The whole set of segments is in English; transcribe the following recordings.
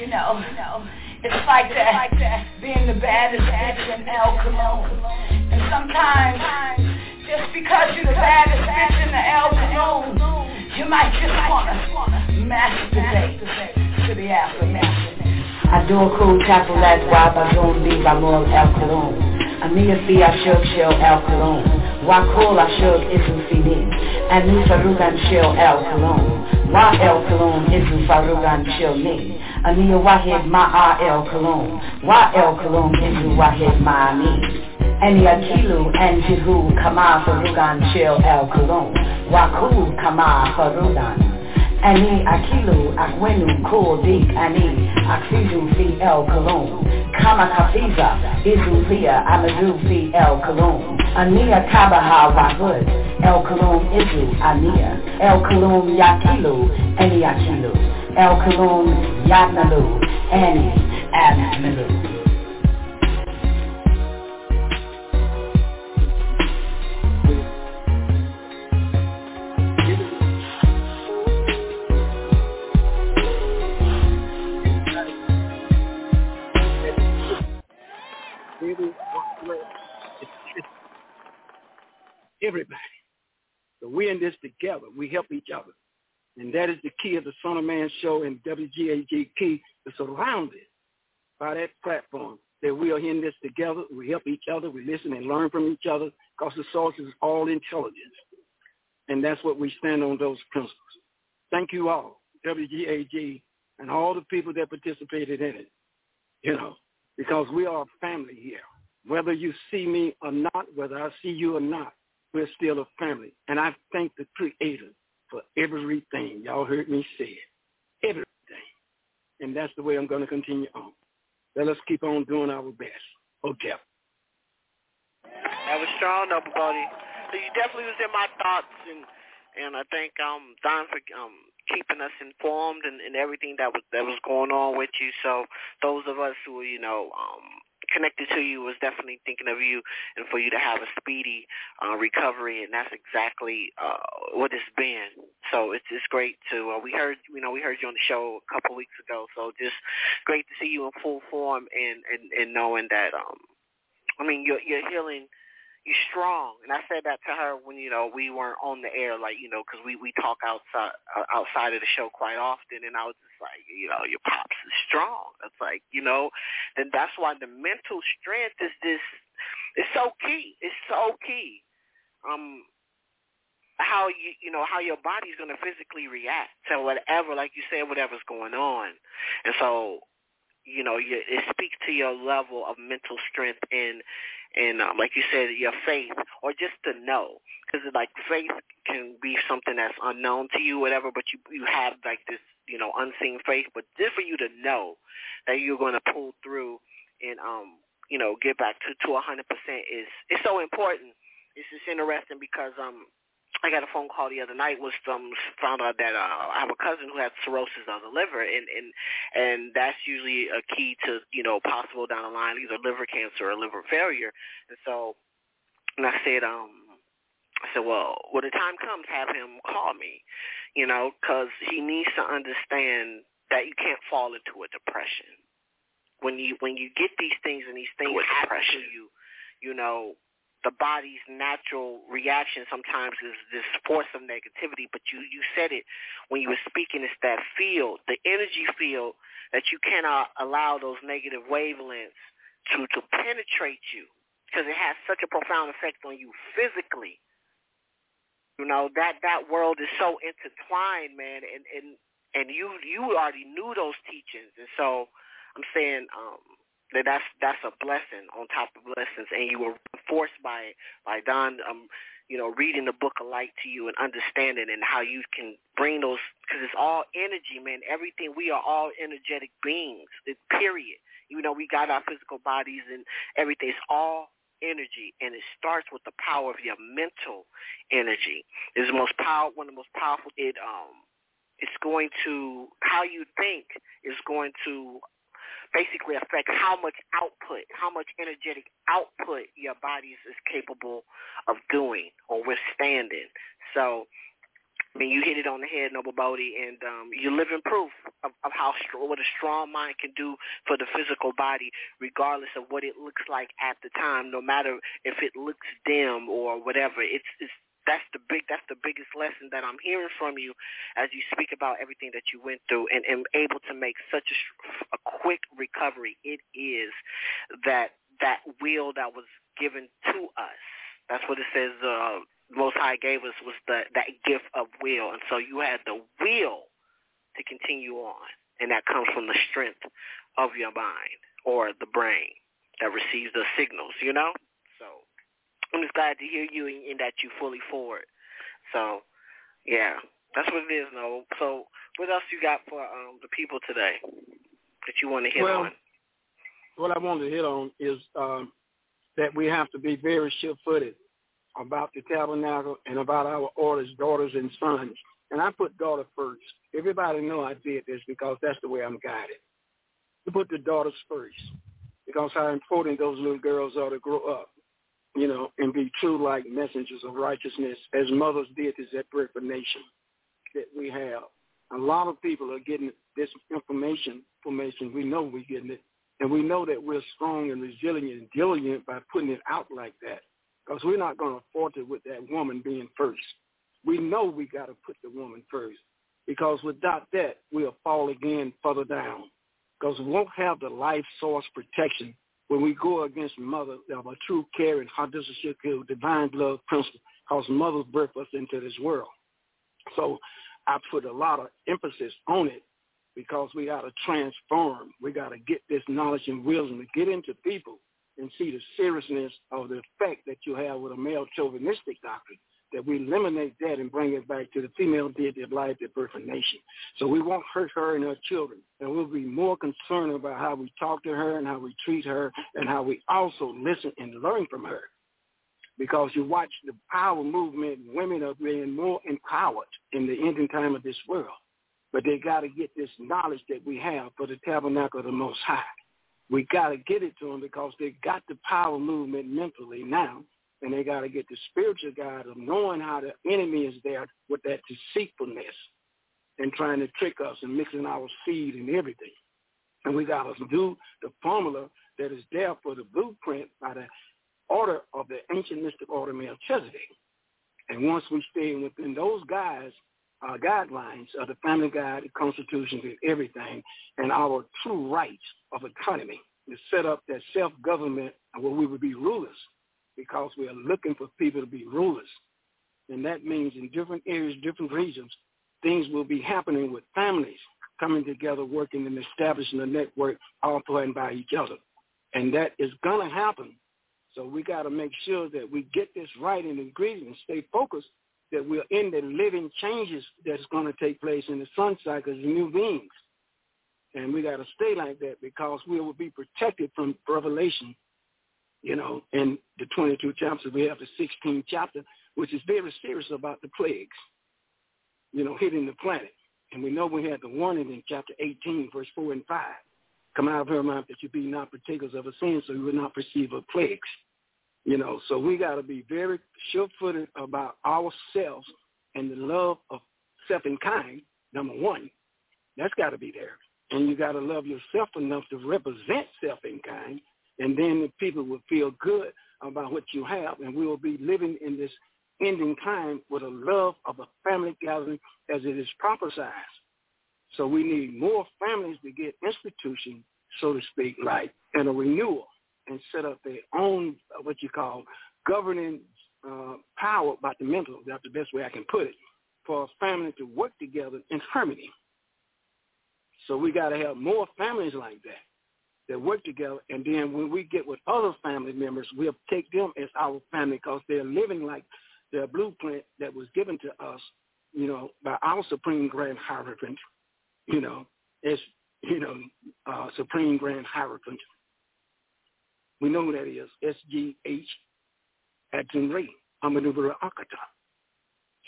You know, it's like that, being the baddest bitch in El Cologne. And sometimes, just because you're the baddest bitch in the El Cologne, you might just wanna masturbate to the affirmation. Adoro chocolate guava con viva mol El Cologne. I mean a mia fia shug shell El Cologne. Wakul a shug isu finin. Ani farugan shell El Cologne. Wa El Cologne isu farugan shell ni. Ania wahid ma'a El Cologne. Wa El Cologne isu wahid ma'ani. Ani akilu and jihu kama farugan shell El Cologne. Wakul kama farugan. Ani akilu akwenu kul dik ani aksizu fi El Cologne. Kama kafiza izu fia amadu fi El Cologne. Ania tabaha wahud. El Cologne izu ania. El Cologne yakilu ani akilu. El Cologne yatnalu ani admilu. Everybody. So we're in this together. We help each other. And that is the key of the Son of Man show and WGAG key is surrounded by that platform that we are in this together. We help each other. We listen and learn from each other because the source is all intelligence. And that's what we stand on those principles. Thank you all, WGAG, and all the people that participated in it, you know, because we are a family here. Whether you see me or not, whether I see you or not, we're still a family. And I thank the Creator for everything. Y'all heard me say it. Everything. And that's the way I'm going to continue on. Let us keep on doing our best. Okay. That was strong, buddy. So you definitely was in my thoughts, and and I thank um Don for um keeping us informed and, and everything that was that was going on with you. So those of us who you know um connected to you was definitely thinking of you and for you to have a speedy uh, recovery, and that's exactly uh, what it's been. So it's it's great to uh, we heard you know we heard you on the show a couple weeks ago, so just great to see you in full form and and, and knowing that um I mean you're you're healing you're strong. And I said that to her when you know we weren't on the air, like you know, because we we talk outside outside of the show quite often, and I was just like, you know, your pops is strong. It's like you know, then that's why the mental strength is this. It's so key. It's so key. Um, how you you know how your body's going to physically react to whatever, like you said, whatever's going on, and so you know, you, it speaks to your level of mental strength and and um, like you said, your faith, or just to know, because like faith can be something that's unknown to you, whatever, but you you have like this, you know, unseen faith. But just for you to know that you're going to pull through and um, you know, get back to to a hundred percent is is so important. It's just interesting because um, I got a phone call the other night was um found out that uh, I have a cousin who has cirrhosis of the liver and and and that's usually a key to you know possible down the line either liver cancer or liver failure. And so and I said um I said well when the time comes have him call me you know because he needs to understand that you can't fall into a depression. When you when you get these things and these things happen to you you know the body's natural reaction sometimes is this force of negativity. But you, you said it when you were speaking. It's that field, the energy field, that you cannot allow those negative wavelengths to, to penetrate you because it has such a profound effect on you physically. You know, that, that world is so intertwined, man, and, and, and you, you already knew those teachings. And so I'm saying, um, that that's that's a blessing on top of blessings, and you were forced by by Don, um, you know, reading the book of light to you and understanding and how you can bring those because it's all energy, man. Everything we are all energetic beings. It, period. You know, we got our physical bodies and everything. It's all energy, and it starts with the power of your mental energy. It's the most power, one of the most powerful. It um, it's going to how you think is going to basically affect how much output, how much energetic output your body is capable of doing or withstanding. So, I mean, you hit it on the head, Noble Boddie, and um, you're living proof of, of how what a strong mind can do for the physical body, regardless of what it looks like at the time, no matter if it looks dim or whatever. It's, it's that's the big that's the biggest lesson that I'm hearing from you as you speak about everything that you went through and, and able to make such a, a quick recovery. It is that that will that was given to us. That's what it says. Uh, Most High gave us was the that gift of will, and so you had the will to continue on, and that comes from the strength of your mind or the brain that receives the signals. You know, I'm just glad to hear you and, that you fully forward. So, yeah, that's what it is, No. So, what else you got for um, the people today that you want to hit well, on? What I want to hit on is um, that we have to be very sure-footed about the tabernacle and about our orders, daughters and sons. And I put daughter first. Everybody know I did this because that's the way I'm guided. To put the daughters first because how important those little girls are to grow up, you know, and be true like messengers of righteousness as mothers did birth of nation that we have. A lot of people are getting this information, information. We know we're getting it and we know that we're strong and resilient and diligent by putting it out like that because we're not going to falter with that woman being first. We know we got to put the woman first because without that, we'll fall again further down because we won't have the life source protection when we go against mother of a true care and hadisha divine love principle because mother birthed us into this world. So I put a lot of emphasis on it because we got to transform. We got to get this knowledge and wisdom to get into people and see the seriousness of the effect that you have with a male chauvinistic doctrine, that we eliminate that and bring it back to the female deity of life of nation. So we won't hurt her and her children. And we'll be more concerned about how we talk to her and how we treat her and how we also listen and learn from her. Because you watch the power movement, women are being more empowered in the ending time of this world. But they got to get this knowledge that we have for the tabernacle of the Most High. We got to get it to them because they got the power movement mentally now, and they got to get the spiritual guide of knowing how the enemy is there with that deceitfulness and trying to trick us and mixing our seed and everything. And we got to do the formula that is there for the blueprint by the order of the ancient mystic order Melchizedek. And once we stay within those guys, uh, guidelines of the family guide, the constitution, and everything, and our true rights of autonomy to set up that self-government where we would be rulers because we are looking for people to be rulers. And that means in different areas, different regions, things will be happening with families coming together, working and establishing a network all playing by each other. And that is going to happen. So we got to make sure that we get this right in the ingredients, stay focused that we're in the living changes that's going to take place in the sun cycle as new beings. And we got to stay like that because we will be protected from revelation, you know, in the 22 chapters. We have the 16th chapter, which is very serious about the plagues, you know, hitting the planet. And we know we had the warning in chapter 18, verse 4 and 5. Come out of her mouth that you be not partakers of a sin, so you will not perceive of plagues. You know, so we got to be very sure-footed about ourselves and the love of self and kind, number one. That's got to be there. And you got to love yourself enough to represent self and kind. And then the people will feel good about what you have. And we will be living in this ending time with a love of a family gathering as it is prophesied. So we need more families to get institution, so to speak, like, and a renewal and set up their own uh, what you call governing uh, power about the mental. That's the best way I can put it for a family to work together in harmony. So we got to have more families like that that work together. And then when we get with other family members, we'll take them as our family because they're living like the blueprint that was given to us, you know, by our Supreme Grand Hierophant, you know, as, you know, uh, Supreme Grand Hierophant we know who that is. S-G-H Atunri, Amanubara Akata.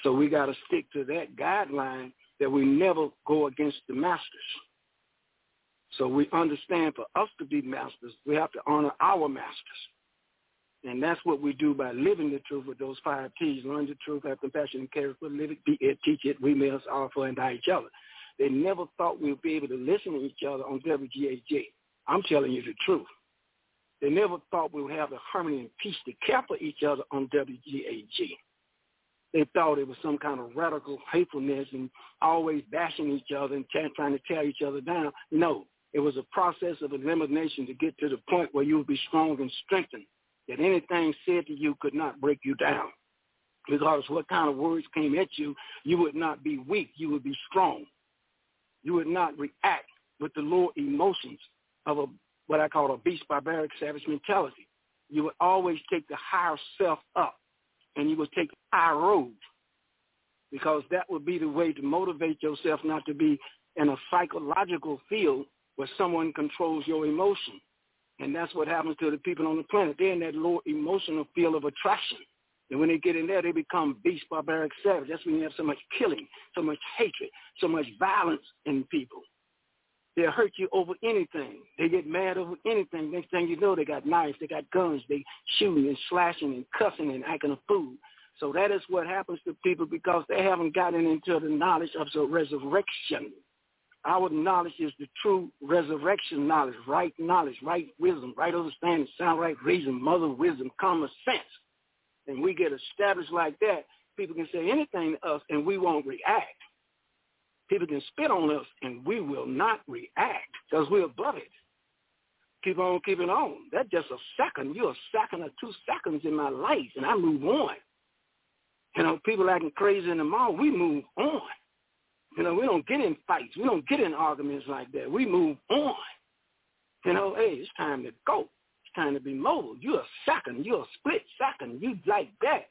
So we got to stick to that guideline that we never go against the masters. So we understand for us to be masters, we have to honor our masters. And that's what we do by living the truth with those five T's. Learn the truth, have compassion and care for, live it, be it, teach it, we must offer and die each other. They never thought we would be able to listen to each other on WGAG. I'm telling you the truth. They never thought we would have the harmony and peace to care for each other on WGAG. They thought it was some kind of radical hatefulness and always bashing each other and trying to tear each other down. No, it was a process of elimination to get to the point where you would be strong and strengthened, that anything said to you could not break you down. Regardless what kind of words came at you, you would not be weak. You would be strong. You would not react with the lower emotions of a what I call a beast, barbaric, savage mentality. You would always take the higher self up, and you would take the high road, because that would be the way to motivate yourself not to be in a psychological field where someone controls your emotion. And that's what happens to the people on the planet. They're in that low emotional field of attraction. And when they get in there, they become beast, barbaric, savage. That's when you have so much killing, so much hatred, so much violence in people. They'll hurt you over anything. They get mad over anything. Next thing you know, they got knives, they got guns, they shooting and slashing and cussing and acting a fool. So that is what happens to people because they haven't gotten into the knowledge of the resurrection. Our knowledge is the true resurrection knowledge, right knowledge, right wisdom, right understanding, sound right reason, mother wisdom, common sense. And we get established like that, people can say anything to us and we won't react. People can spit on us and we will not react because we're above it. Keep on keeping on. That's just a second. You're a second or two seconds in my life and I move on. You know, people acting crazy in the mall, we move on. You know, we don't get in fights. We don't get in arguments like that. We move on. You know, hey, it's time to go. It's time to be mobile. You're a second. You're a split second. You like that.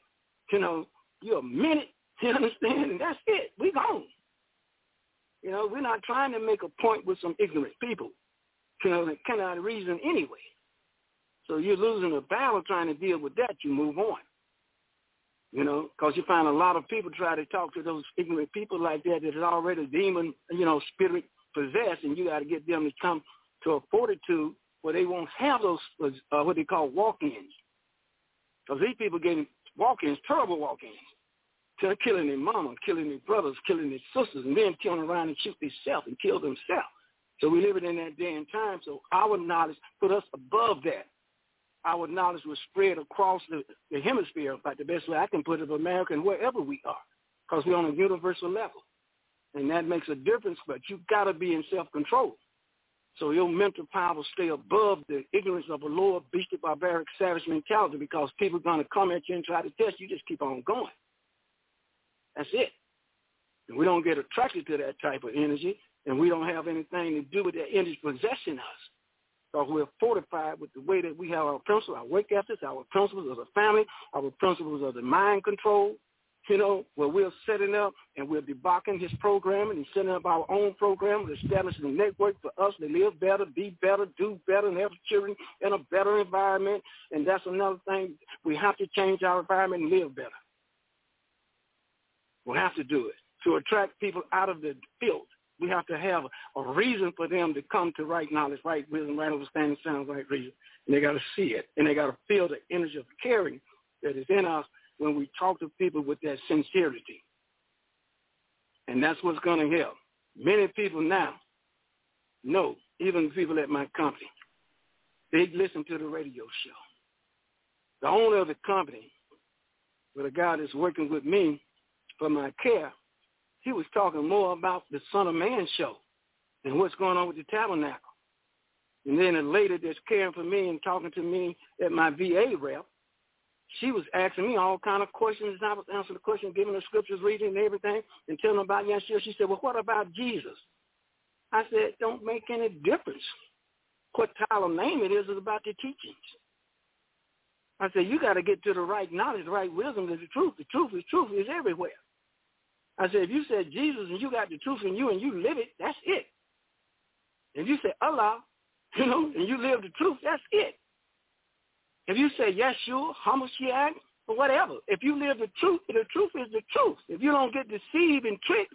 You know, you're a minute. You understand? And that's it. We gone. You know, we're not trying to make a point with some ignorant people. You know, that cannot reason anyway. So you're losing a battle trying to deal with that. You move on. You know, because you find a lot of people try to talk to those ignorant people like that that is already demon, you know, spirit possessed, and you got to get them to come to a fortitude where they won't have those uh, what they call walk-ins. Because these people getting walk-ins, terrible walk-ins. They're killing their mama, killing their brothers, killing their sisters, and then turn around and shoot themselves and kill themselves. So we live in that day and time. So our knowledge put us above that our knowledge was spread across the, the hemisphere, about the best way I can put it, America and wherever we are, because we're on a universal level. And that makes a difference, but you've got to be in self-control. So your mental power will stay above the ignorance of a lower, beastly, barbaric, savage mentality because people are going to come at you and try to test you. Just keep on going. That's it. And we don't get attracted to that type of energy, and we don't have anything to do with that energy possessing us because we're fortified with the way that we have our principles, our work ethics, our principles of the family, our principles of the mind control, you know, where we're setting up and we're debunking his programming and setting up our own program, establishing a network for us to live better, be better, do better, and have children in a better environment. And that's another thing. We have to change our environment and live better. we have to do it to attract people out of the field we have to have a reason for them to come to right knowledge, right wisdom, right understanding, sound, right reason. And they got to see it. And they got to feel the energy of caring that is in us when we talk to people with that sincerity. And that's what's going to help. Many people now know, even people at my company, they listen to the radio show. The owner of the company, with a guy that's working with me for my care, he was talking more about the Son of Man show and what's going on with the tabernacle. And then a lady that's caring for me and talking to me at my VA rep, she was asking me all kind of questions, I was answering the questions, giving her scriptures, reading and everything, and telling her about Yeshua. She said, well, what about Jesus? I said, don't make any difference. What title name it is is about the teachings. I said, you got to get to the right knowledge, the right wisdom, the truth. The truth is truth is everywhere. I said, if you said Jesus and you got the truth in you and you live it, that's it. If you say Allah, you know, and you live the truth, that's it. If you say Yeshua, Hamashiach, or whatever, if you live the truth, the truth is the truth. If you don't get deceived and tricked,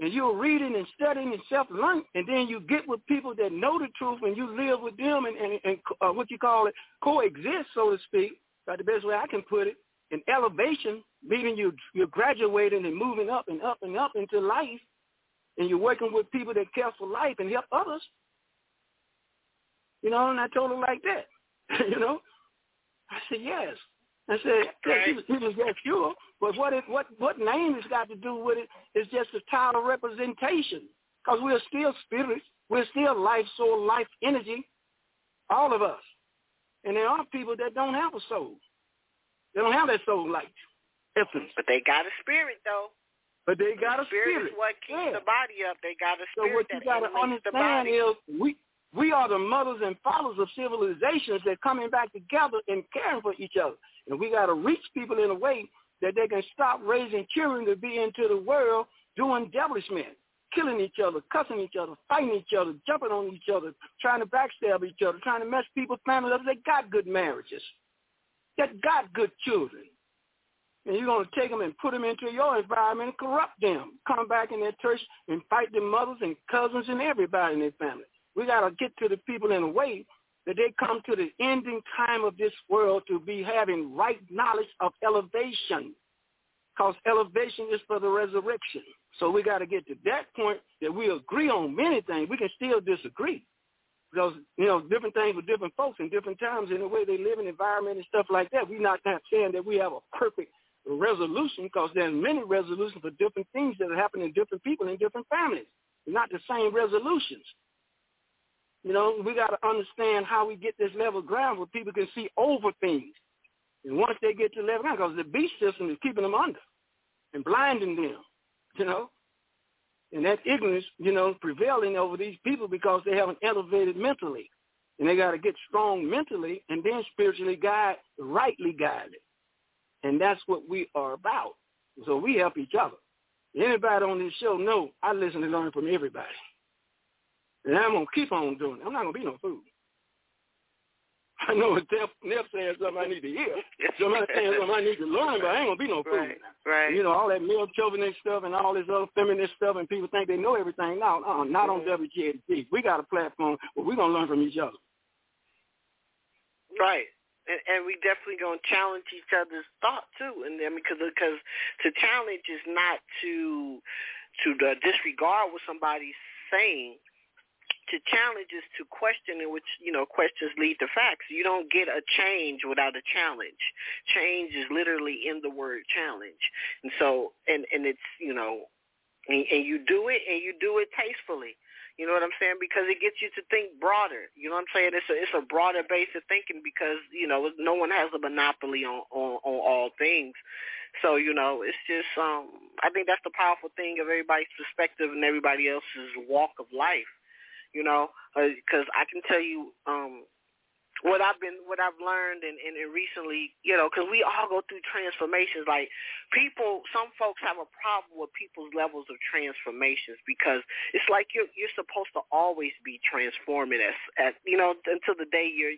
and you're reading and studying and self-learning, and then you get with people that know the truth and you live with them and, and, and uh, what you call it, coexist, so to speak, that's the best way I can put it, in elevation, meaning you, you're graduating and moving up and up and up into life, and you're working with people that care for life and help others. You know, and I told him like that. you know, I said yes. I said yes, he was, he was that pure. But what it, what what name has got to do with it? is just a title representation. Because we're still spirits, we're still life, soul, life, energy, all of us. And there are people that don't have a soul. They don't have that soul light. Essence. But they got a spirit though. But they got a spirit. Spirit is what keeps yeah. the body up. They got a spirit. So what you got to understand is we we are the mothers and fathers of civilizations that coming back together and caring for each other. And we got to reach people in a way that they can stop raising children to be into the world doing devilishment, killing each other, cussing each other, fighting each other, jumping on each other, trying to backstab each other, trying to mess people's families up. They got good marriages. They got good children and you're going to take them and put them into your environment and corrupt them. Come back in their church and fight their mothers and cousins and everybody in their family. We got to get to the people in a way that they come to the ending time of this world to be having right knowledge of elevation. Because elevation is for the resurrection. So we got to get to that point that we agree on many things. We can still disagree. Because, you know, different things with different folks in different times in the way they live in environment and stuff like that. We're not saying that we have a perfect resolution because there's many resolutions for different things that are happening to different people in different families. Not the same resolutions. You know, we got to understand how we get this level ground where people can see over things. And once they get to level ground, because the beast system is keeping them under and blinding them, you know. And that ignorance, you know, prevailing over these people because they haven't elevated mentally. And they got to get strong mentally and then spiritually guide, rightly guided. And that's what we are about. So we help each other. Anybody on this show know I listen and learn from everybody. And I'm going to keep on doing it. I'm not going to be no fool. I know if Neff saying something I need to hear. Somebody saying something I need to learn, but I ain't going to be no fool. Right, right. You know, all that male chauvinist stuff and all this other feminist stuff and people think they know everything. No, no not on mm-hmm. WGAG. We got a platform where we're going to learn from each other. Right and, and we definitely gonna challenge each other's thought too. And then because because to challenge is not to to uh, disregard what somebody's saying. To challenge is to question, in which you know questions lead to facts. You don't get a change without a challenge. Change is literally in the word challenge, and so and and it's you know, and, and you do it and you do it tastefully you know what I'm saying? Because it gets you to think broader. You know what I'm saying? It's a it's a broader base of thinking because you know no one has a monopoly on on, on all things. So you know it's just um I think that's the powerful thing of everybody's perspective and everybody else's walk of life. You know, because uh, I can tell you um what I've been, what I've learned, and, and, and recently, you know, because we all go through transformations. Like people, some folks have a problem with people's levels of transformations because it's like you're you're supposed to always be transforming as, as you know, until the day you're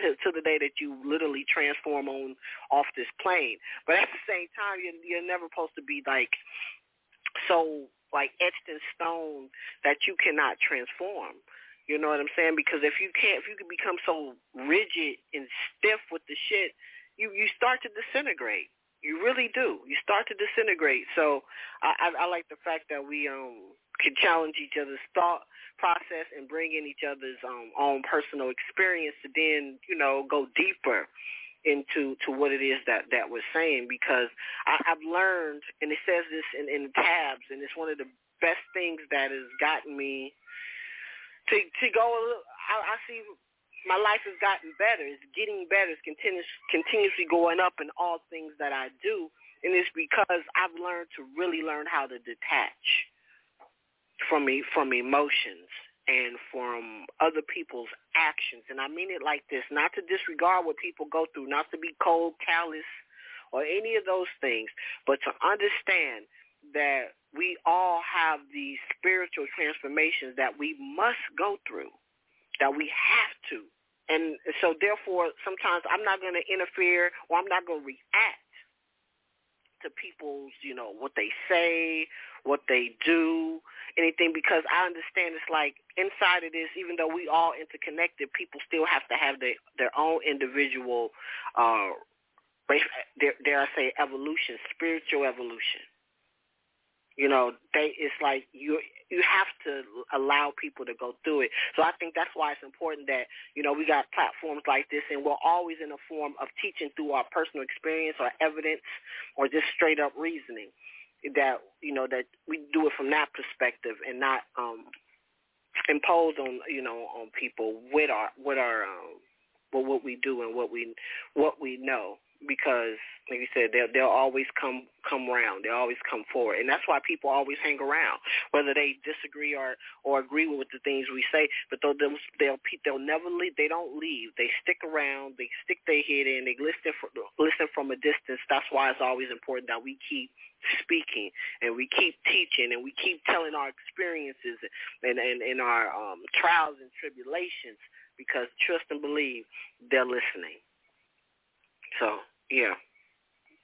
to, to the day that you literally transform on off this plane. But at the same time, you're, you're never supposed to be like so like etched in stone that you cannot transform. You know what I'm saying? Because if you can't, if you can become so rigid and stiff with the shit, you you start to disintegrate. You really do. You start to disintegrate. So I, I, I like the fact that we um can challenge each other's thought process and bring in each other's um own personal experience to then you know go deeper into to what it is that that we're saying because I, I've learned and it says this in, in tabs and it's one of the best things that has gotten me to to go a little, I, I see my life has gotten better. It's getting better. It's continuous, continuously going up in all things that I do. And it's because I've learned to really learn how to detach from me from emotions and from other people's actions. And I mean it like this, not to disregard what people go through, not to be cold, callous, or any of those things, but to understand that we all have these spiritual transformations that we must go through, that we have to. And so therefore, sometimes I'm not going to interfere or I'm not going to react to people's, you know, what they say, what they do, anything, because I understand it's like inside of this, even though we all interconnected, people still have to have their, their own individual, uh, dare, I say, evolution, spiritual evolution You know, they it's like you you have to allow people to go through it. So I think that's why it's important that you know we got platforms like this, and we're always in a form of teaching through our personal experience or evidence or just straight up reasoning. That you know that we do it from that perspective and not um impose on you know on people with our with our um, with what we do and what we what we know because like you said they'll they'll always come come around they'll always come forward. And that's why people always hang around whether they disagree or or agree with the things we say. But they'll they'll they'll, they'll never leave they don't leave. They stick around. They stick their head in. They listen for, listen from a distance. That's why it's always important that we keep speaking and we keep teaching and we keep telling our experiences and and, and our um trials and tribulations because trust and believe they're listening. So yeah.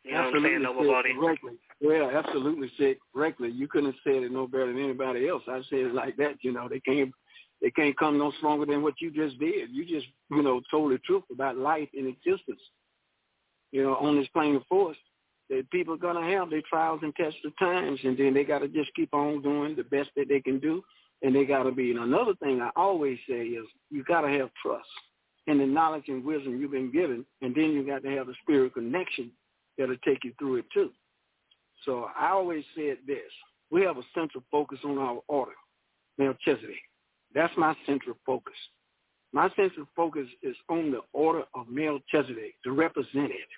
You know absolutely what I'm saying, said correctly. Well, absolutely said correctly. You couldn't have said it no better than anybody else. I said it like that. You know, they can't they can't come no stronger than what you just did. You just you know told the truth about life and existence. You know, on this plane of force, that people are gonna have their trials and tests of times, and then they got to just keep on doing the best that they can do, and they got to be. And another thing I always say is you got to have trust and the knowledge and wisdom you've been given, and then you got to have a spirit connection that'll take you through it too. So I always said this: we have a central focus on our order, Melchizedek. That's my central focus. My central focus is on the order of Melchizedek to represent it.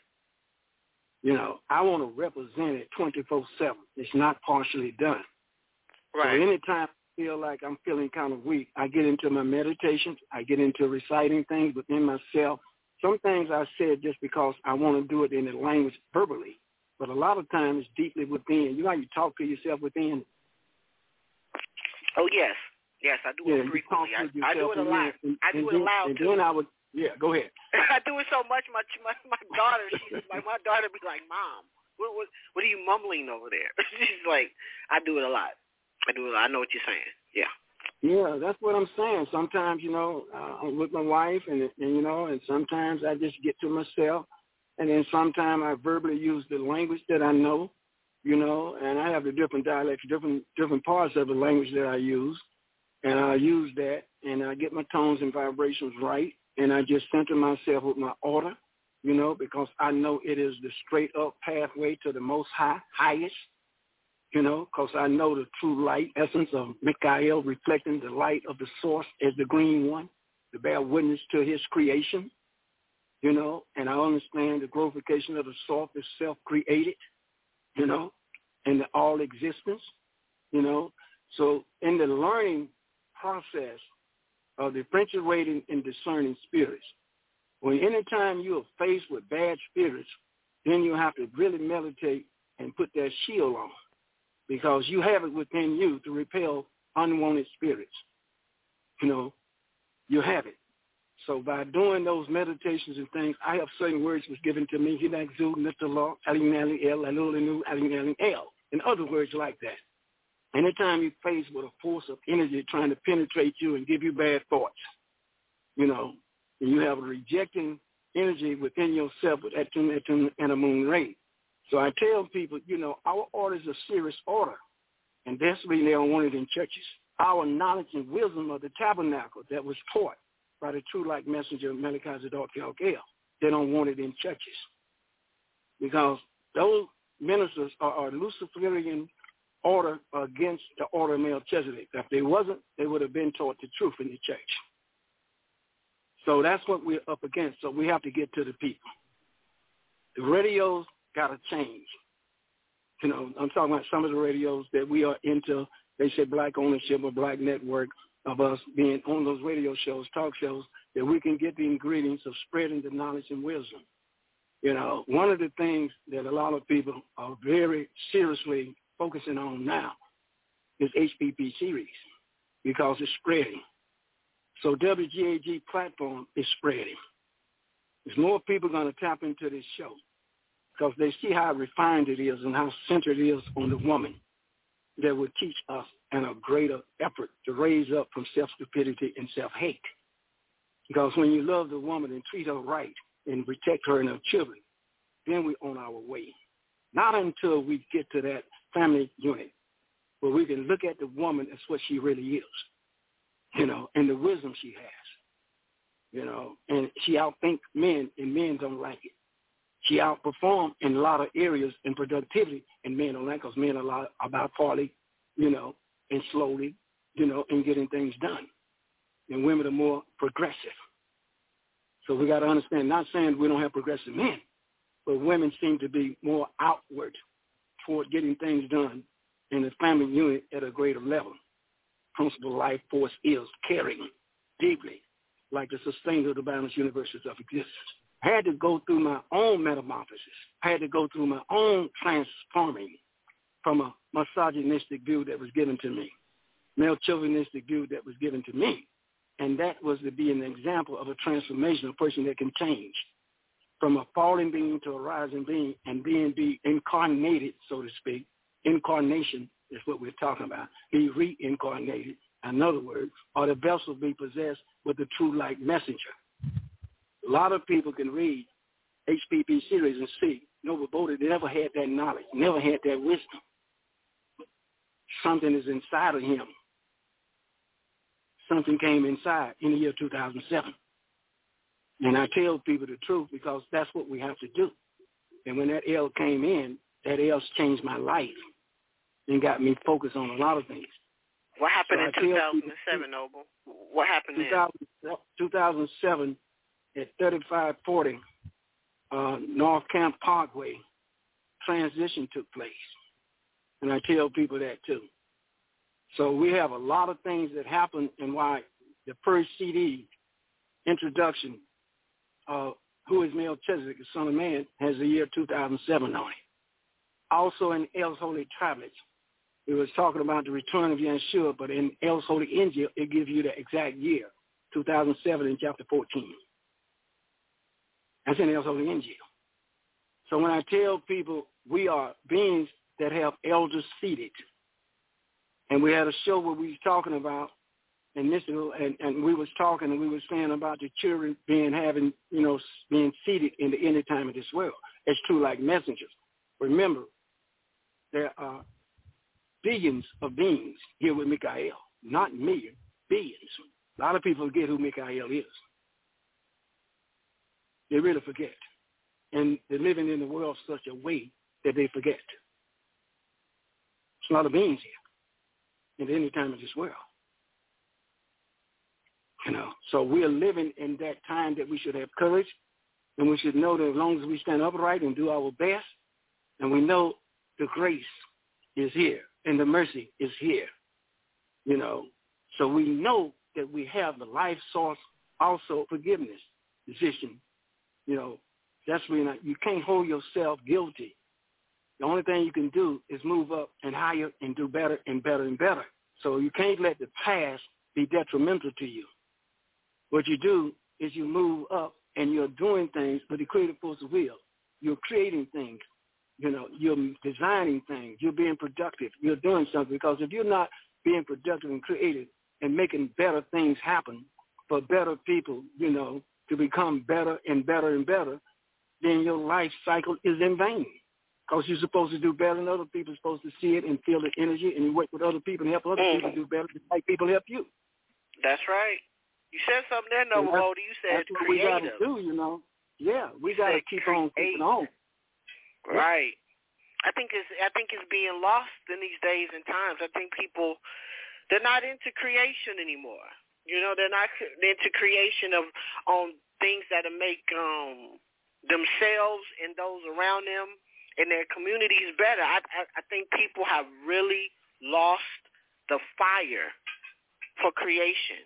You know, I want to represent it 24-7. It's not partially done. Right. So anytime feel like I'm feeling kind of weak, I get into my meditations. I get into reciting things within myself. Some things I said just because I want to do it in the language verbally, but a lot of times deeply within. You know how you talk to yourself within? Oh, yes. Yes, I do yeah, it frequently. I, I do it a lot. And, I do it then, aloud, and too. then I would, yeah, go ahead. I do it so much, my my, my daughter, she's like, my daughter be like, Mom, what, what, what are you mumbling over there? she's like, I do it a lot. I do. I know what you're saying. Yeah. Yeah, that's what I'm saying. Sometimes, you know, uh, I'm with my wife, and, and you know, and sometimes I just get to myself, and then sometimes I verbally use the language that I know, you know, and I have the different dialects, different different parts of the language that I use, and I use that, and I get my tones and vibrations right, and I just center myself with my order, you know, because I know it is the straight up pathway to the most high, highest, you know, because I know the true light essence of Michael reflecting the light of the source as the green one to bear witness to his creation, you know, and I understand the glorification of the source is self-created, you know, and the all existence, you know. So in the learning process of differentiating and discerning spirits, when anytime you are faced with bad spirits, then you have to really meditate and put that shield on because you have it within you to repel unwanted spirits. You know, you have it. So by doing those meditations and things, I have certain words was given to me. El. In other words like that. Anytime you're faced with a force of energy trying to penetrate you and give you bad thoughts, you know, and you have a rejecting energy within yourself with Etun, Etun, and a moon ray. So I tell people, you know, our order is a serious order, and that's why they don't want it in churches. Our knowledge and wisdom of the tabernacle that was taught by the true like messenger Malachi Zadok Galgal, they don't want it in churches because those ministers are, are Luciferian order against the order of Melchizedek. If they wasn't, they would have been taught the truth in the church. So that's what we're up against. So we have to get to the people. The radios got to change. You know, I'm talking about some of the radios that we are into. They say black ownership or black network of us being on those radio shows, talk shows, that we can get the ingredients of spreading the knowledge and wisdom. You know, one of the things that a lot of people are very seriously focusing on now is HPP series because it's spreading. So WGAG platform is spreading. There's more people going to tap into this show because they see how refined it is and how centered it is on the woman that will teach us in a greater effort to raise up from self-stupidity and self-hate. Because when you love the woman and treat her right and protect her and her children, then we're on our way. Not until we get to that family unit where we can look at the woman as what she really is, you know, and the wisdom she has, you know, and she outthinks men, and men don't like it. She outperforms in a lot of areas in productivity, and men don't because men are a lot about partly, you know, and slowly, you know, in getting things done. And women are more progressive. So we got to understand, not saying we don't have progressive men, but women seem to be more outward toward getting things done in the family unit at a greater level. Principal life force is caring deeply, like the sustainer of the balanced universes of existence. I had to go through my own metamorphosis. I had to go through my own transforming from a misogynistic view that was given to me, male chauvinistic view that was given to me. And that was to be an example of a transformation, a person that can change from a fallen being to a rising being and being be incarnated, so to speak. Incarnation is what we're talking about. Be reincarnated, in other words, or the vessel be possessed with the true light messenger. A lot of people can read HPP series and see Noble Boddie never had that knowledge, never had that wisdom. Something is inside of him. Something came inside in the year 2007. And I tell people the truth because that's what we have to do. And when that L came in, that L's changed my life and got me focused on a lot of things. What happened so in 2007, Noble? What happened 2000, then? 2007 at 3540 uh, North Camp Parkway, transition took place. And I tell people that too. So we have a lot of things that happen and why the first CD introduction uh, Who is Melchizedek, the Son of Man, has the year 2007 on it. Also in L's Holy Tablets, it was talking about the return of Yeshua, but in L's Holy it gives you the exact year, 2007 in chapter 14. That's in L's Holy Injil. So when I tell people we are beings that have elders seated, and we had a show where we was talking about and mystical, and, and we was talking and we was saying about the children being having, you know, being seated in the end time of this world. It's true like messengers. Remember, there are billions of beings here with Michael, not millions, billions. A lot of people forget who Michael is. They really forget. And they're living in the world such a way that they forget. There's a lot of beings here at any time of this world. You know, so we're living in that time that we should have courage, and we should know that as long as we stand upright and do our best, and we know the grace is here and the mercy is here, you know, so we know that we have the life source, also forgiveness position, you know, that's when you can't hold yourself guilty. The only thing you can do is move up and higher and do better and better and better. So you can't let the past be detrimental to you. What you do is you move up and you're doing things for the creative force of will. You're creating things. You know, you're designing things. You're being productive. You're doing something. Because if you're not being productive and creative and making better things happen for better people, you know, to become better and better and better, then your life cycle is in vain. Because you're supposed to do better and other people are supposed to see it and feel the energy and you work with other people and help other mm. people do better just like people help you. That's right. You said something there, Noble Boddie. You said that's what creative. we got to do, you know. Yeah, we got to keep on keeping on. Right. I think it's I think it's being lost in these days and times. I think people they're not into creation anymore. You know, they're not into creation of on things that'll make um themselves and those around them and their communities better. I, I I think people have really lost the fire for creation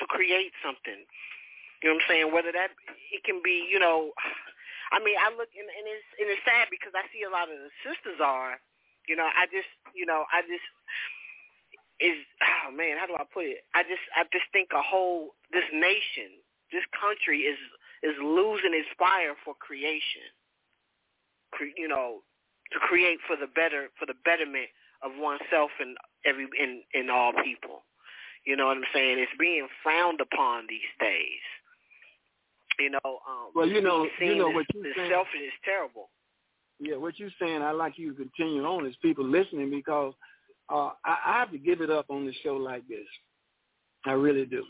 to create something. You know what I'm saying? Whether that it can be, you know, I mean, I look and, and it's and it's sad because I see a lot of the sisters are, you know, I just, you know, I just is oh man, how do I put it? I just I just think a whole this nation, this country is is losing its fire for creation. Cre- you know, to create for the better for the betterment of oneself and every in in all people. You know what I'm saying? It's being frowned upon these days. You know, um, well, you know, you know what you're saying. Selfish is terrible. Yeah, what you're saying, I like you to continue on is people listening because uh, I, I have to give it up on the show like this. I really do.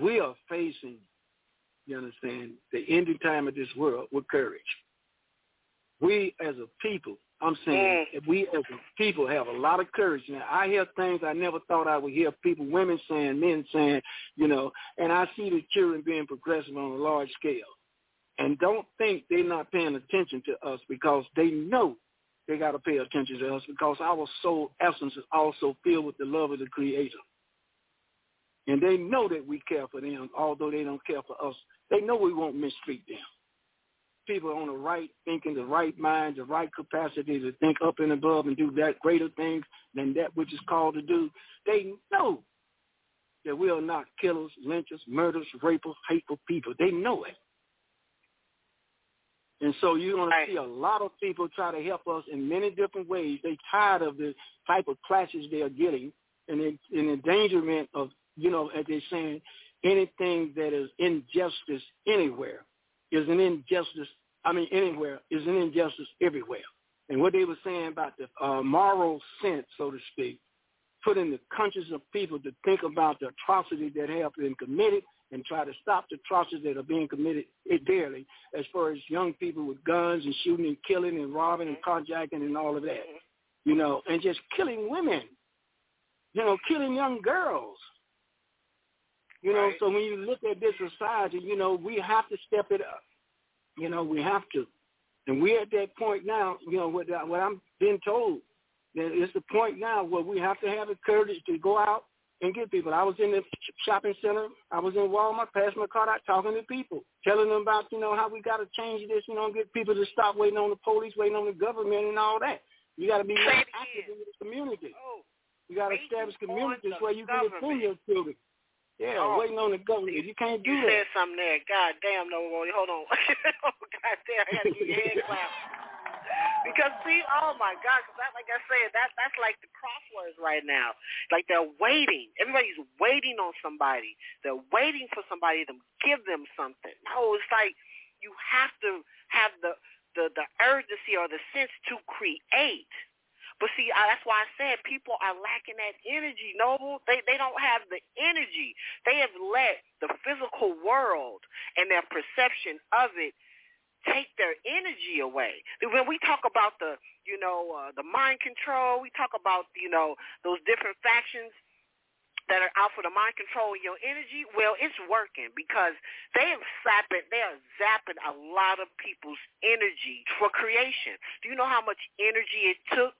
We are facing, you understand, the ending time of this world with courage. We as a people, I'm saying, mm. we as a people have a lot of courage. Now, I hear things I never thought I would hear people, women saying, men saying, you know, and I see the children being progressive on a large scale. And don't think they're not paying attention to us because they know they got to pay attention to us because our soul essence is also filled with the love of the Creator. And they know that we care for them, although they don't care for us. They know we won't mistreat them. People on the right thinking, the right mind, the right capacity to think up and above and do that greater things than that which is called to do. They know that we are not killers, lynchers, murderers, rapers, hateful people. They know it. And so you're going to see a lot of people try to help us in many different ways. They're tired of the type of clashes they are getting and in, in endangerment of, you know, as they're saying, anything that is injustice anywhere is an injustice. I mean, anywhere is an injustice everywhere. And what they were saying about the uh, moral sense, so to speak, putting the conscience of people to think about the atrocities that have been committed and try to stop the atrocities that are being committed daily as far as young people with guns and shooting and killing and robbing and carjacking and all of that, you know, and just killing women, you know, killing young girls. You know, right. so when you look at this society, you know, we have to step it up. You know, we have to. And we're at that point now, you know, what, what I'm being told, that it's the point now where we have to have the courage to go out and get people. I was in the shopping center. I was in Walmart, passing my card out, talking to people, telling them about, you know, how we got to change this, you know, get people to stop waiting on the police, waiting on the government and all that. You got to be more active in the community. Oh, you got to establish communities where you can defend your children. Yeah, oh, waiting on the government. You can't do you that. You said something there. God damn, no, hold on. oh, God damn, I got to get your head clap. Because see, oh my God, because that, like I said, that that's like the crosswords right now. Like they're waiting. Everybody's waiting on somebody. They're waiting for somebody to give them something. No, it's like you have to have the the the urgency or the sense to create. But see, I, that's why I said people are lacking that energy. Noble, they they don't have the energy. They have let the physical world and their perception of it take their energy away. When we talk about the, you know, uh, the mind control, we talk about, you know, those different factions that are out for the mind control of your energy, well, it's working because they are zapping, they are zapping a lot of people's energy for creation. Do you know how much energy it took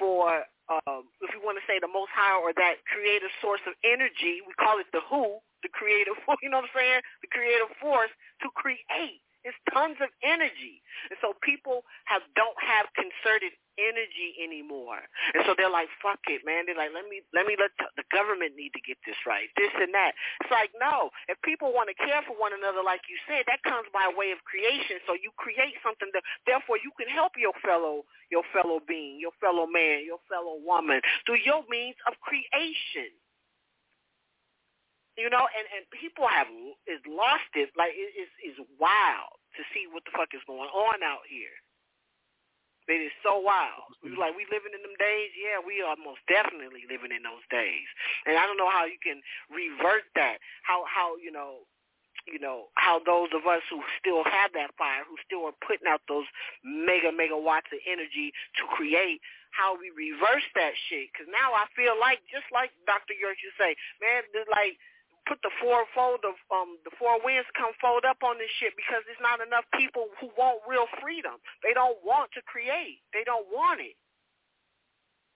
for, uh, if you want to say the Most High or that creative source of energy, we call it the Who, the creative, you know what I'm saying, the creative force to create it's tons of energy. And so people have don't have concerted energy anymore. And so they're like, fuck it, man. They're like, let me let me let the, the government need to get this right, this and that. It's like, no. If people want to care for one another, like you said, that comes by way of creation. So you create something that, therefore, you can help your fellow your fellow being, your fellow man, your fellow woman through your means of creation. You know, and and people have is lost it. Like it is is wild to see what the fuck is going on out here. It is so wild. We mm-hmm. like we living in them days. Yeah, we are most definitely living in those days. And I don't know how you can revert that. How how you know you know, how those of us who still have that fire, who still are putting out those mega, mega watts of energy to create, how we reverse that shit. Because now I feel like, just like Dr. York, you say, man, like put the four fold of um the four winds come fold up on this shit because there's not enough people who want real freedom. They don't want to create. They don't want it.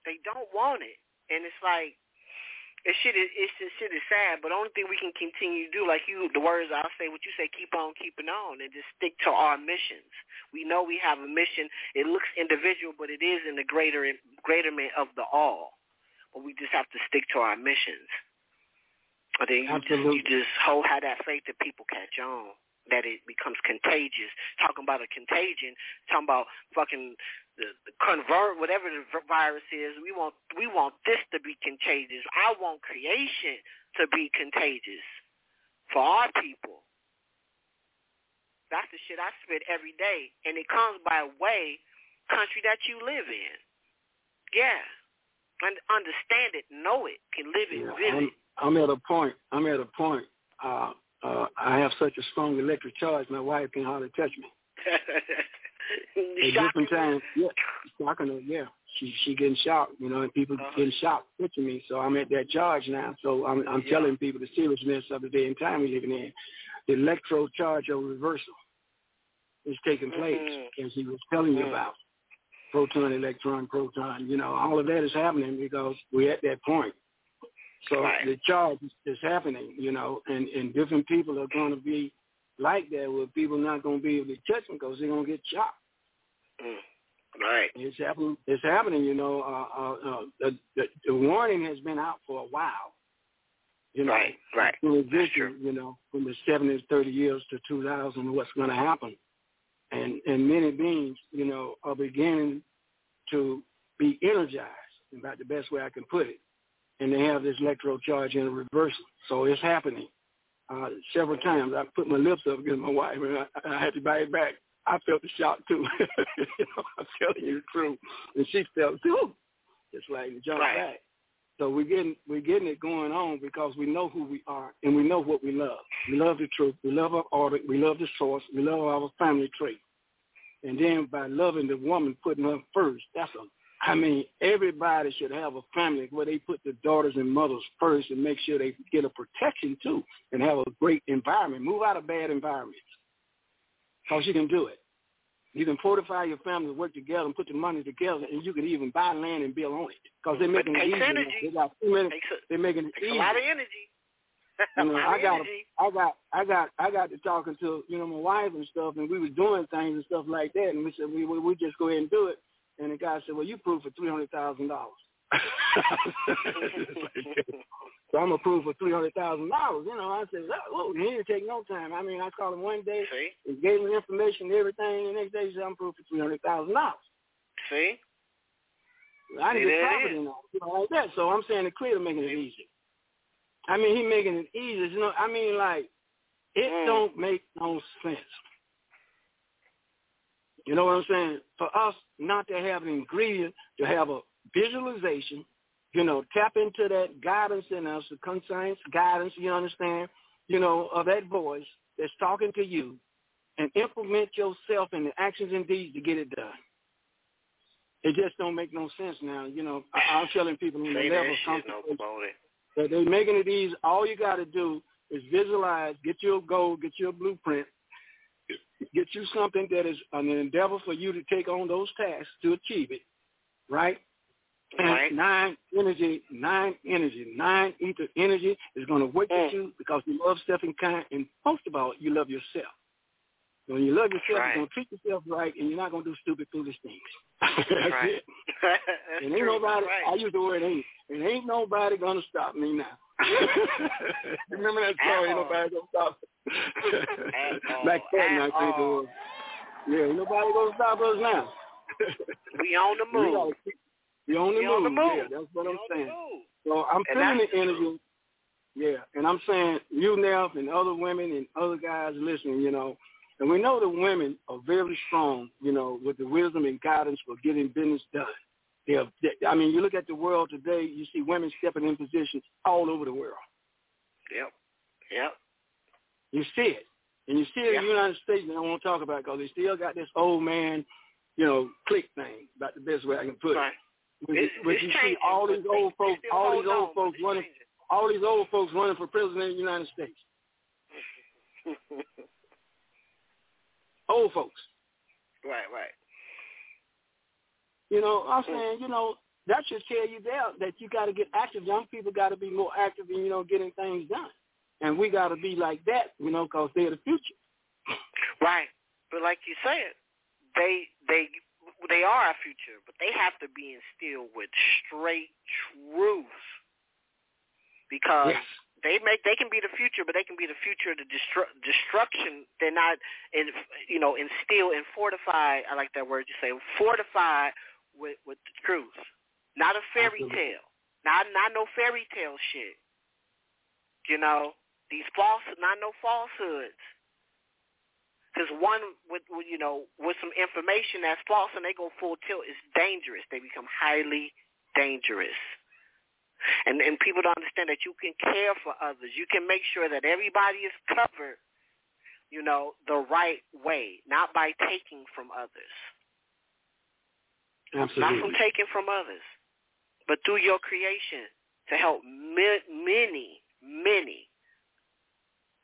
They don't want it. And it's like it shit is it's this shit is sad, but only thing we can continue to do, like you the words I'll say what you say, keep on keeping on and just stick to our missions. We know we have a mission. It looks individual, but it is in the greater greaterment of the all. But we just have to stick to our missions. But then you Absolutely. just you just hold have that faith that people catch on, that it becomes contagious. Talking about a contagion, talking about fucking the, the convert whatever the virus is. We want we want this to be contagious. I want creation to be contagious for our people. That's the shit I spit every day, and it comes by way country that you live in. Yeah, and understand it, know it, can live it, yeah, live it. I'm at a point. I'm at a point. Uh, uh, I have such a strong electric charge. My wife can hardly touch me. At different times, yeah, shocking her. Yeah, she she getting shocked, you know, and people Uh-huh. getting shocked touching me. So I'm at that charge now. So I'm I'm Yeah. telling people the seriousness of the day and time we're living in. The electro charge of reversal is taking place, Mhm. as he was telling you Mhm. about. Proton, electron, proton. You know, all of that is happening because we're at that point. So Right. the charge is, happening, you know, and, and different people are going to be like that where people not going to be able to touch them because they're going to get shocked. Mm. Right. It's happening. It's happening. You know, uh, uh, uh, the, the the warning has been out for a while. You know, Right, right. true. you know, from the 70s, 30 years to 2000, what's going to happen, and and many beings, you know, are beginning to be energized. About the best way I can put it, and they have this electro charge in reversal. So it's happening. Uh, several times I put my lips up against my wife, and I, I had to bite it back. I felt the shock too. you know, I'm telling you the truth, and she felt too. Just like the jump Right. back. So we're getting we're getting it going on because we know who we are and we know what we love. We love the truth. We love our order. We love the source. We love our family trait. And then by loving the woman, putting her first, that's a. I mean, everybody should have a family where they put the daughters and mothers first and make sure they get a protection too and have a great environment. Move out of bad environments because you can do it. You can fortify your family, work together, and put the money together, and you can even buy land and build on it because they're making it easy. energy. They got too many. Takes a, They're making it takes easy. a lot of energy. You know, I got, energy. I got, I got, I got to talking to you know my wife and stuff, and we were doing things and stuff like that, and we said we we, we just go ahead and do it, and the guy said, well, you prove for three hundred thousand dollars. so I'm approved for three hundred thousand dollars. You know, I said, oh, he didn't take no time. I mean, I called him one day, See? and gave him information, and everything, and the next day he said, I'm approved for three hundred thousand dollars. See? I didn't get it profit is. in that, you know, like that. So I'm saying the clear making it easy. I mean, he making it easy. You know, I mean, like it Mm. don't make no sense. You know what I'm saying? For us not to have an ingredient, to have a visualization, you know, tap into that guidance in us, the conscience guidance, you understand, you know, of that voice that's talking to you, and implement yourself in the actions and deeds to get it done. It just don't make no sense now. You know, I, I'm telling people on the level of shit, no concentration about it. that they're making it easy. All you got to do is visualize, get your goal, get your blueprint, get you something that is an endeavor for you to take on those tasks to achieve it, right? And Right. nine energy, nine energy, nine ether energy is going to work Mm. with you because you love self and kind, and most of all, you love yourself. When you love yourself, Right. you're going to treat yourself right, and you're not going to do stupid, foolish things. That's Right. it. That's And ain't true. nobody, right. I use the word ain't, and ain't nobody gonna stop me now. Remember that song, ain't nobody gonna stop At all. Back then, I think it was. Yeah, nobody gonna stop us now. We on the move. We on the We move. on the move. Yeah, that's what We I'm saying. So I'm And feeling the energy. Yeah, and I'm saying you, Neff, and other women and other guys listening, you know, and we know the women are very strong, you know, with the wisdom and guidance for getting business done. They are, they, I mean, you look at the world today, you see women stepping in positions all over the world. Yep. Yep. You see it. And you see it in Yeah. the United States, and I won't talk about it because they still got this old man, you know, click thing, about the best way I can put it. Right. When you, It's, when it's you see all these old folks, all these old on, folks running, changing. all these old folks running for president of the United States. Old folks. right, right. You know, I'm Mm. saying, you know, that should tell you there that you got to get active. Young people got to be more active in, you know, getting things done. And we got to be like that, you know, because they're the future. Right. But like you said, they they they are our future, but they have to be instilled with straight truth. Because Yes. they make they can be the future, but they can be the future of the destru- destruction. They're not, in, you know, instill and fortify. I like that word you say, fortify with with the truth, not a fairy Absolutely. tale, not not no fairy tale shit. You know, these false, not no falsehoods. Because one with, with you know with some information that's false and they go full tilt is dangerous. They become highly dangerous. And and people don't understand that you can care for others. You can make sure that everybody is covered, you know, the right way, not by taking from others. Absolutely. Not from taking from others, but through your creation to help many, many.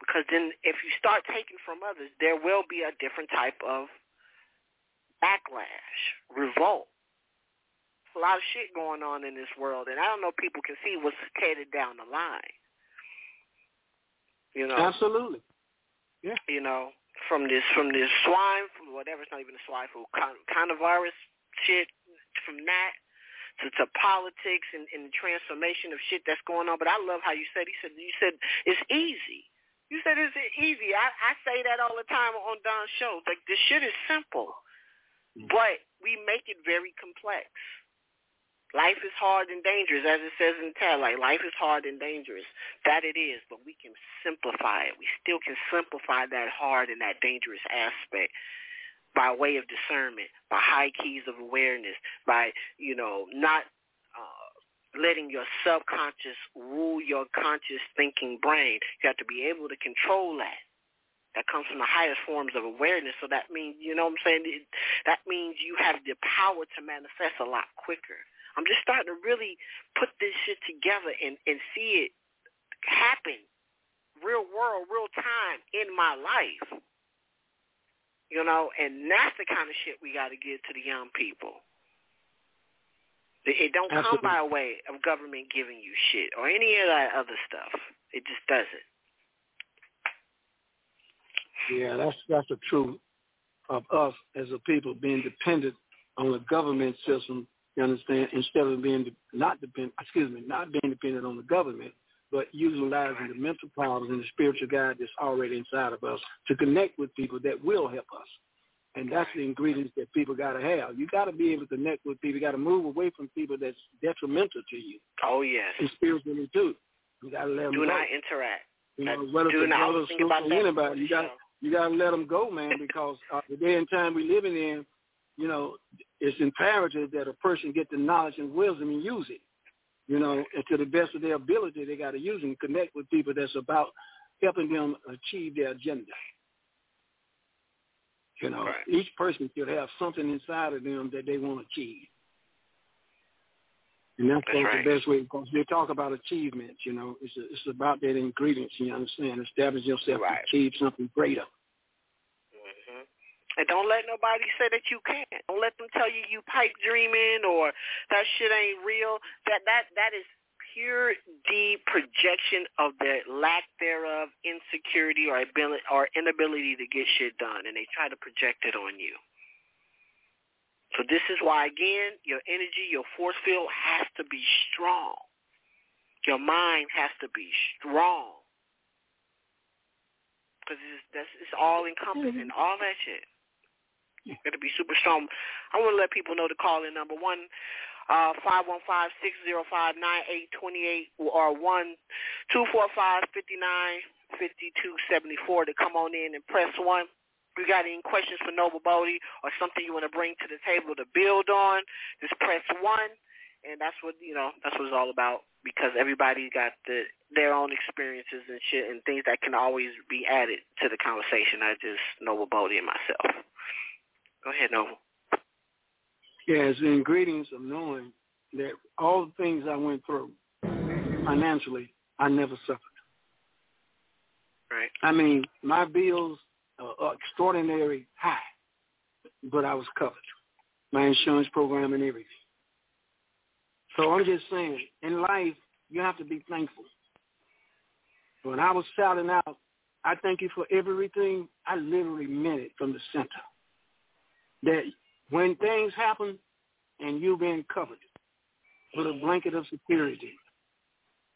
Because then if you start taking from others, there will be a different type of backlash, revolt. a lot of shit going on in this world, and I don't know if people can see what's headed down the line. You know, absolutely. Yeah. You know, from this from this swine, from whatever it's not even a swine flu, kind of virus shit, from that to, to politics and, and transformation of shit that's going on. But I love how you said he said you said it's easy. You said it's easy. I, I say that all the time on Don's show. Like this shit is simple, mm-hmm. but we make it very complex. Life is hard and dangerous, as it says in the Like life is hard and dangerous. That it is, but we can simplify it. We still can simplify that hard and that dangerous aspect by way of discernment, by high keys of awareness, by, you know, not letting your subconscious rule your conscious thinking brain. You have to be able to control that. That comes from the highest forms of awareness. So that means, you know what I'm saying? That means you have the power to manifest a lot quicker. I'm just starting to really put this shit together and, and see it happen real world, real time in my life. You know, and that's the kind of shit we got to get to the young people. It don't Absolutely. come by way of government giving you shit or any of that other stuff. It just doesn't. Yeah, that's that's the truth of us as a people being dependent on the government system. You understand? Instead of being not depend, excuse me, not being dependent on the government, but utilizing the mental powers and the spiritual guide that's already inside of us to connect with people that will help us. And that's the ingredients that people got to have. You got to be able to connect with people. You got to move away from people that's detrimental to you. Oh, yes. And spiritually, too. You got to let them Do go. not interact. You know, whether it's a brother, sister, anybody, you got you got to let them go, man, because uh, the day and time we're living in, you know, it's imperative that a person get the knowledge and wisdom and use it you know, and to the best of their ability, they got to use and connect with people that's about helping them achieve their agenda. You know, right. each person should have something inside of them that they want to achieve. And that's, that's right. the best way because they talk about achievements, you know, it's a, it's about that ingredients, you understand, establish yourself right. to achieve something greater. Mm-hmm. And don't let nobody say that you can't. Don't let them tell you you pipe dreaming or that shit ain't real. That that that is pure deep projection of their lack thereof, insecurity or ability or inability to get shit done, and they try to project it on you. So this is why again, your energy, your force field has to be strong. Your mind has to be strong because it's, that's it's all encompassing, mm-hmm. all that shit. Got to be super strong. I want to let people know the call-in number one uh, five one five six zero five nine eight twenty eight or one two four five fifty nine fifty two seventy four to come on in and press one. If you got any questions for Noble Boddie or something you want to bring to the table to build on, just press one, and that's what you know. That's what it's all about because everybody got the their own experiences and shit and things that can always be added to the conversation. I just Noble Boddie and myself. Go ahead, Noble. Yeah, it's the ingredients of knowing that all the things I went through financially, I never suffered. Right. I mean, my bills are extraordinary high, but I was covered. My insurance program and everything. So I'm just saying, in life, you have to be thankful. When I was shouting out, I thank you for everything, I literally meant it from the center that when things happen and you've been covered with a blanket of security,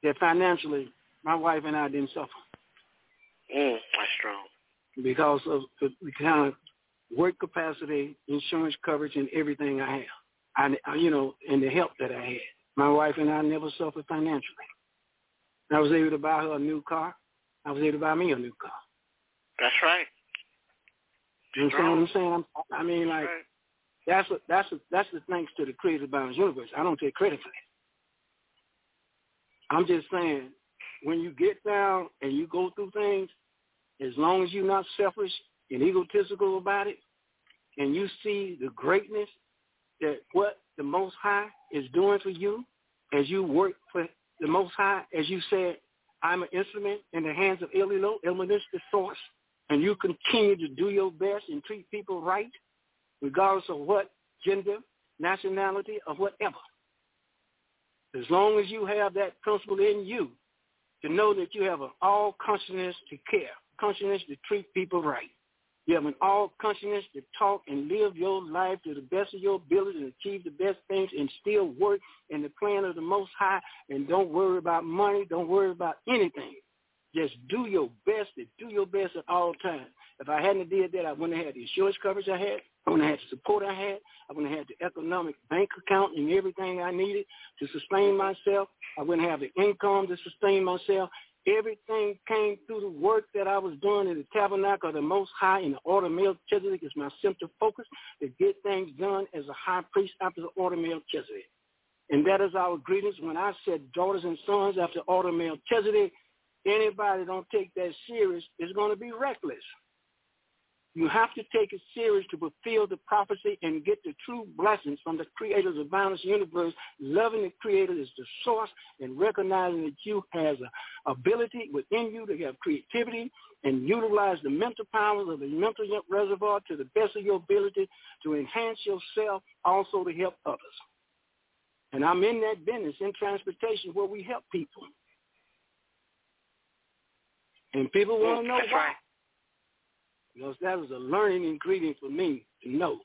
that financially my wife and I didn't suffer. Mm, that's strong. Because of the kind of work capacity, insurance coverage, and everything I have. I, you know, and the help that I had. My wife and I never suffered financially. I was able to buy her a new car. I was able to buy me a new car. That's right. You understand what I'm saying? I mean, like, That's a, that's a, that's the thanks to the creative bounds universe. I don't take credit for that. I'm just saying, when you get down and you go through things, as long as you're not selfish and egotistical about it, and you see the greatness that what the Most High is doing for you as you work for the Most High, as you said, I'm an instrument in the hands of Elilo, Elmanis the source, and you continue to do your best and treat people right, regardless of what gender, nationality, or whatever. As long as you have that principle in you to know that you have an all consciousness to care, consciousness to treat people right. You have an all consciousness to talk and live your life to the best of your ability and achieve the best things and still work in the plan of the Most High and don't worry about money, don't worry about anything. Just do your best and do your best at all times. If I hadn't did that, I wouldn't have had the insurance coverage I had. I wouldn't have had the support I had. I wouldn't have the economic bank account and everything I needed to sustain myself. I wouldn't have the income to sustain myself. Everything came through the work that I was doing in the tabernacle of the Most High in the order of Melchizedek is my central focus to get things done as a high priest after the order of Melchizedek. And that is our greetings. When I said daughters and sons after order of Melchizedek, anybody don't take that serious is going to be reckless. You have to take it serious to fulfill the prophecy and get the true blessings from the creator of the boundless universe. Loving the creator is the source and recognizing that you has an ability within you to have creativity and utilize the mental powers of the mental reservoir to the best of your ability to enhance yourself, also to help others. And I'm in that business in transportation where we help people. And people want to know why. Because that was a learning ingredient for me to know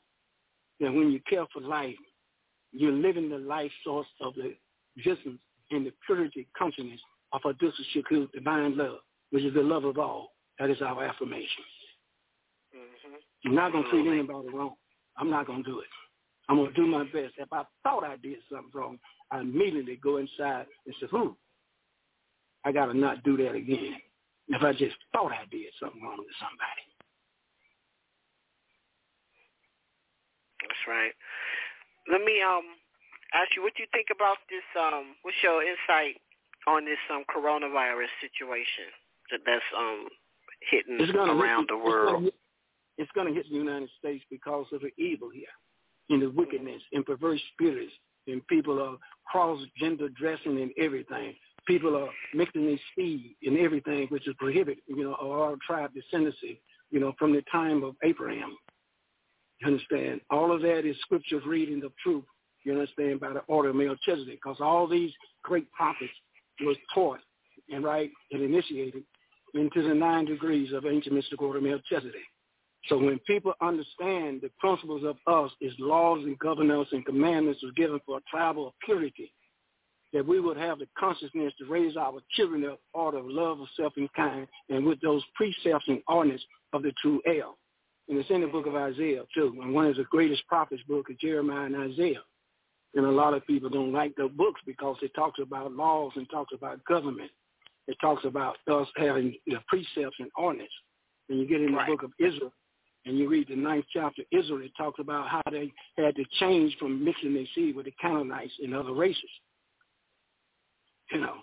that when you care for life, you're living the life source of the existence and the purity consciousness of a Shakur, divine love, which is the love of all. That is our affirmation. Mm-hmm. I'm not going to treat anybody wrong. I'm not going to do it. I'm going to do my best. If I thought I did something wrong, I immediately go inside and say, hmm, I got to not do that again. If I just thought I did something wrong to somebody. That's right. Let me um ask you what you think about this. Um, what's your insight on this um coronavirus situation that that's um hitting around hit, the world? It's going to hit the United States because of the evil here, and the wickedness, and perverse spirits, and people are cross-gender dressing and everything. People are mixing their seed and everything, which is prohibited, you know, of our tribe descendancy, you know, from the time of Abraham. You understand? All of that is scriptures reading the truth. You understand by the order of Melchizedek, because all these great prophets was taught and right and initiated into the nine degrees of ancient mystic order of Melchizedek. So when people understand the principles of us is laws and governance and commandments was given for a tribal of purity, that we would have the consciousness to raise our children up out of love of self and kind and with those precepts and ordinance of the true El. And it's in the book of Isaiah, too. And one of the greatest prophets book is Jeremiah and Isaiah. And a lot of people don't like the books because it talks about laws and talks about government. It talks about us having the precepts and ordinance. And you get in the right. book of Israel and you read the ninth chapter of Israel, it talks about how they had to change from mixing their seed with the Canaanites and other races. You know,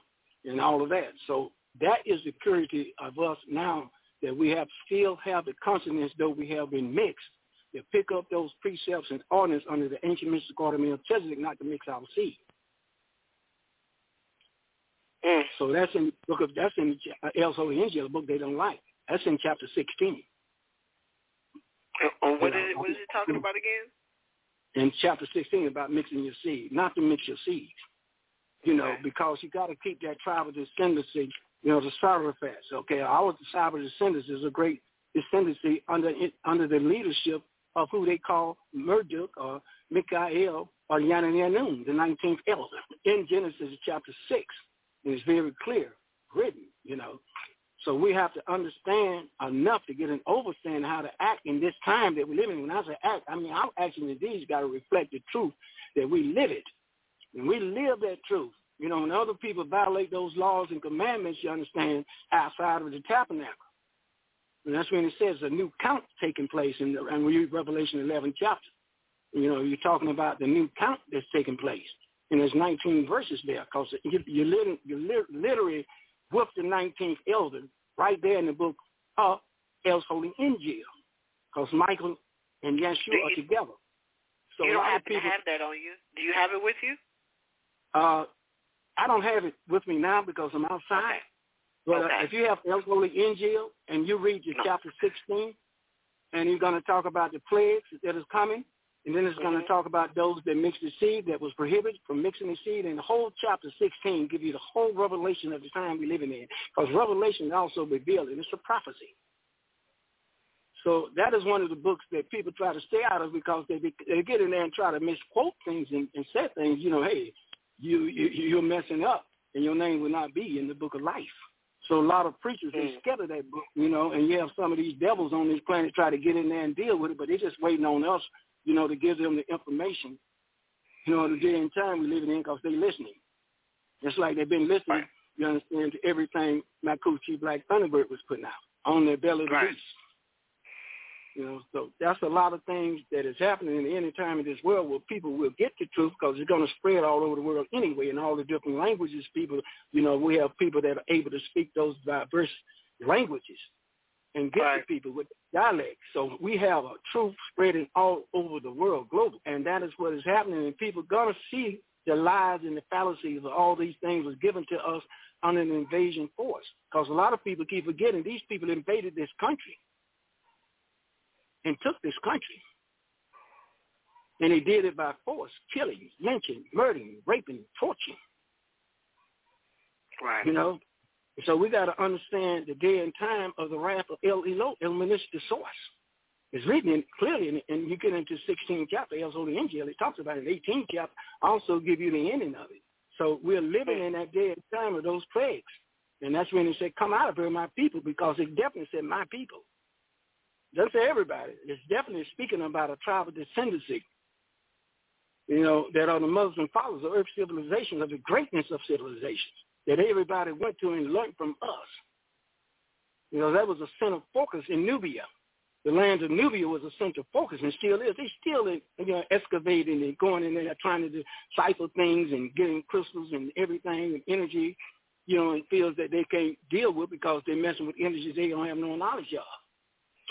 and all of that. So that is the purity of us now that we have still have the consciousness, though we have been mixed, to pick up those precepts and ordinance under the ancient mystic order of Melchizedek, not to mix our seed. Mm. So that's in book of that's in El Injil, book they don't like. That's in chapter sixteen. Uh, what, is it, what is it talking about again? In chapter sixteen, about mixing your seed, not to mix your seeds. You know, Okay. because you got to keep that tribal descendancy you know, the Sarafats, okay? Our tribal descendants is a great descendancy under under the leadership of who they call Marduk or Mikael or Yananyanun, the 19th elder, in Genesis chapter 6. And it's very clear, written, you know. So we have to understand enough to get an understanding how to act in this time that we live in. When I say act, I mean our actions in these got to reflect the truth that we live it. And we live that truth. You know, when other people violate those laws and commandments, you understand, outside of the tabernacle. And that's when it says a new count taking place in the, and we read Revelation 11 chapter. You know, you're talking about the new count that's taking place. And there's 19 verses there because you're, literally, you literally with the 19th elder right there in the book of El Holy Injil because Michael and Yeshua you, are together. So you don't happen people, to have that on you? Do you have it with you? Uh, I don't have it with me now because I'm outside. But okay. Uh, if you have El Holy Injil and you read your no. chapter 16, and you're going to talk about the plagues that is coming, and then it's mm-hmm. going to talk about those that mix the seed that was prohibited from mixing the seed. And the whole chapter 16 give you the whole revelation of the time we're living in. Because Revelation also revealed it. It's a prophecy. So that is one of the books that people try to stay out of because they they get in there and try to misquote things and, and say things. You know, hey, you, you you're messing up, and your name will not be in the book of life. So a lot of preachers they mm. scared of that book, you know, and you have some of these devils on this planet try to get in there and deal with it, but they're just waiting on us, you know, to give them the information, you know, the day and time we're living in because they're listening. It's like they've been listening, right. you understand, to everything my Chief Black Thunderbird was putting out on their belly of the right. beast. You know, so that's a lot of things that is happening in any time in this world where people will get the truth because it's going to spread all over the world anyway in all the different languages. People, you know, we have people that are able to speak those diverse languages and get right. to people with dialects. So we have a truth spreading all over the world, global, and that is what is happening. And people are going to see the lies and the fallacies of all these things was given to us on an invasion force. Because a lot of people keep forgetting these people invaded this country and took this country. And he did it by force, killing, lynching, murdering, raping, torturing. Right. You know, so we got to understand the day and time of the wrath of El Elo, El Minister Source. It's written in, clearly, and you get into 16th chapter, El Holy Injil, it talks about it. 18th chapter also give you the ending of it. So we're living in that day and time of those plagues. And that's when he said, come out of here, my people, because it definitely said my people. Doesn't say everybody. It's definitely speaking about a tribe of descendancy. You know, that are the Muslim followers of earth civilization, of the greatness of civilizations that everybody went to and learned from us. You know, that was a center focus in Nubia. The land of Nubia was a central focus and still is. They still, you know, excavating and going in there trying to decipher things and getting crystals and everything and energy, you know, in fields that they can't deal with because they're messing with energies they don't have no knowledge of.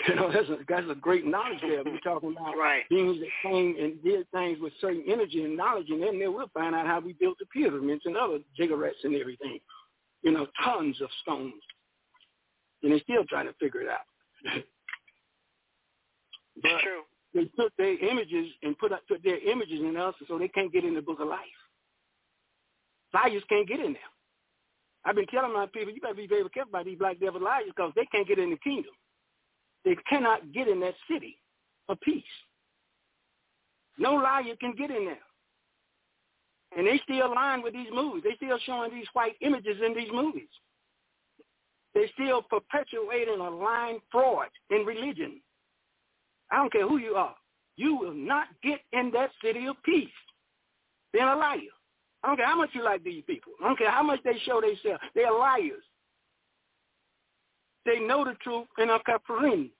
You know, that's a that's a great knowledge there. We're talking about right. beings that came and did things with certain energy and knowledge, and then we'll find out how we built the pyramids and other ziggurats and everything. You know, tons of stones, and they're still trying to figure it out. but true. They took their images and put up, put their images in us, so they can't get in the book of life. Liars can't get in there. I've been telling my people, you better be very careful about these black devil liars because they can't get in the kingdom. They cannot get in that city of peace. No liar can get in there. And they still lying with these movies. They still showing these white images in these movies. They still perpetuating a lying fraud in religion. I don't care who you are. You will not get in that city of peace. Being a liar. I don't care how much you like these people. I don't care how much they show themselves. They're liars. They know the truth and are kafirin.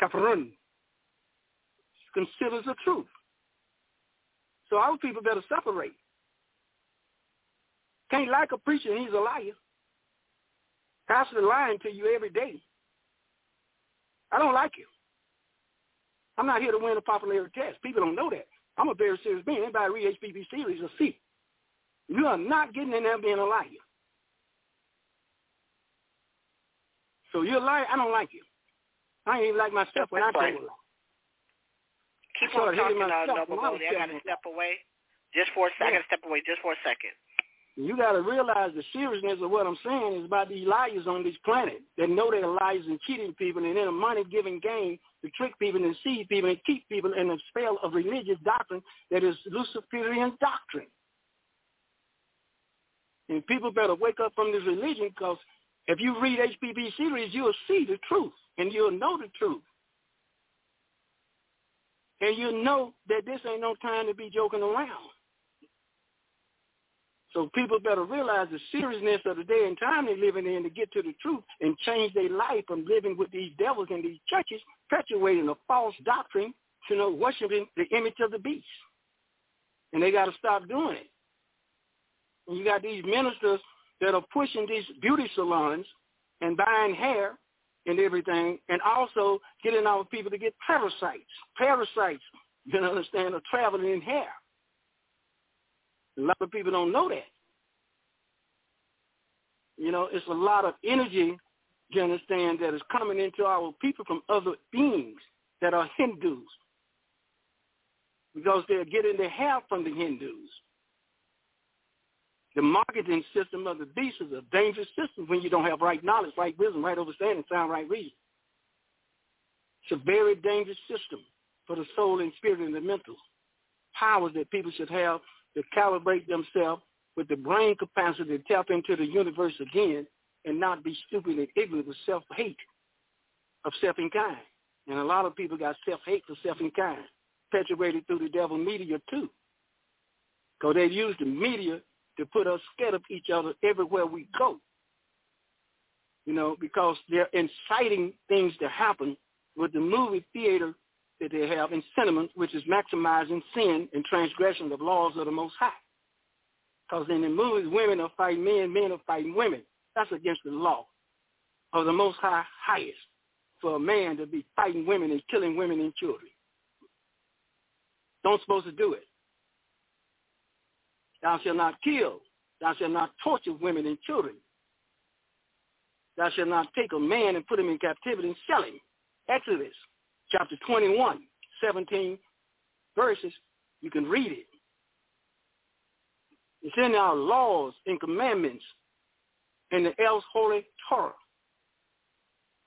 Kafirin considers the truth. So our people better separate. Can't like a preacher and he's a liar. Pastor lying to you every day. I don't like you. I'm not here to win a popularity test. People don't know that. I'm a very serious man. Anybody read HPB series will see. You are not getting in there being a liar. So you're a liar. I don't like you. I ain't even like myself when I told a lie. Keep on talking, uh, Noble Boddie. I got to step away. Just for a second. Yeah. I got to step away just for a second. You got to realize the seriousness of what I'm saying is about these liars on this planet that know they're liars and cheating people and in a money-giving game to trick people and deceive people and keep people in a spell of religious doctrine that is Luciferian doctrine. And people better wake up from this religion because if you read HPB series, you'll see the truth and you'll know the truth. And you'll know that this ain't no time to be joking around. So people better realize the seriousness of the day and time they're living in to get to the truth and change their life from living with these devils in these churches, perpetuating a false doctrine, you know, worshiping the image of the beast. And they got to stop doing it. And you got these ministers that are pushing these beauty salons and buying hair and everything, and also getting our people to get parasites. Parasites, you understand, are traveling in hair. A lot of people don't know that. You know, it's a lot of energy, you understand, that is coming into our people from other beings that are Hindus because they're getting their hair from the Hindus. The marketing system of the beast is a dangerous system when you don't have right knowledge, right wisdom, right understanding, sound right reason. It's a very dangerous system for the soul and spirit and the mental powers that people should have to calibrate themselves with the brain capacity to tap into the universe again and not be stupid and ignorant with self-hate of self and a lot of people got self-hate for self and kind, perpetuated through the devil media too. Because they use the media to put us scared of each other everywhere we go. You know, because they're inciting things to happen with the movie theater that they have in sentiment, which is maximizing sin and transgression of laws of the Most High. Because in the movies, women are fighting men, men are fighting women. That's against the law of the Most High highest for a man to be fighting women and killing women and children. Don't supposed to do it. Thou shalt not kill. Thou shalt not torture women and children. Thou shalt not take a man and put him in captivity and sell him. Exodus chapter 21, 17 verses. You can read it. It's in our laws and commandments in the else holy Torah.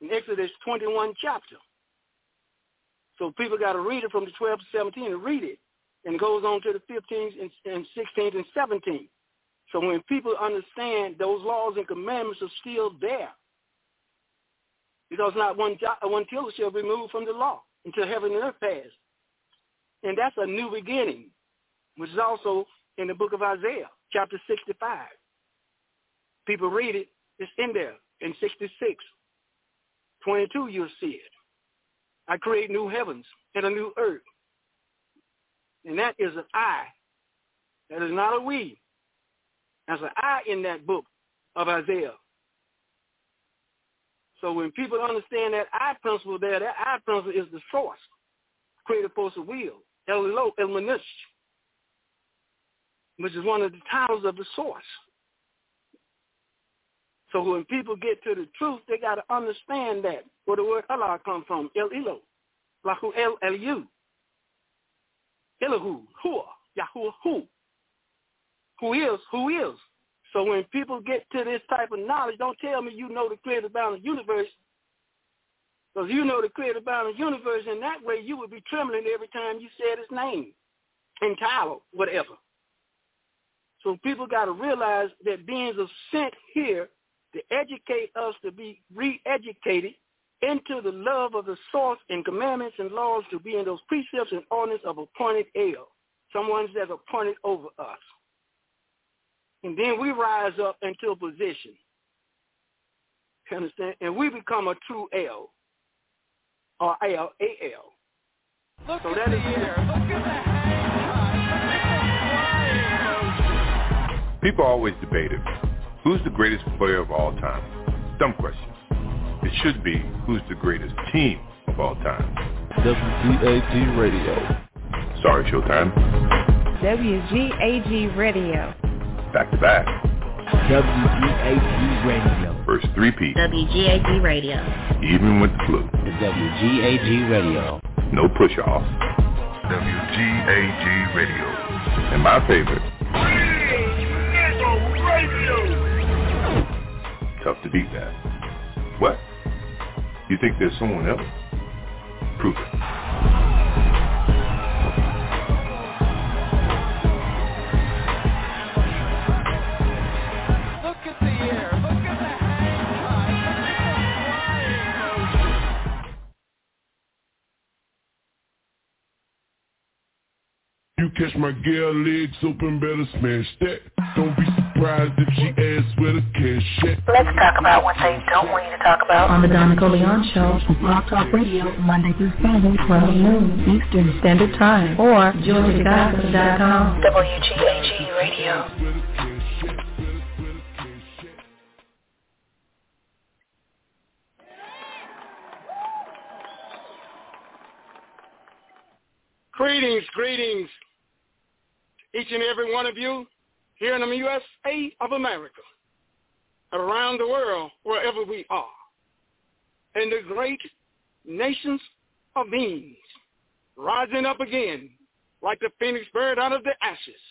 In Exodus 21 chapter. So people got to read it from the 12 to 17 and read it. And goes on to the 15th and 16th and 17th. So when people understand those laws and commandments are still there, because not one, one tittle shall be removed from the law until heaven and earth pass. And that's a new beginning, which is also in the book of Isaiah, chapter 65. People read it, it's in there in 66. 22, you'll see it. I create new heavens and a new earth. And that is an I. That is not a we. That's an I in that book of Isaiah. So when people understand that I principle there, that I principle is the source, creative force of will, El El Manish, which is one of the titles of the source. So when people get to the truth, they got to understand that where the word Allah comes from, El Ilo, Lahu El Elu, Elahu, Hua, Yahuwah, Who, who is, who is. So when people get to this type of knowledge, don't tell me you know the creator bound universe. Because you know the creator bound universe, and that way you would be trembling every time you said his name, entitled, whatever. So people got to realize that beings are sent here to educate us to be re-educated into the love of the source and commandments and laws to be in those precepts and ordinance of appointed El, someone that's appointed over us. And then we rise up into a position. You understand? And we become a true L or L A L. Look so at that the is year. Look at the People always debate it. Who's the greatest player of all time? Dumb question. It should be who's the greatest team of all time. WGAG Radio. Sorry, Showtime. WGAG Radio. Back to back. WGAG Radio. First three-peat. WGAG Radio. Even with the flu. The WGAG Radio. No push-off. WGAG Radio. And my favorite. Tough to beat that. What? You think there's someone else? Prove it. Look at the year. Look at the You catch my girl legs open, better smash that. Don't be surprised surprised if she asks where the cash at. Let's talk about what they don't want you to talk about. On the Donna Leon Show, Blog Talk Radio, Monday through Friday, 12 noon Eastern Standard Time, or GeorgiaGospel.com. WGAG Radio. Greetings, greetings, each and every one of you here in the USA of America, around the world, wherever we are, and the great nations of beings rising up again like the phoenix bird out of the ashes,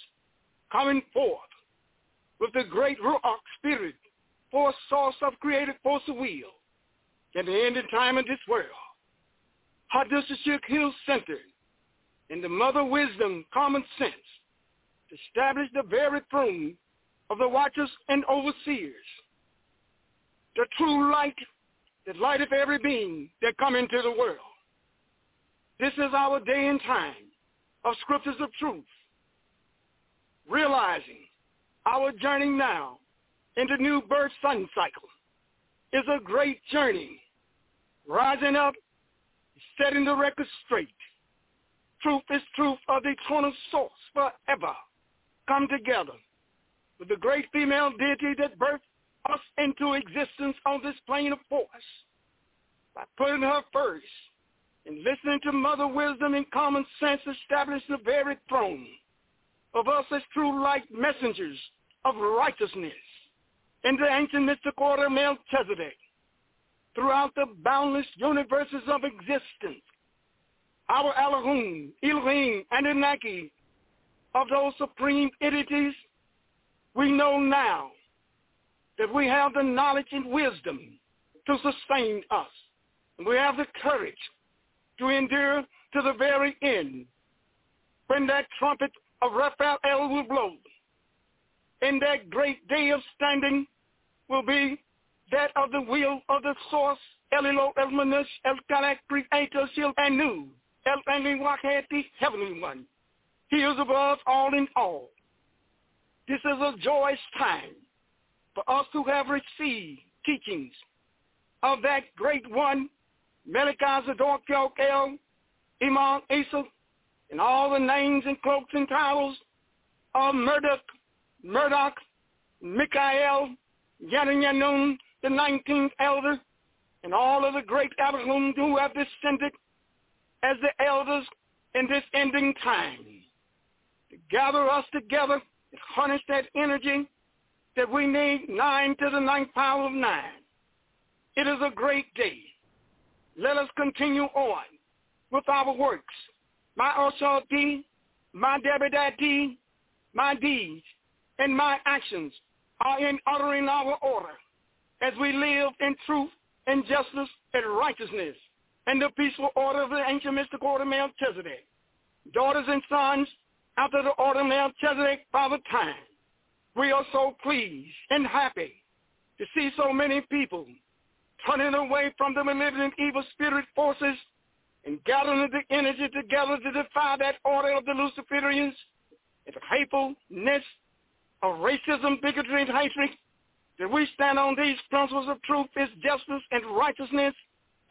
coming forth with the great Ruach spirit, force source of creative force of will, in the ending time of this world. Hadusha Hill Center in the mother wisdom, common sense, establish the very throne of the watchers and overseers. The true light that lighteth every being that come into the world. This is our day and time of scriptures of truth. Realizing our journey now into new birth sun cycle is a great journey. Rising up, setting the record straight Truth is truth of the eternal source forever. Come together with the great female deity that birthed us into existence on this plane of force by putting her first and listening to mother wisdom and common sense establish the very throne of us as true light messengers of righteousness in the ancient mystic order of Melchizedek. Throughout the boundless universes of existence our Elohim, Elohim, Anunnaki of those supreme entities, we know now that we have the knowledge and wisdom to sustain us. And we have the courage to endure to the very end when that trumpet of Raphael will blow. And that great day of standing will be that of the will of the source, Elilo, Elmanush, El Kalak, Creator, Shil, New. El Walkhead, the Heavenly One. He is above all in all. This is a joyous time for us who have received teachings of that great one, Melikazador El, Imam Isa, and all the names and cloaks and titles of Murdoch, Murdoch, Michael, Yanun, the 19th elder, and all of the great Abraham who have descended as the elders in this ending time gather us together harness that energy that we need nine to the ninth power of nine. It is a great day. Let us continue on with our works. My Oshal my Debbie my deeds, and my actions are in uttering our order as we live in truth and justice and righteousness and the peaceful order of the ancient mystic order Melchizedek. Daughters and sons, after the order Melchizedek, Father Time. We are so pleased and happy to see so many people turning away from the malignant evil spirit forces and gathering the energy together to defy that order of the Luciferians and the hatefulness of racism, bigotry, and hatred, that we stand on these principles of truth, is justice, and righteousness,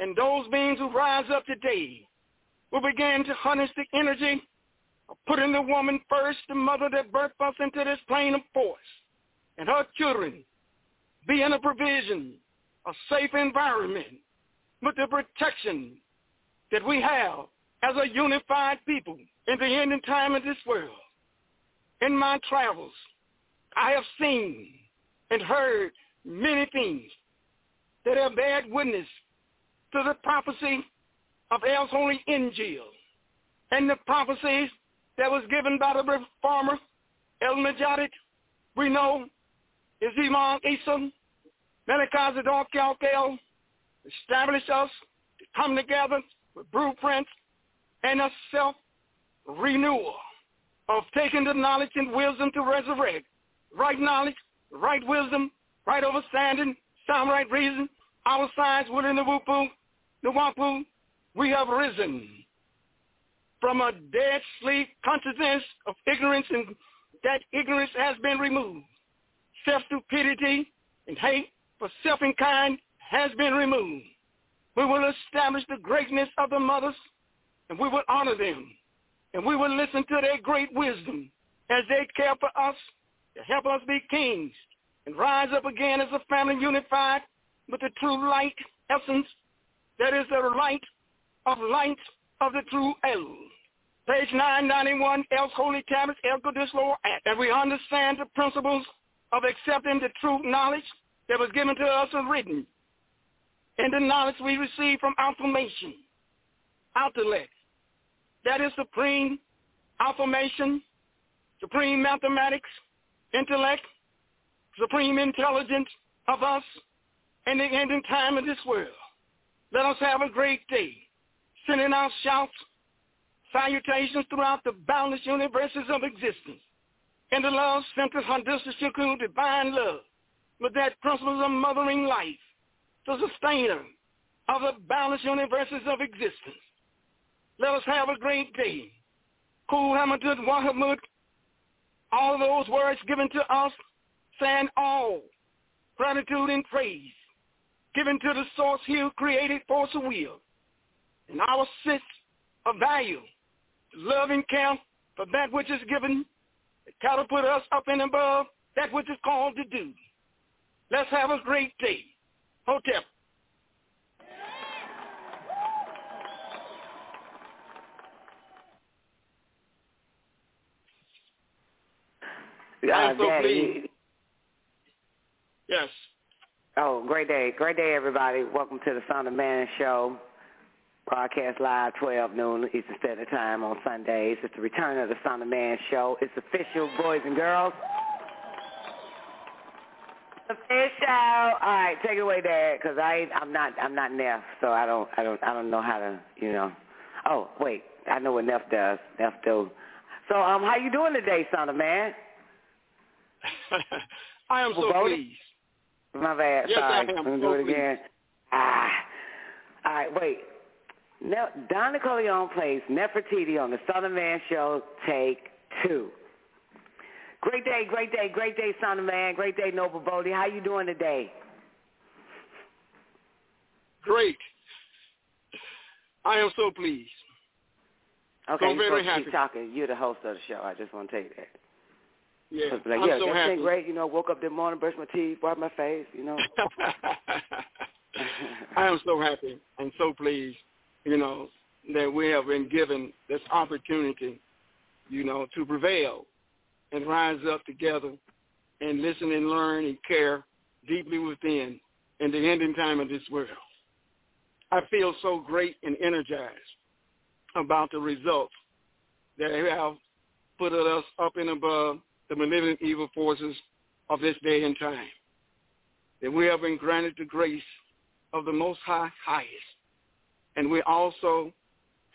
and those beings who rise up today will begin to harness the energy putting the woman first, the mother that birthed us into this plane of force, and her children being a provision, a safe environment with the protection that we have as a unified people in the ending time of this world. In my travels, I have seen and heard many things that have bad witness to the prophecy of El's Holy Injil and the prophecies that was given by the reformer El Majadid, we know is Imam Isa, Melchizedek Kalkel, establish us to come together with blueprints and a self-renewal of taking the knowledge and wisdom to resurrect. Right knowledge, right wisdom, right understanding, sound right reason, our signs within the Wupu, the Wapu, we have risen from a dead sleep consciousness of ignorance and that ignorance has been removed. self-stupidity and hate for self and kind has been removed. We will establish the greatness of the mothers, and we will honor them, and we will listen to their great wisdom as they care for us to help us be kings and rise up again as a family unified with the true light essence that is the light of light of the true El. Page 991, El's Holy Tablets, El Qudus Lord, and we understand the principles of accepting the true knowledge that was given to us and written, and the knowledge we receive from affirmation, intellect. That is supreme affirmation, supreme mathematics, intellect, supreme intelligence of us, and the ending time of this world. Let us have a great day, sending out shouts, salutations throughout the boundless universes of existence. And the love centers Handusha divine love, with that principle of mothering life, the sustainer of the boundless universes of existence. Let us have a great day. Hamadud Wahamud, all those words given to us, saying all gratitude and praise given to the source here created force of will. And our sense of value, love and care for that which is given, to catapult us up and above that which is called to do. Let's have a great day. Hotep. Uh, so Daddy. Yes. Oh, great day. Great day, everybody. Welcome to the Son of Man Show. Broadcast live 12 noon Eastern Standard Time on Sundays. It's the return of the Son of Man Show. It's official, boys and girls. Official. All right, take it away, Dad, because I I'm not I'm not Neff, so I don't I don't I don't know how to you know. Oh wait, I know what Neff does. Neff do. So um, how you doing today, Son of Man? I am so Well, pleased. My bad. Yes, I Sorry. am. Let me So do it pleased. again. Ah. All right, wait. Now, Don Nicoleone plays Nefertiti on the Son of Man Show, take two. Great day, great day, great day, Son of Man. Great day, Noble Boddie. How you doing today? Great. I am so pleased. Okay, So you're very happy. keep talking. You're the host of the show. I just want to tell you that. Yeah, Supposed to be like, I'm yeah, so happy. great. You know, woke up this morning, brushed my teeth, wiped my face. You know. I am so happy and so pleased, you know, that we have been given this opportunity, you know, to prevail and rise up together and listen and learn and care deeply within in the ending time of this world. I feel so great and energized about the results that have put us up and above the malevolent evil forces of this day and time. That we have been granted the grace of the Most High highest. And we also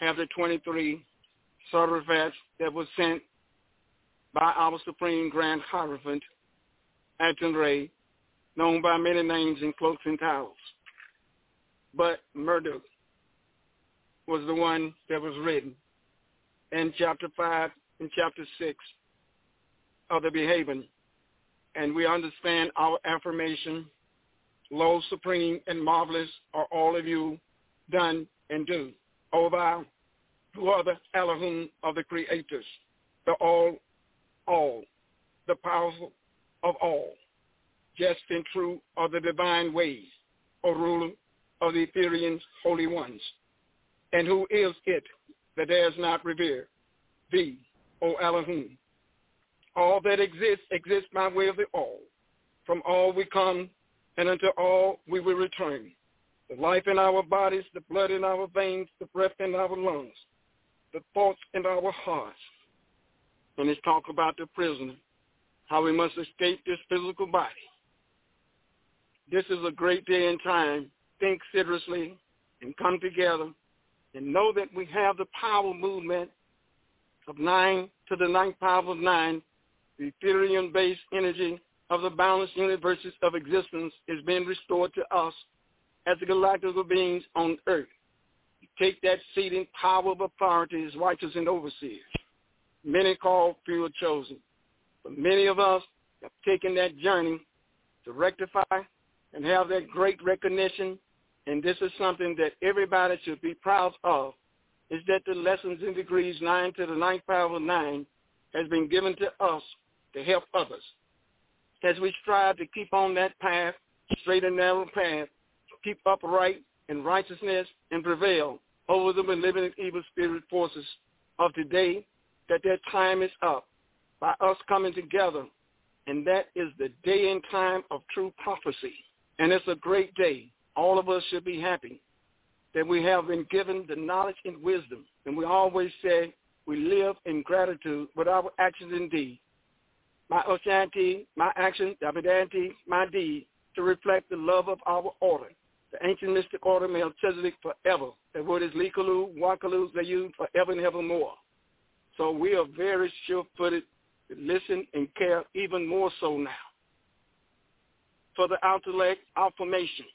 have the 23 certificates that were sent by our Supreme Grand Hierophant, Aton Ray, known by many names in cloaks and towels. But Murdoch was the one that was written in chapter 5 and chapter 6 of the Behavior. And we understand our affirmation Lo, supreme and marvelous are all of you done and do. O thou, who are the Elohim of the creators, the all, all, the powerful of all, just and true are the divine ways, O ruler of the Ethereans, holy ones. And who is it that dares not revere thee, O Elohim? All that exists exists by way of the all. From all we come, and unto all we will return. The life in our bodies, the blood in our veins, the breath in our lungs, the thoughts in our hearts. And it's talk about the prisoner, how we must escape this physical body. This is a great day and time. Think seriously and come together and know that we have the power movement of nine to the ninth power of nine, the Etherean-based energy of the balanced universes of existence is being restored to us as the galactical beings on earth. Take that seat in power of authority as righteous and overseers. Many called, few are chosen. But many of us have taken that journey to rectify and have that great recognition. And this is something that everybody should be proud of, is that the lessons and degrees 9 to the ninth power of 9 has been given to us to help others. As we strive to keep on that path, straight and narrow path, keep upright in righteousness and prevail over the malignant evil spirit forces of today, that their time is up by us coming together. And that is the day and time of true prophecy. And it's a great day. All of us should be happy that we have been given the knowledge and wisdom. And we always say we live in gratitude with our actions and deeds. My Oshanti, my action, Davidanti, my deed, to reflect the love of our order, the ancient mystic order Melchizedek forever. That word is Likalu, Wakalu, Zayu, forever and evermore. So we are very sure-footed to listen and care even more so now. For the intellect, our formation,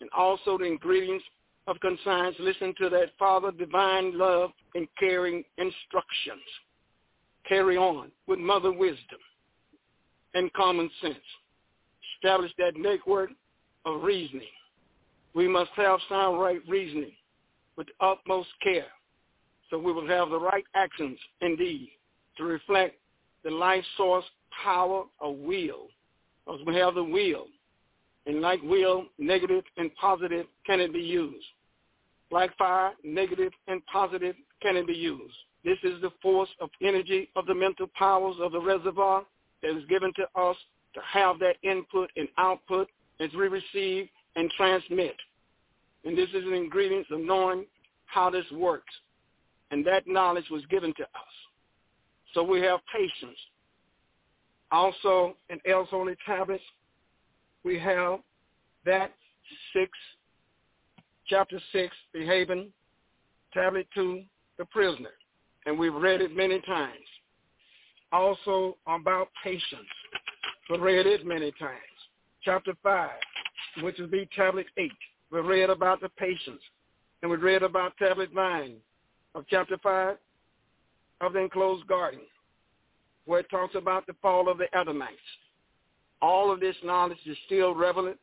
and also the ingredients of conscience, listen to that Father divine love and caring instructions. Carry on with mother wisdom and common sense. Establish that network of reasoning. We must have sound right reasoning with the utmost care so we will have the right actions indeed to reflect the life source power of will. Because we have the will. And like will, negative and positive can it be used. Like fire, negative and positive can it be used. This is the force of energy of the mental powers of the reservoir that is given to us to have that input and output as we receive and transmit. And this is an ingredient of knowing how this works. And that knowledge was given to us. So we have patience. Also, in El's Holy Tablets, we have that six, chapter six, behaving, tablet two, the prisoner. And we've read it many times. Also about patience. we've read it many times. Chapter five, which will be tablet eight. We read about the patience. And we read about tablet nine of chapter five of the enclosed garden, where it talks about the fall of the Edomites. All of this knowledge is still relevant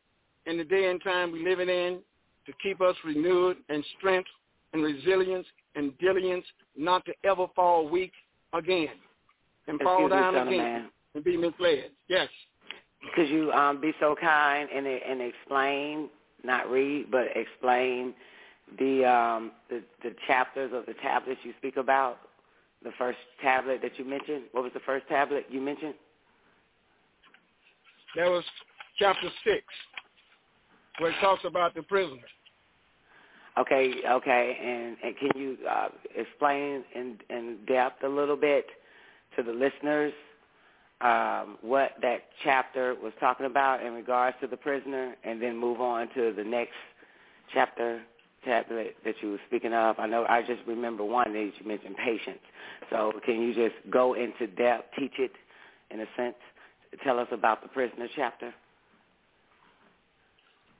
in the day and time we're living in to keep us renewed and strength and resilience and diligence not to ever fall weak again and fall down again man. and be misled. Yes. Could you um, be so kind and and explain, not read, but explain the um, the, the chapters of the tablets you speak about? The first tablet that you mentioned. What was the first tablet you mentioned? That was chapter six, where it talks about the prisoner. Okay, okay, and, and can you uh, explain in, in depth a little bit to the listeners um, what that chapter was talking about in regards to the prisoner, and then move on to the next chapter tablet that you were speaking of? I know I just remember one that you mentioned patience. So can you just go into depth, teach it in a sense, tell us about the prisoner chapter?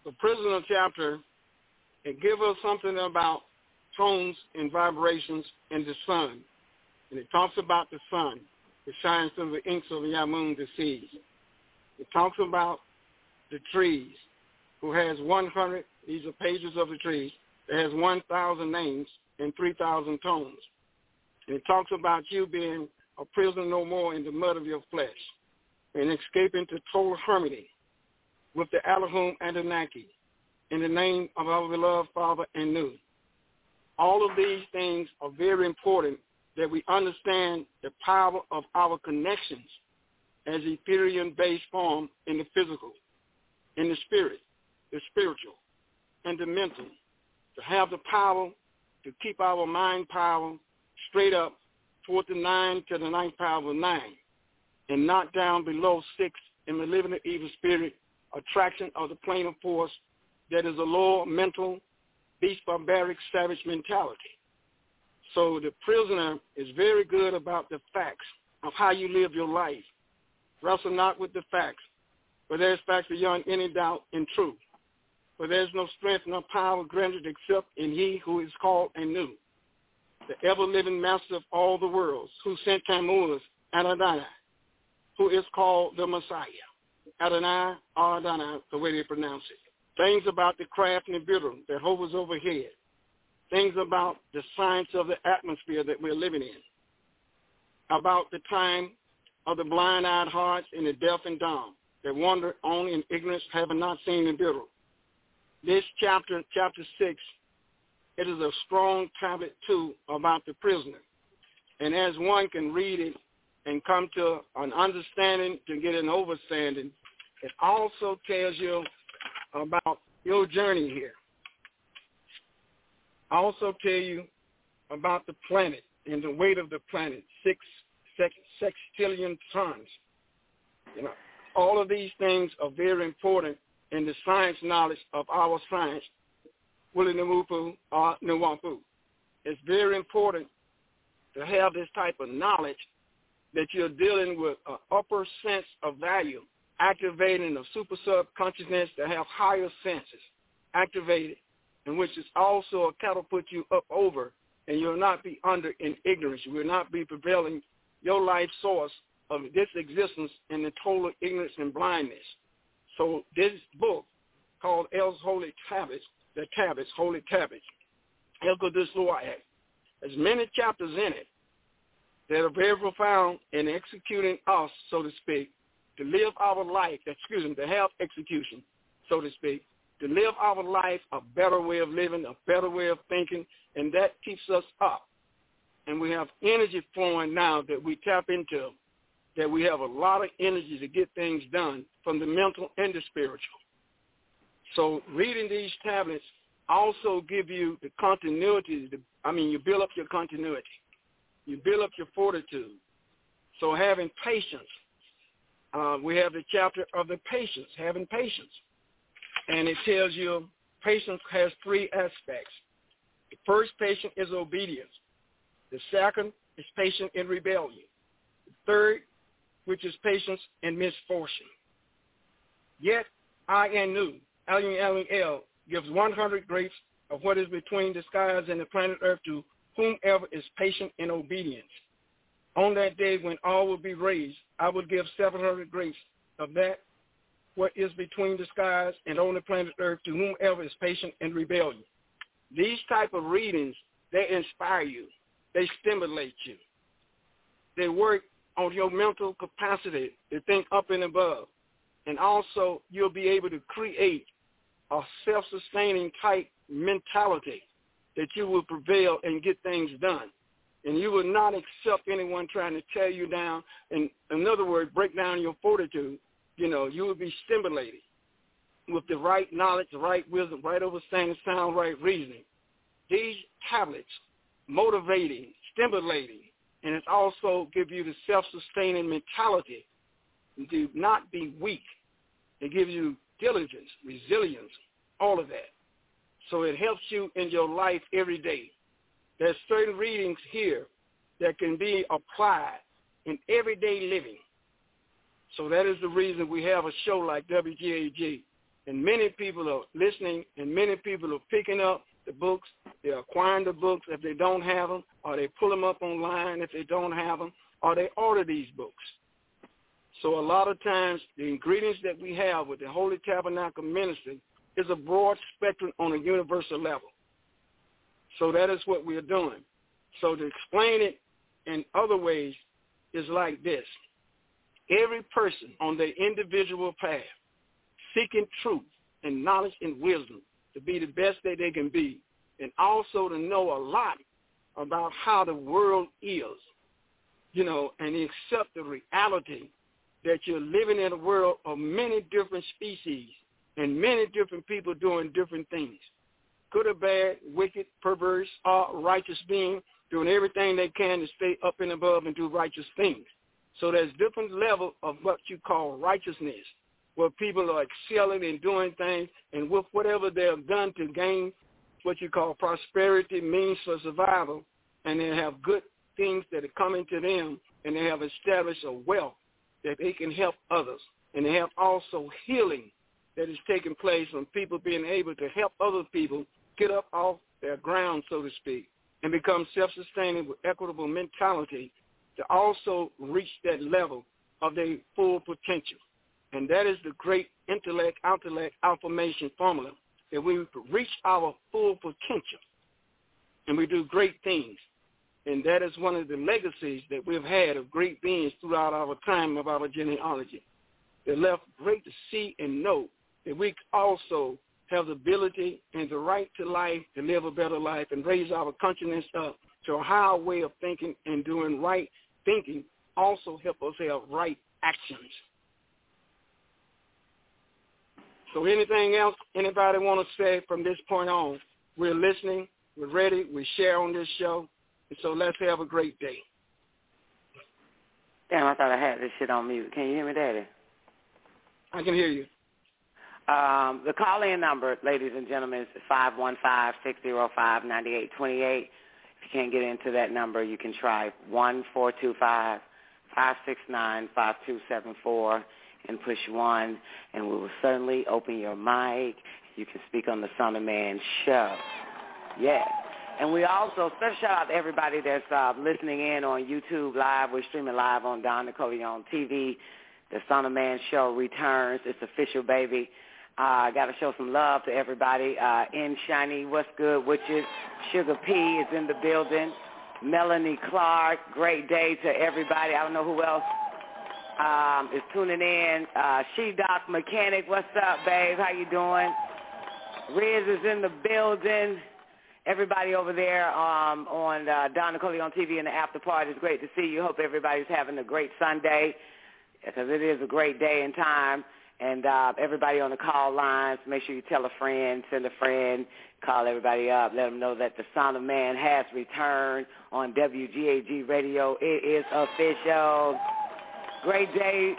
The prisoner chapter, it gives us something about tones and vibrations in the sun. And it talks about the sun. It shines through the inks of Yamun seas. It talks about the trees, who has 100, these are pages of the trees, that has 1,000 names and 3,000 tones. And it talks about you being a prisoner no more in the mud of your flesh and escaping to total harmony with the Elohim Anunnaki in the name of our beloved Father and Nu. All of these things are very important that we understand the power of our connections as Etherean-based form in the physical, in the spirit, the spiritual, and the mental, to have the power to keep our mind power straight up toward the nine to the ninth power of nine, and not down below six in the living of evil spirit, attraction of the plane of force that is a lower mental, beast barbaric, savage mentality. So the prisoner is very good about the facts of how you live your life. Wrestle not with the facts, for there's facts beyond any doubt and truth. For there's no strength nor power granted except in he who is called and knew. The ever-living master of all the worlds, who sent Tammuz Adonai, who is called the Messiah. Adonai Adonai, the way they pronounce it. Things about the craft Nibiru that hovers overhead. Things about the science of the atmosphere that we're living in. About the time of the blind-eyed hearts and the deaf and dumb that wander on in ignorance, having not seen Nibiru. This chapter, chapter 6, it is a strong tablet too about the prisoner. And as one can read it and come to an understanding to get an overstanding, it also tells you about your journey here. I also tell you about the planet and the weight of the planet, six sextillion tons. You know, all of these things are very important in the science knowledge of our science, Willie Namupu or uh, Nwampu. It's very important to have this type of knowledge that you're dealing with an upper sense of value, activating the super subconsciousness to have higher senses activated, and which is also a catapult you up over, and you'll not be under in ignorance. You will not be prevailing your life source of this existence in the total ignorance and blindness. So this book called El's Holy Tablets, the Tablets, Holy Tablets, El Qudus Act, has many chapters in it that are very profound in executing us, so to speak, to live our life, excuse me, to have execution, so to speak, to live our life a better way of living, a better way of thinking, and that keeps us up. And we have energy flowing now that we tap into, that we have a lot of energy to get things done from the mental and the spiritual. So reading these tablets also give you the continuity. I mean, you build up your continuity. You build up your fortitude. So having patience. Uh, we have the chapter of the patience, having patience. And it tells you patience has three aspects. The first patient is obedience. The second is patient in rebellion. The third, which is patience in misfortune. Yet I and Anu, L gives 100 grapes of what is between the skies and the planet Earth to whomever is patient in obedience. On that day when all will be raised, I will give 700 grapes of that what is between the skies and on the planet Earth to whomever is patient and rebellious. These type of readings, they inspire you. They stimulate you. They work on your mental capacity to think up and above. And also, you'll be able to create a self-sustaining type mentality that you will prevail and get things done. And you will not accept anyone trying to tear you down. And in other words, break down your fortitude. You know, you will be stimulated with the right knowledge, the right wisdom, right understanding, sound right reasoning. These tablets motivating, stimulating, and it also give you the self-sustaining mentality to not be weak. It gives you diligence, resilience, all of that. So it helps you in your life every day. There's certain readings here that can be applied in everyday living. So that is the reason we have a show like WGAG. And many people are listening and many people are picking up the books. They're acquiring the books if they don't have them, or they pull them up online if they don't have them, or they order these books. So a lot of times the ingredients that we have with the Holy Tabernacle Ministry is a broad spectrum on a universal level. So that is what we're doing. So to explain it in other ways is like this. Every person on their individual path, seeking truth and knowledge and wisdom to be the best that they can be, and also to know a lot about how the world is, you know, and accept the reality that you're living in a world of many different species and many different people doing different things. Good or bad, wicked, perverse, or righteous being, doing everything they can to stay up and above and do righteous things. So there's different level of what you call righteousness, where people are excelling and doing things, and with whatever they have done to gain what you call prosperity means for survival, and they have good things that are coming to them, and they have established a wealth that they can help others. And they have also healing that is taking place from people being able to help other people get up off their ground, so to speak, and become self-sustaining with equitable mentality to also reach that level of their full potential. And that is the great intellect, intellect, affirmation formula that we reach our full potential and we do great things. And that is one of the legacies that we've had of great beings throughout our time of our genealogy. They left great to see and know that we also have the ability and the right to life, to live a better life, and raise our consciousness up to a higher way of thinking and doing right thinking also help us have right actions. So anything else anybody want to say from this point on? We're listening. We're ready. We share on this show. And so let's have a great day. Damn, I thought I had this shit on mute. Can you hear me, Daddy? I can hear you. Um, the call-in number, ladies and gentlemen, is 515-605-9828. If you can't get into that number, you can try one four two five five six nine five two seven four and push one, and we will certainly open your mic. You can speak on the Son of Man show. Yes. And we also, special shout out to everybody that's uh, listening in on YouTube Live. We're streaming live on Don Nicole on TV. The Son of Man show returns. It's official, baby. I uh, got to show some love to everybody. Uh, in Shiny, what's good, witches? Sugar P is in the building. Melanie Clark, great day to everybody. I don't know who else um, is tuning in. Uh, She Doc Mechanic, what's up, babe? How you doing? Riz is in the building. Everybody over there um, on uh, Don Nicoleon TV and the after party is great to see you. Hope everybody's having a great Sunday because it is a great day and time. And uh, everybody on the call lines, make sure you tell a friend, send a friend, call everybody up, let them know that the Son of Man has returned on WGAG Radio. It is official. Great day.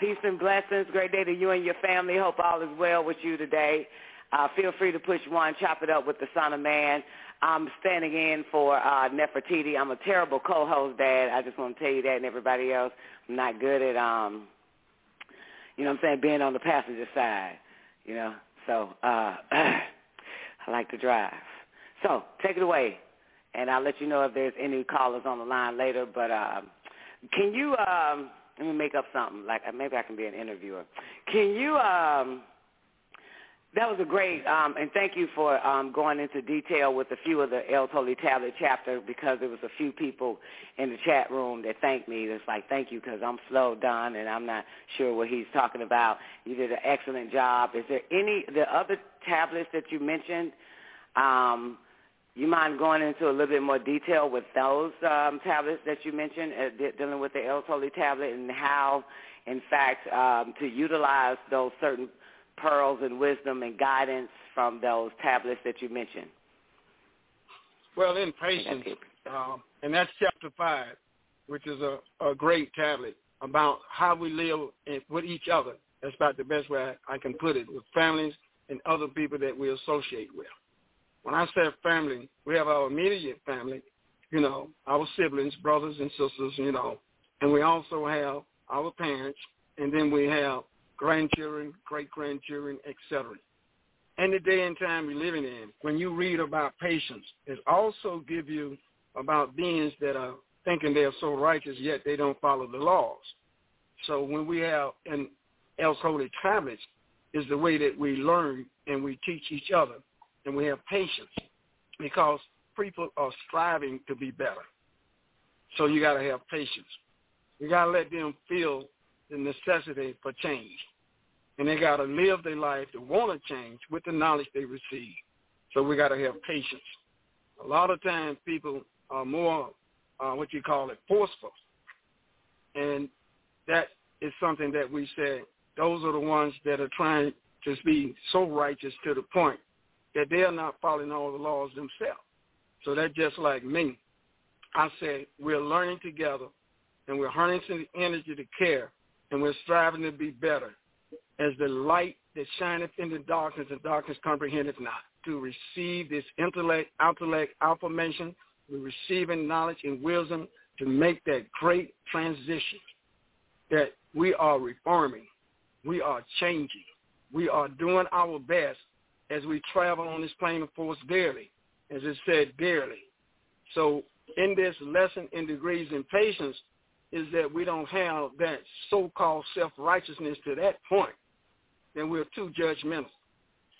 Peace and blessings. Great day to you and your family. Hope all is well with you today. Uh, feel free to push one, chop it up with the Son of Man. I'm standing in for uh, Nefertiti. I'm a terrible co-host, Dad. I just want to tell you that and everybody else. I'm not good at, um, you know what I'm saying, being on the passenger side, you know. So uh, I like to drive. So take it away, and I'll let you know if there's any callers on the line later. But uh, can you... Um, let me make up something. Like maybe I can be an interviewer. Can you? um That was a great, um, and thank you for um, going into detail with a few of the El Toli Tablet chapter because there was a few people in the chat room that thanked me. It's like thank you because I'm slow done and I'm not sure what he's talking about. You did an excellent job. Is there any the other tablets that you mentioned? Um, you mind going into a little bit more detail with those um, tablets that you mentioned, uh, de- dealing with the El Toli tablet and how, in fact, um, to utilize those certain pearls and wisdom and guidance from those tablets that you mentioned? Well, in patience, um, and that's chapter five, which is a, a great tablet about how we live in, with each other. That's about the best way I, I can put it, with families and other people that we associate with when I say family, we have our immediate family, you know, our siblings, brothers and sisters, you know, and we also have our parents, and then we have grandchildren, great-grandchildren, etc. And the day and time we're living in, when you read about patience, it also give you about beings that are thinking they're so righteous, yet they don't follow the laws. So when we have an El Holy is the way that we learn and we teach each other and we have patience because people are striving to be better. So you got to have patience. You got to let them feel the necessity for change. And they got to live their life to want to change with the knowledge they receive. So we got to have patience. A lot of times people are more, uh, what you call it, forceful. And that is something that we say, those are the ones that are trying to be so righteous to the point that they are not following all the laws themselves. So that's just like me. I said we're learning together and we're harnessing the energy to care and we're striving to be better as the light that shineth in the darkness and darkness comprehendeth not. To receive this intellect, intellect, affirmation, we're receiving knowledge and wisdom to make that great transition that we are reforming, we are changing, we are doing our best as we travel on this plane of force daily, as it said, daily. So in this lesson in degrees in patience, is that we don't have that so-called self-righteousness to that point, then we're too judgmental.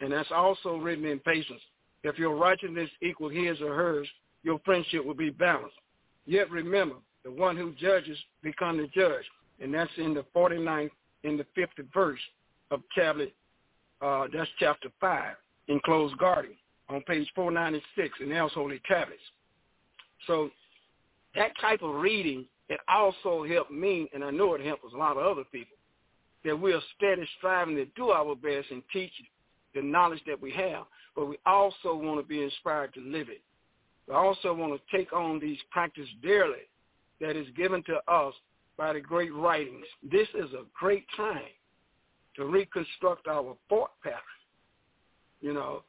And that's also written in patience. If your righteousness equal his or hers, your friendship will be balanced. Yet remember, the one who judges become the judge. And that's in the 49th, in the 50th verse of tablet, uh, that's chapter 5, enclosed garden, on page 496 in El's Holy Tablets. So that type of reading, it also helped me, and I know it helps a lot of other people, that we are steady striving to do our best and teach the knowledge that we have, but we also want to be inspired to live it. We also want to take on these practices daily that is given to us by the great writings. This is a great time to reconstruct our thought pattern, you know,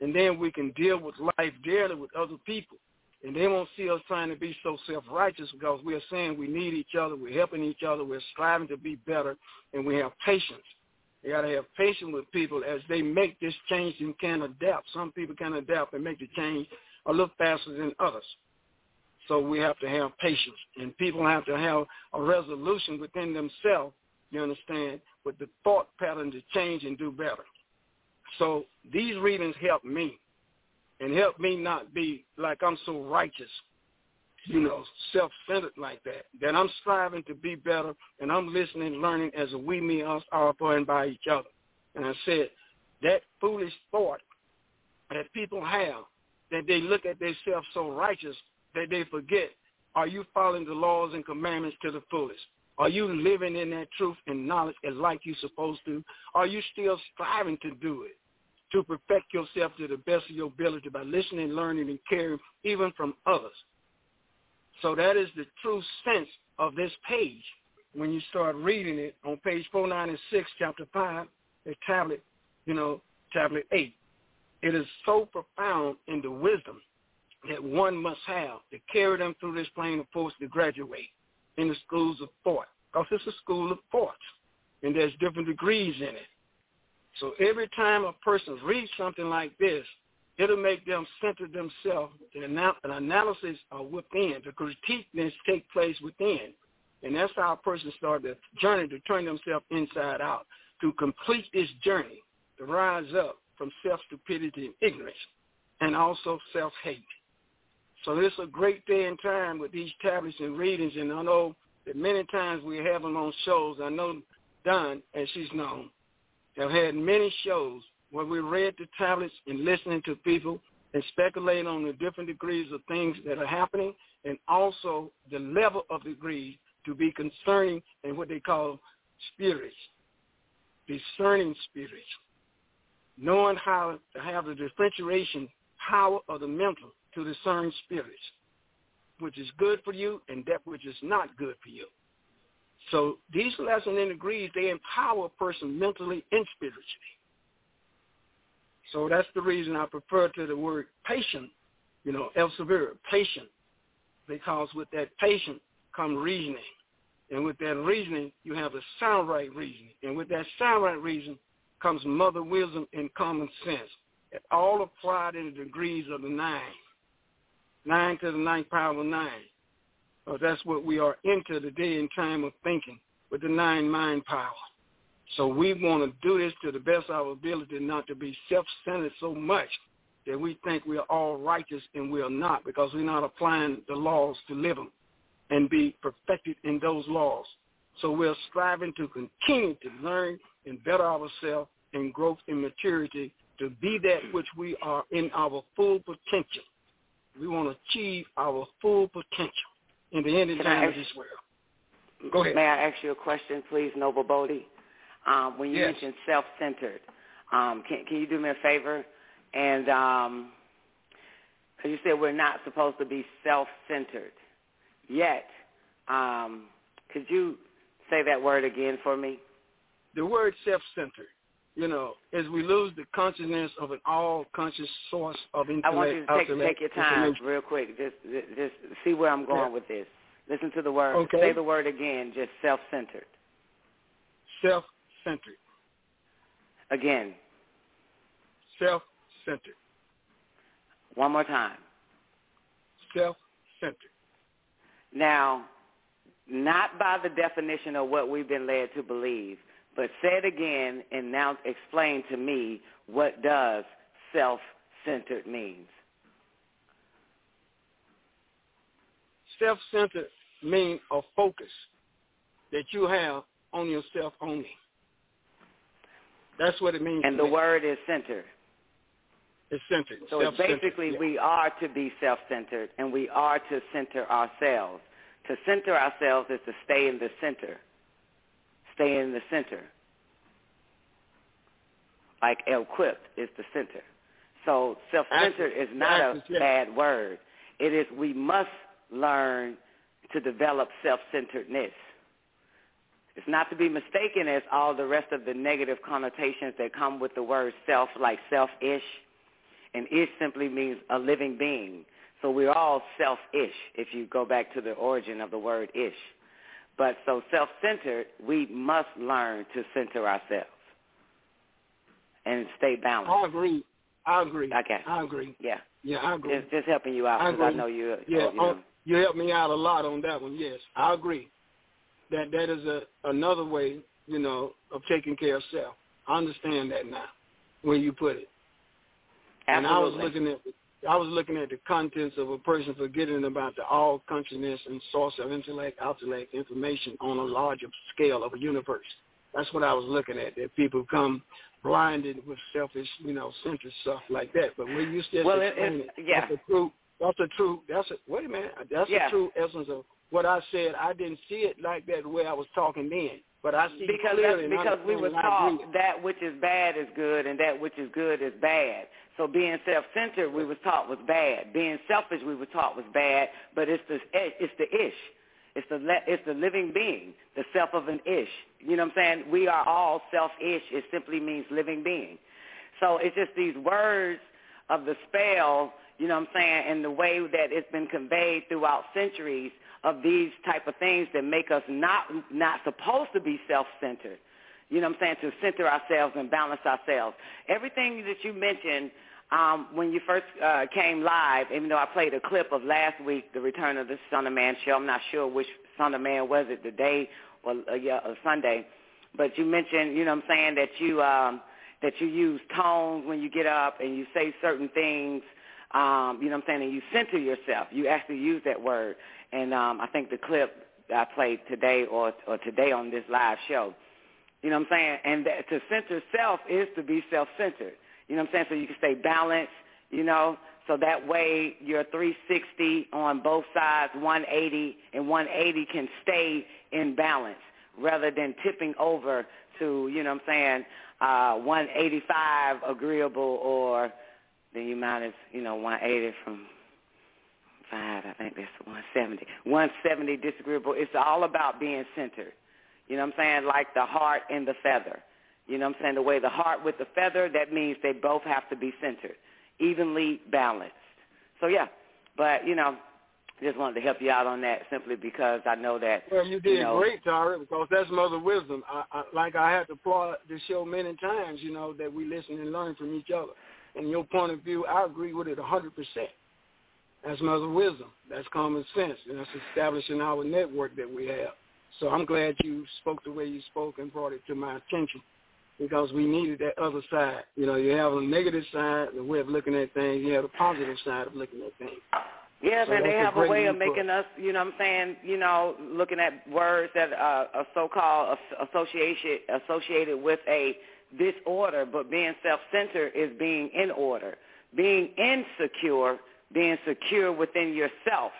and then we can deal with life daily with other people. And they won't see us trying to be so self-righteous because we're saying we need each other, we're helping each other, we're striving to be better, and we have patience. You got to have patience with people as they make this change and can adapt. Some people can adapt and make the change a little faster than others. So we have to have patience, and people have to have a resolution within themselves, you understand, with the thought pattern to change and do better. So these readings help me, and help me not be like I'm so righteous, you know, self-centered like that. That I'm striving to be better, and I'm listening, learning as a we, me, us, our, for, and by each other. And I said that foolish thought that people have that they look at themselves so righteous that they forget, are you following the laws and commandments to the fullest? Are you living in that truth and knowledge as like you're supposed to? Are you still striving to do it, to perfect yourself to the best of your ability by listening, learning, and caring even from others? So that is the true sense of this page when you start reading it on page 496, chapter 5, the tablet, you know, tablet 8. It is so profound in the wisdom that one must have to carry them through this plane of force to graduate in the schools of thought. Because it's a school of thought, and there's different degrees in it. So every time a person reads something like this, it'll make them center themselves. An analysis of within. The critique critiqueness take place within. And that's how a person starts the journey to turn themselves inside out, to complete this journey, to rise up from self-stupidity and ignorance, and also self-hate. So this is a great day and time with these tablets and readings, and I know that many times we have them on shows. I know Don, as she's known, have had many shows where we read the tablets and listening to people and speculate on the different degrees of things that are happening and also the level of degrees to be concerning and what they call spirits, discerning spirits, knowing how to have the differentiation power of the mental to discern spirits, which is good for you and that which is not good for you. So these lessons and degrees, they empower a person mentally and spiritually. So that's the reason I prefer to the word patient, you know, El Severe, patient, because with that patient come reasoning. And with that reasoning, you have the sound right reasoning. And with that sound right reason comes mother wisdom and common sense. It all applied in the degrees of the nine. Nine to the ninth power of nine. That's what we are into the day and time of thinking with the nine mind power. So we want to do this to the best of our ability not to be self-centered so much that we think we are all righteous and we are not because we're not applying the laws to live them and be perfected in those laws. So we're striving to continue to learn and better ourselves in growth and maturity to be that which we are in our full potential. We want to achieve our full potential in the end of time of this world. Go ahead. May I ask you a question, please, Noble Boddie? Um, when you yes. mentioned self-centered, um, can, can you do me a favor? And um, you said we're not supposed to be self-centered. Yet, um, could you say that word again for me? The word self-centered, you know, as we lose the consciousness of an all-conscious source of intellect. I want you to take, take your time real quick. Just, just see where I'm going Yeah. with this. Listen to the word. Okay. Say the word again. Just self-centered. Self-centered. Again. Self-centered. One more time. Self-centered. Now, not by the definition of what we've been led to believe, but say it again and now explain to me what does self-centered means. Self-centered means a focus that you have on yourself only. That's what it means. And the me. word is centered. It's centered. So it's basically yeah. we are to be self-centered and we are to center ourselves. To center ourselves is to stay in the center. Stay in the center. Like equipped is the center. So self-centered is not a bad word. It is we must learn to develop self-centeredness. It's not to be mistaken as all the rest of the negative connotations that come with the word self, like selfish. And ish simply means a living being. So we're all selfish if you go back to the origin of the word ish. But so self-centered, we must learn to center ourselves and stay balanced. I agree. I agree. Okay. I agree. Yeah. Yeah, I agree. Just, just helping you out because I, agree. know you. Yeah, you, oh, know. you helped me out a lot on that one. Yes, I agree. That that is a another way, you know, of taking care of self. I understand that now, when you put it. And I was Absolutely. looking at I was looking at the contents of a person forgetting about the all consciousness and source of intellect, intellect, information on a larger scale of a universe. That's what I was looking at. That people come blinded with selfish, you know, centered stuff like that. But when you just Well, it- it, yeah. that's the true. That's the true. That's a, wait a minute. That's Yeah. the true essence of what I said. I didn't see it like that the way I was talking then, but I see because clearly. because we were and I agree. taught that which is bad is good and that which is good is bad. So being self-centered, we were taught was bad. Being selfish, we were taught was bad. But it's the it's the ish. It's the le- it's the living being, the self of an ish. You know what I'm saying? We are all self-ish. It simply means living being. So it's just these words of the spell, you know what I'm saying, and the way that it's been conveyed throughout centuries of these type of things that make us not not supposed to be self-centered. You know what I'm saying? To center ourselves and balance ourselves. Everything that you mentioned um, when you first uh, came live, even though I played a clip of last week, the return of the Son of Man show. I'm not sure which Son of Man was it, the day or, uh, yeah, or Sunday. But you mentioned, you know what I'm saying, that you um, that you use tones when you get up and you say certain things. Um, you know what I'm saying, and you center yourself. You actually use that word. And um, I think the clip I played today or or today on this live show. You know what I'm saying? And that, to center self is to be self-centered. You know what I'm saying? So you can stay balanced, you know, so that way your 360 on both sides, 180, and 180 can stay in balance rather than tipping over to, you know what I'm saying, uh, 185 agreeable or then you minus, you know, 180 from five, I think that's 170. 170 disagreeable. It's all about being centered. You know what I'm saying? Like the heart and the feather. You know what I'm saying? The way the heart with the feather, that means they both have to be centered, evenly balanced. So yeah, but you know, just wanted to help you out on that simply because I know that. Well, you did know, great, Tara, because that's mother wisdom. I, I, like I had to applaud the show many times, you know, that we listen and learn from each other. And your point of view, I agree with it 100%. That's mother wisdom. That's common sense. And that's establishing our network that we have. So I'm glad you spoke the way you spoke and brought it to my attention because we needed that other side. You know, you have a negative side, the way of looking at things. You have a positive side of looking at things. Yeah, So man, they have a way of making us, you know what I'm saying, you know, looking at words that uh, are so-called as- association, associated with a disorder, but being self-centered is being in order. Being insecure, being secure within yourself,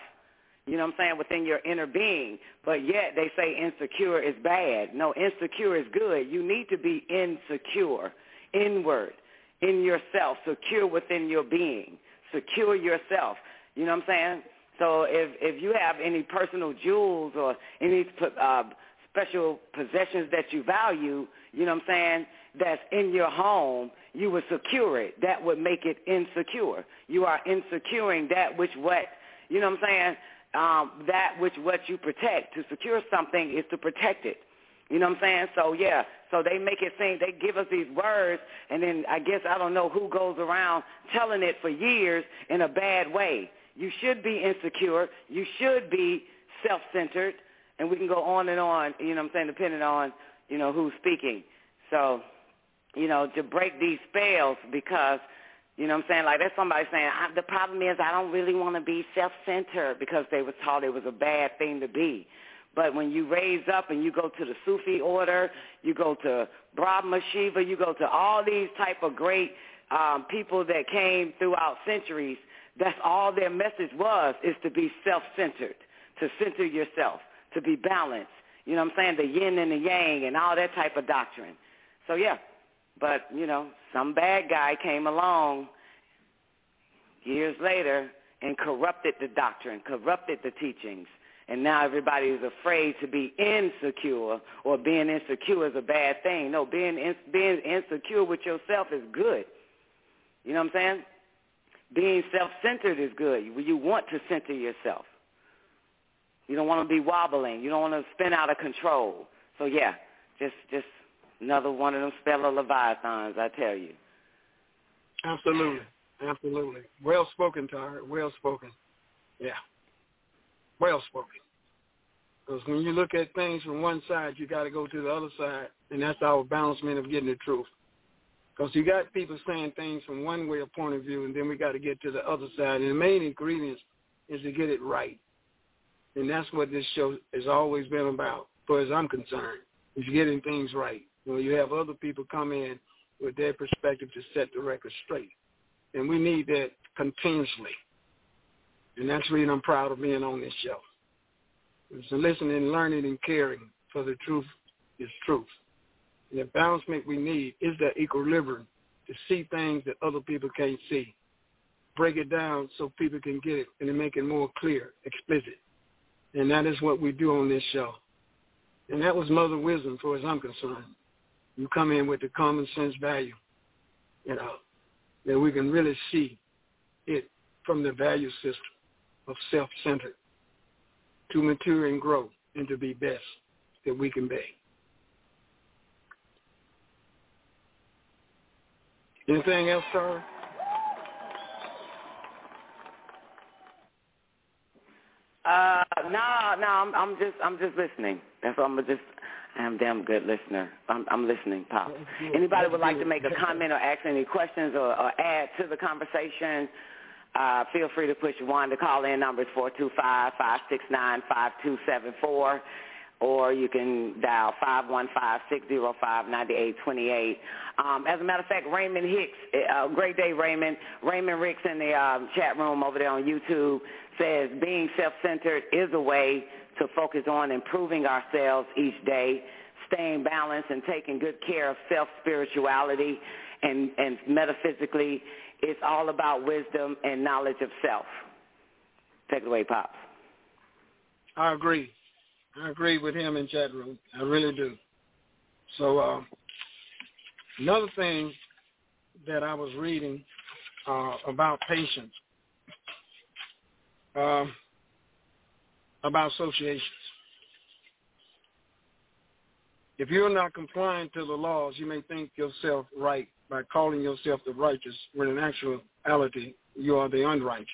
you know what I'm saying, within your inner being. But yet they say insecure is bad. No, insecure is good. You need to be insecure, inward, in yourself, secure within your being, secure yourself. You know what I'm saying? So if if you have any personal jewels or any uh, special possessions that you value, you know what I'm saying, that's in your home, you would secure it. That would make it insecure. You are insecuring that which what, you know what I'm saying, um, that which what you protect. To secure something is to protect it. You know what I'm saying? So yeah, so they make it seem they give us these words, and then I guess I don't know who goes around telling it for years in a bad way. You should be insecure. You should be self-centered. and we can go on and on. You know what I'm saying? Depending on you know who's speaking. So, you know, to break these spells because. You know what I'm saying? Like that's somebody saying, I, the problem is I don't really want to be self-centered because they were taught it was a bad thing to be. But when you raise up and you go to the Sufi order, you go to Brahma Shiva, you go to all these type of great um, people that came throughout centuries, that's all their message was, is to be self-centered, to center yourself, to be balanced. You know what I'm saying? The yin and the yang and all that type of doctrine. So, yeah, but, you know, some bad guy came along years later and corrupted the doctrine, corrupted the teachings. And now everybody is afraid to be insecure or being insecure is a bad thing. No, being in, being insecure with yourself is good. You know what I'm saying? Being self-centered is good. You want to center yourself. You don't want to be wobbling. You don't want to spin out of control. So yeah, just just another one of them spell of leviathans, I tell you. Absolutely, absolutely. Well spoken, Tar. Well spoken. Yeah, well spoken. Because when you look at things from one side, you got to go to the other side, and that's our balancement of getting the truth. Because you got people saying things from one way of point of view, and then we got to get to the other side. And the main ingredient is to get it right. And that's what this show has always been about, as far as I'm concerned, is getting things right. Know, you have other people come in with their perspective to set the record straight. And we need that continuously. And that's the reason I'm proud of being on this show. It's listening, learning, and caring for the truth is truth. And the balancement we need is that equilibrium to see things that other people can't see. Break it down so people can get it and make it more clear, explicit. And that is what we do on this show. And that was Mother Wisdom, for as I'm concerned. You come in with the common sense value, you know, that we can really see it from the value system of self-centered to mature and grow and to be best that we can be. Anything else, sir? Uh, no, no, I'm, I'm just, I'm just listening. That's what I'm just. I'm a damn good listener. I'm, I'm listening, Pop. Anybody would like to make a comment or ask any questions or, or add to the conversation? Uh, feel free to push one. The call-in number is four two five five six nine five two seven four, or you can dial five one five six zero five ninety eight twenty eight. Um, as a matter of fact, Raymond Hicks, uh, great day, Raymond. Raymond Ricks in the um, chat room over there on YouTube says being self-centered is a way to focus on improving ourselves each day, staying balanced and taking good care of self-spirituality and, and metaphysically. It's all about wisdom and knowledge of self. Take it away, Pops. I agree. I agree with him in chat room. I really do. So uh, another thing that I was reading uh, about patience uh, about associations. If you're not complying to the laws, you may think yourself right by calling yourself the righteous, when in actuality you are the unrighteous.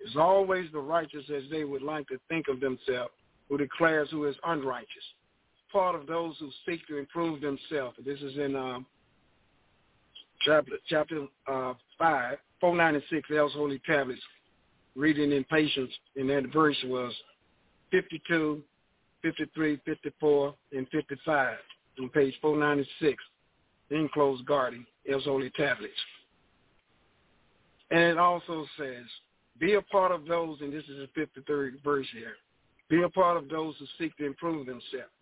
It's always the righteous as they would like to think of themselves who declares who is unrighteous. Part of those who seek to improve themselves. This is in um, chapter, chapter uh, 5, 496, El's Holy Tablets, reading in patience in that verse was 52, 53, 54, and 55 on page 496, enclosed garden El's Holy Tablets. And it also says, be a part of those, and this is the 53rd verse here, be a part of those who seek to improve themselves.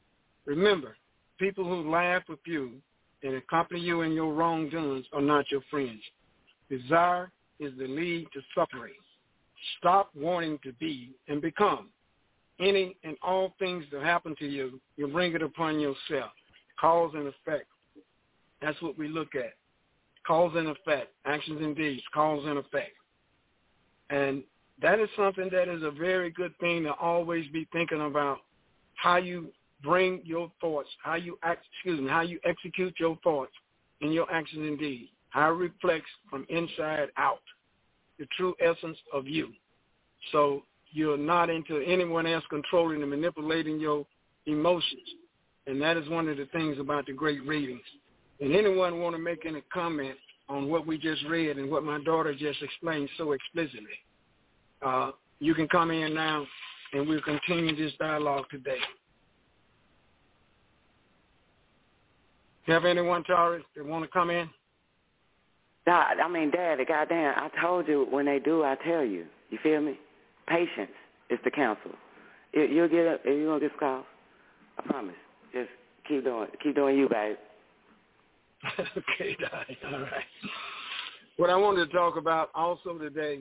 Remember, people who laugh with you and accompany you in your wrongdoings are not your friends. Desire is the lead to suffering. Stop wanting to be and become. Any and all things that happen to you, you bring it upon yourself. Cause and effect. That's what we look at. Cause and effect. Actions and deeds. Cause and effect. And that is something that is a very good thing to always be thinking about how you bring your thoughts, how you act, excuse me, how you execute your thoughts in your actions and deeds, how it reflects from inside out the true essence of you. So you're not into anyone else controlling and manipulating your emotions. And that is one of the things about the great readings. And anyone want to make any comment on what we just read and what my daughter just explained so explicitly, uh, you can come in now and we'll continue this dialogue today. You have anyone, Taurus, that want to come in? I mean, Daddy, goddamn, I told you when they do, I tell you. You feel me? Patience is the counsel. You, you'll get up, you're gonna get scars. I promise. Just keep doing, keep doing you, babe. okay. All right. What I wanted to talk about also today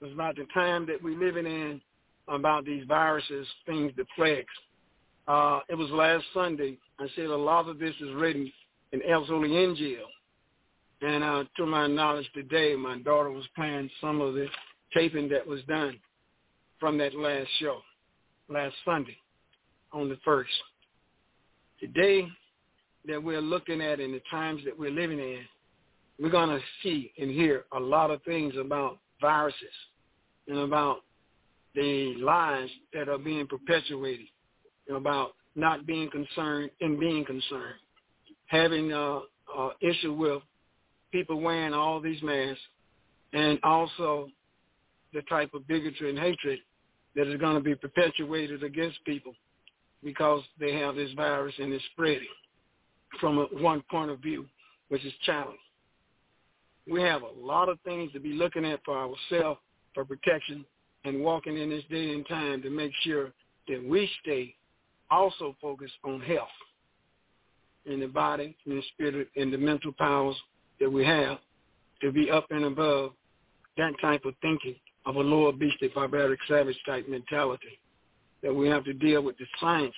was about the time that we're living in, about these viruses, things, the plagues. Uh, it was last Sunday. I said a lot of this is written in El Soliangel. And uh, to my knowledge today, my daughter was playing some of the taping that was done from that last show, last Sunday on the first. Today that we're looking at in the times that we're living in, we're going to see and hear a lot of things about viruses and about the lies that are being perpetuated about not being concerned and being concerned, having uh, uh, issue with people wearing all these masks, and also the type of bigotry and hatred that is going to be perpetuated against people because they have this virus and it's spreading from a, one point of view, which is challenge. We have a lot of things to be looking at for ourselves for protection and walking in this day and time to make sure that we stay also focused on health in the body, in the spirit, and the mental powers that we have to be up and above that type of thinking of a lower beastly, barbaric, savage type mentality. That we have to deal with the science,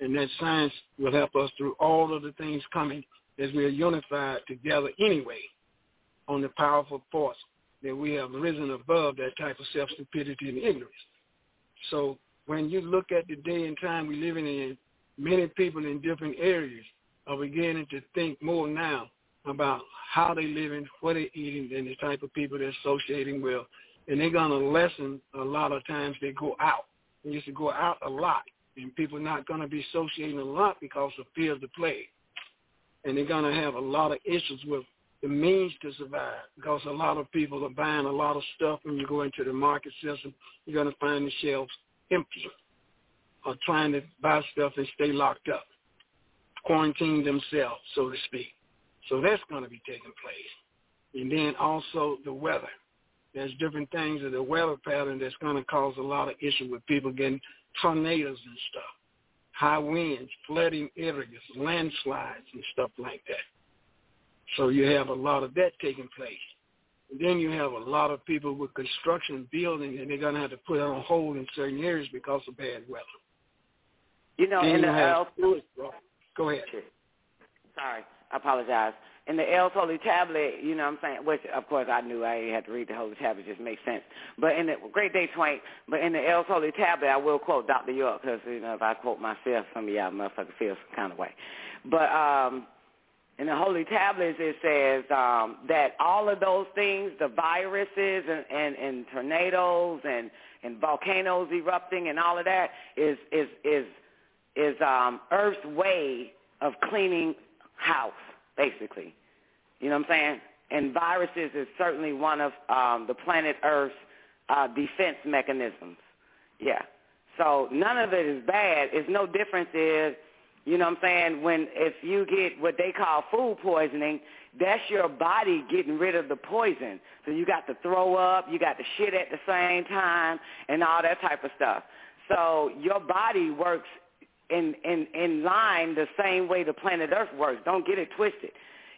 and that science will help us through all of the things coming as we are unified together anyway on the powerful force that we have risen above that type of self-stupidity and ignorance. So when you look at the day and time we're living in, many people in different areas are beginning to think more now about how they're living, what they're eating, and the type of people they're associating with. And they're to lessen a lot of times they go out. They used to go out a lot, and people not to be associating a lot because of fear of the plague. And they're to have a lot of issues with the means to survive because a lot of people are buying a lot of stuff when you go into the market system. You're to find the shelves empty or trying to buy stuff and stay locked up, quarantine themselves, so to speak. So that's to be taking place. And then also the weather. There's different things in the weather pattern that's going to cause a lot of issue with people getting tornadoes and stuff, high winds, flooding areas, landslides and stuff like that. So you have a lot of that taking place. And then you have a lot of people with construction building, and they're going to have to put on hold in certain areas because of bad weather. You know, then in you the have, El, go ahead. Sorry, I apologize. In the El Holy Tablet, you know what I'm saying, which of course I knew I had to read the Holy Tablet, just makes sense. But in the Great Day Twain, but in the El Holy Tablet, I will quote Dr. York because, you know, if I quote myself, some of y'all motherfuckers feel some kind of way. But um, in the Holy Tablets, it says um, that all of those things, the viruses and, and, and tornadoes and, and volcanoes erupting and all of that is is is is um, Earth's way of cleaning house, basically. You know what I'm saying? And viruses is certainly one of um, the planet Earth's uh, defense mechanisms. Yeah. So none of it is bad. It's no difference is you know what I'm saying? When if you get what they call food poisoning, that's your body getting rid of the poison. So you got to throw up, you got to shit at the same time, and all that type of stuff. So your body works in in in line the same way the planet Earth works. Don't get it twisted.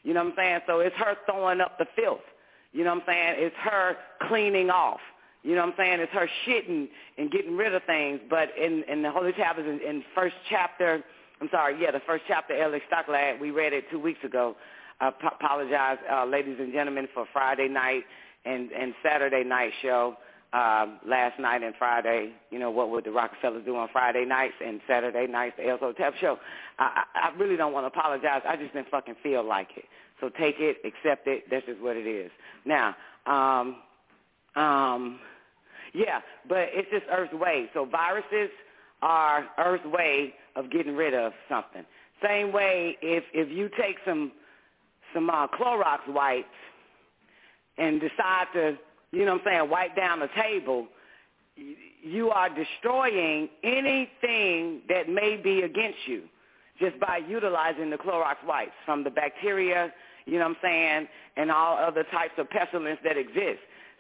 You know what I'm saying? So it's her throwing up the filth. You know what I'm saying? It's her cleaning off. You know what I'm saying? It's her shitting and getting rid of things. But in in the Holy Tablets, in, in first chapter I'm sorry, yeah, the first chapter, Ellie Stocklad, we read it two weeks ago. I apologize, uh, ladies and gentlemen, for Friday night and, and Saturday night show. Um, last night and Friday, you know, what would the Rockefellers do on Friday nights and Saturday nights, the Elzo Tap show. I, I, I really don't want to apologize. I just didn't fucking feel like it. So take it, accept it. That's just what it is. Now, um, um, Yeah, but it's just Earth's way. So viruses are Earth's way of getting rid of something. Same way, if if you take some some uh, Clorox wipes and decide to, you know what I'm saying, wipe down the table, you are destroying anything that may be against you just by utilizing the Clorox wipes from the bacteria, you know what I'm saying, and all other types of pestilence that exist.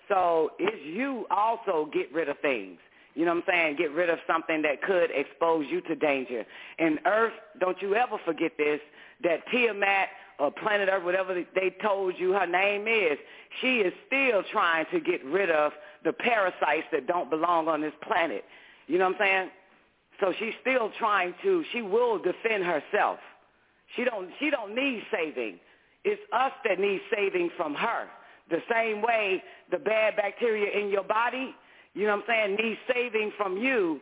So it's you also get rid of things. You know what I'm saying? Get rid of something that could expose you to danger. And Earth, don't you ever forget this, that Tiamat or Planet Earth, whatever they told you her name is, she is still trying to get rid of the parasites that don't belong on this planet. You know what I'm saying? So she's still trying to, she will defend herself. She don't, she don't need saving. It's us that need saving from her. The same way the bad bacteria in your body, you know what I'm saying, needs saving from you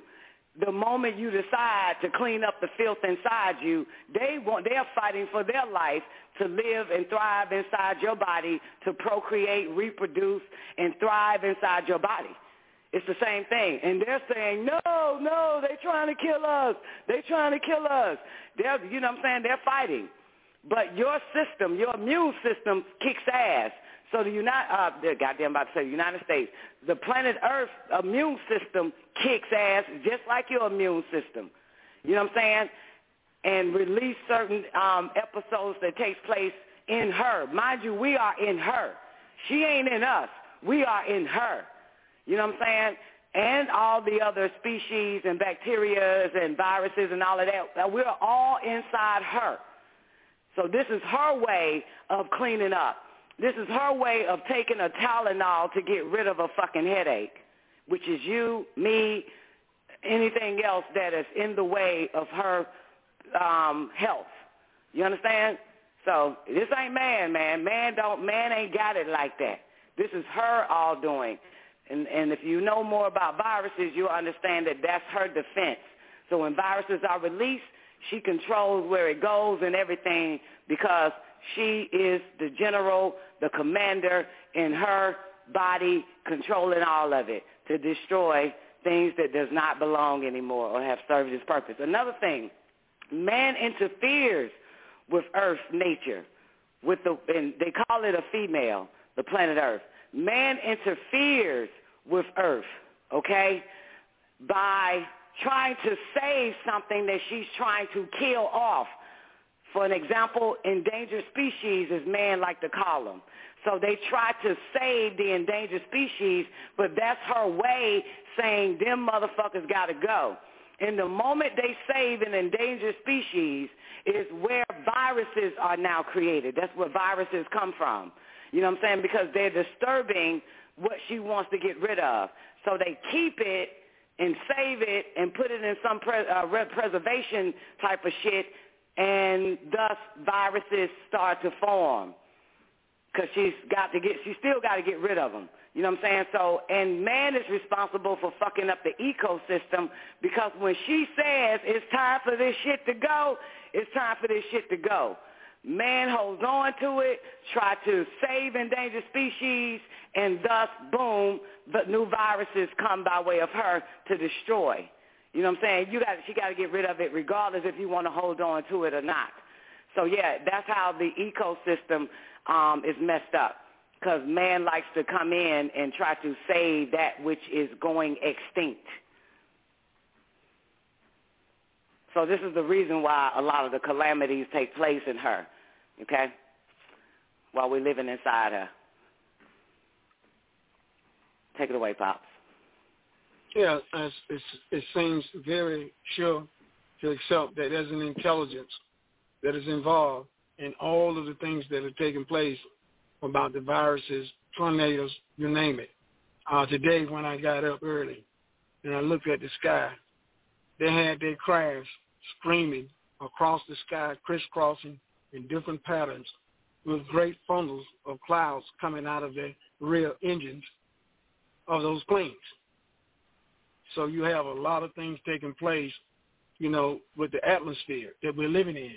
the moment you decide to clean up the filth inside you, they want they're fighting for their life to live and thrive inside your body, to procreate, reproduce, and thrive inside your body. It's the same thing. And they're saying, no, no, they're trying to kill us. They're trying to kill us. They're, you know what I'm saying? They're fighting. But your system, your immune system kicks ass. So the United, uh, the goddamn about to say the United States, the planet Earth immune system kicks ass just like your immune system. You know what I'm saying? And release certain um, episodes that takes place in her. Mind you, we are in her. She ain't in us. We are in her. You know what I'm saying? And all the other species and bacteria and viruses and all of that. We're all inside her. So this is her way of cleaning up. This is her way of taking a Tylenol to get rid of a fucking headache, which is you, me, anything else that is in the way of her um, health. You understand? So this ain't man, man. Man don't man ain't got it like that. This is her all doing. And and if you know more about viruses, you'll understand that that's her defense. So when viruses are released, she controls where it goes and everything because she is the general, the commander in her body, controlling all of it to destroy things that does not belong anymore or have served its purpose. Another thing, man interferes with Earth's nature, with the and they call it a female, the planet Earth. Man interferes with Earth, okay, by trying to save something that she's trying to kill off. For an example, endangered species, as man like to call them. So they try to save the endangered species, but that's her way saying them motherfuckers got to go. And the moment they save an endangered species is where viruses are now created. That's where viruses come from. You know what I'm saying? Because they're disturbing what she wants to get rid of. So they keep it and save it and put it in some pre- uh, preservation type of shit, and thus viruses start to form because she's got to get, she still got to get rid of them. You know what I'm saying? So, and man is responsible for fucking up the ecosystem because when she says it's time for this shit to go, it's time for this shit to go. Man holds on to it, try to save endangered species, and thus, boom, the new viruses come by way of her to destroy. You know what I'm saying? You got she got to get rid of it regardless if you want to hold on to it or not. So yeah, that's how the ecosystem um, is messed up because man likes to come in and try to save that which is going extinct. So this is the reason why a lot of the calamities take place in her, okay, while we're living inside her. Take it away, Pops. Yeah, it's, it's, it seems very sure to accept that there's an intelligence that is involved in all of the things that are taking place about the viruses, tornadoes, you name it. Uh, today when I got up early and I looked at the sky, they had their crafts screaming across the sky, crisscrossing in different patterns with great funnels of clouds coming out of the rear engines of those planes. So you have a lot of things taking place, you know, with the atmosphere that we're living in.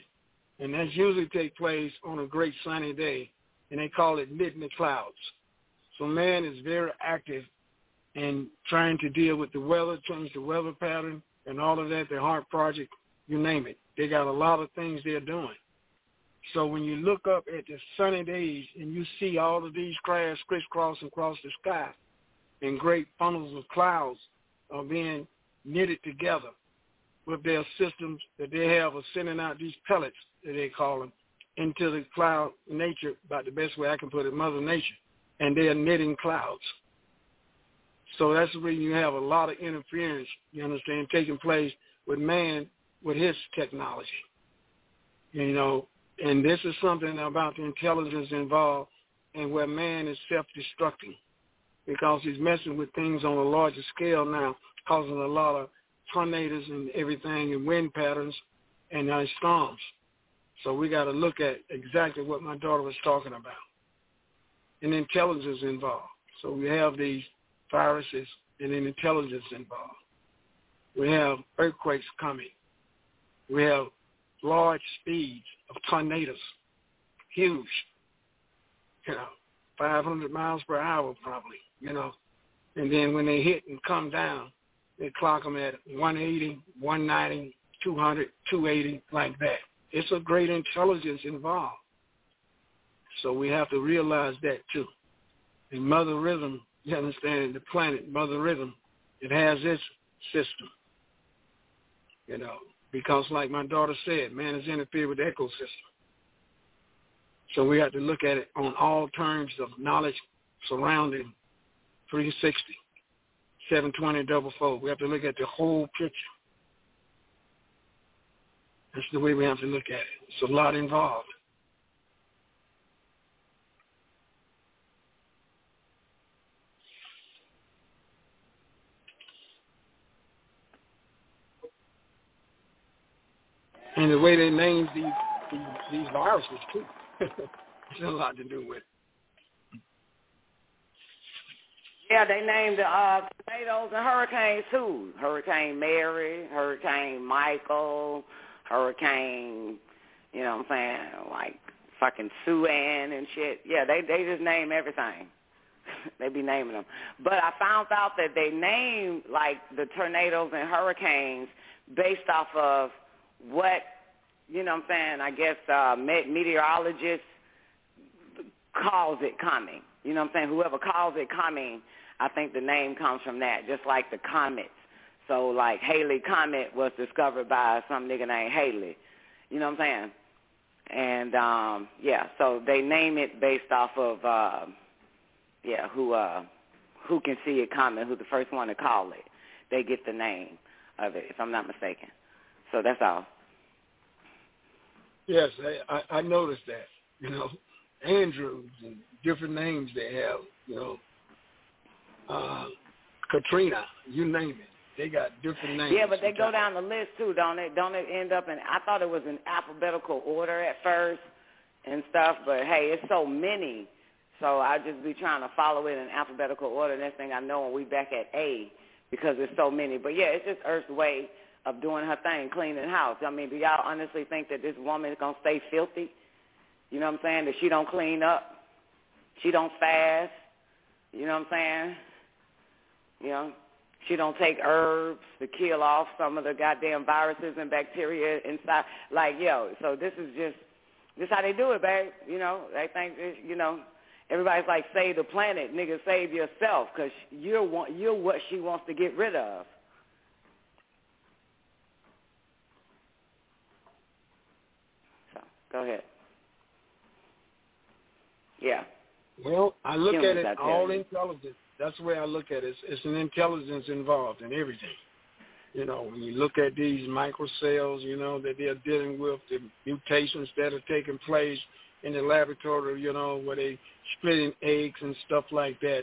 And that usually takes place on a great sunny day, and they call it midnight clouds. So man is very active in trying to deal with the weather, change the weather pattern and all of that, the HAARP project, you name it. They got a lot of things they're doing. So when you look up at the sunny days and you see all of these clouds crisscrossing across the sky and great funnels of clouds are being knitted together with their systems that they have of sending out these pellets that they call them into the cloud nature, about the best way I can put it, Mother Nature, and they are knitting clouds. So that's the reason you have a lot of interference, you understand, taking place with man with his technology. You know, and this is something about the intelligence involved and where man is self-destructing because he's messing with things on a larger scale now, causing a lot of tornadoes and everything and wind patterns and uh, storms. So we got to look at exactly what my daughter was talking about. And intelligence involved. So we have these viruses and then intelligence involved. We have earthquakes coming. We have large speeds of tornadoes, huge, you know, 500 miles per hour probably, you know. And then when they hit and come down, they clock them at 180, 190, 200, 280, like that. It's a great intelligence involved. So we have to realize that too. And Mother Rhythm, you understand, the planet, Mother Rhythm, it has its system. You know, because like my daughter said, man has interfered with the ecosystem. So we have to look at it on all terms of knowledge surrounding 360, 720 double fold. We have to look at the whole picture. That's the way we have to look at it. It's a lot involved. And the way they name these these, these viruses too. it's a lot to do with it. Yeah, they named the uh, tornadoes and hurricanes too. Hurricane Mary, Hurricane Michael, Hurricane, you know what I'm saying, like fucking Sue Ann and shit. Yeah, they they just name everything. they be naming them. But I found out that they name like the tornadoes and hurricanes based off of what you know what I'm saying, I guess uh meteorologists calls it coming. You know what I'm saying? Whoever calls it coming I think the name comes from that, just like the comets. So like Halley Comet was discovered by some nigga named Haley. You know what I'm saying? And um yeah, so they name it based off of uh yeah, who uh who can see it coming, who the first one to call it. They get the name of it, if I'm not mistaken. So that's all. Yes, I, I noticed that. You know, Andrews and different names they have. You know, uh, Katrina, you name it. They got different names. Yeah, but they go down the list too, don't it? Don't it end up in? I thought it was in alphabetical order at first and stuff, but hey, it's so many. So I just be trying to follow it in alphabetical order. Next thing I know, we back at A because there's so many. But yeah, it's just Earth's way of doing her thing, cleaning house. I mean, do y'all honestly think that this woman is gonna stay filthy? You know what I'm saying? That she don't clean up, she don't fast. You know what I'm saying? You know, she don't take herbs to kill off some of the goddamn viruses and bacteria inside. Like, yo, so this is just this how they do it, babe. You know, they think you know everybody's like save the planet, nigga, save yourself, because you're one, you're what she wants to get rid of. So go ahead. Yeah. Well, I look Humans, at it all intelligence. That's the way I look at it. It's, it's an intelligence involved in everything. You know, when you look at these microcells, you know, that they're dealing with, the mutations that are taking place in the laboratory, you know, where they splitting eggs and stuff like that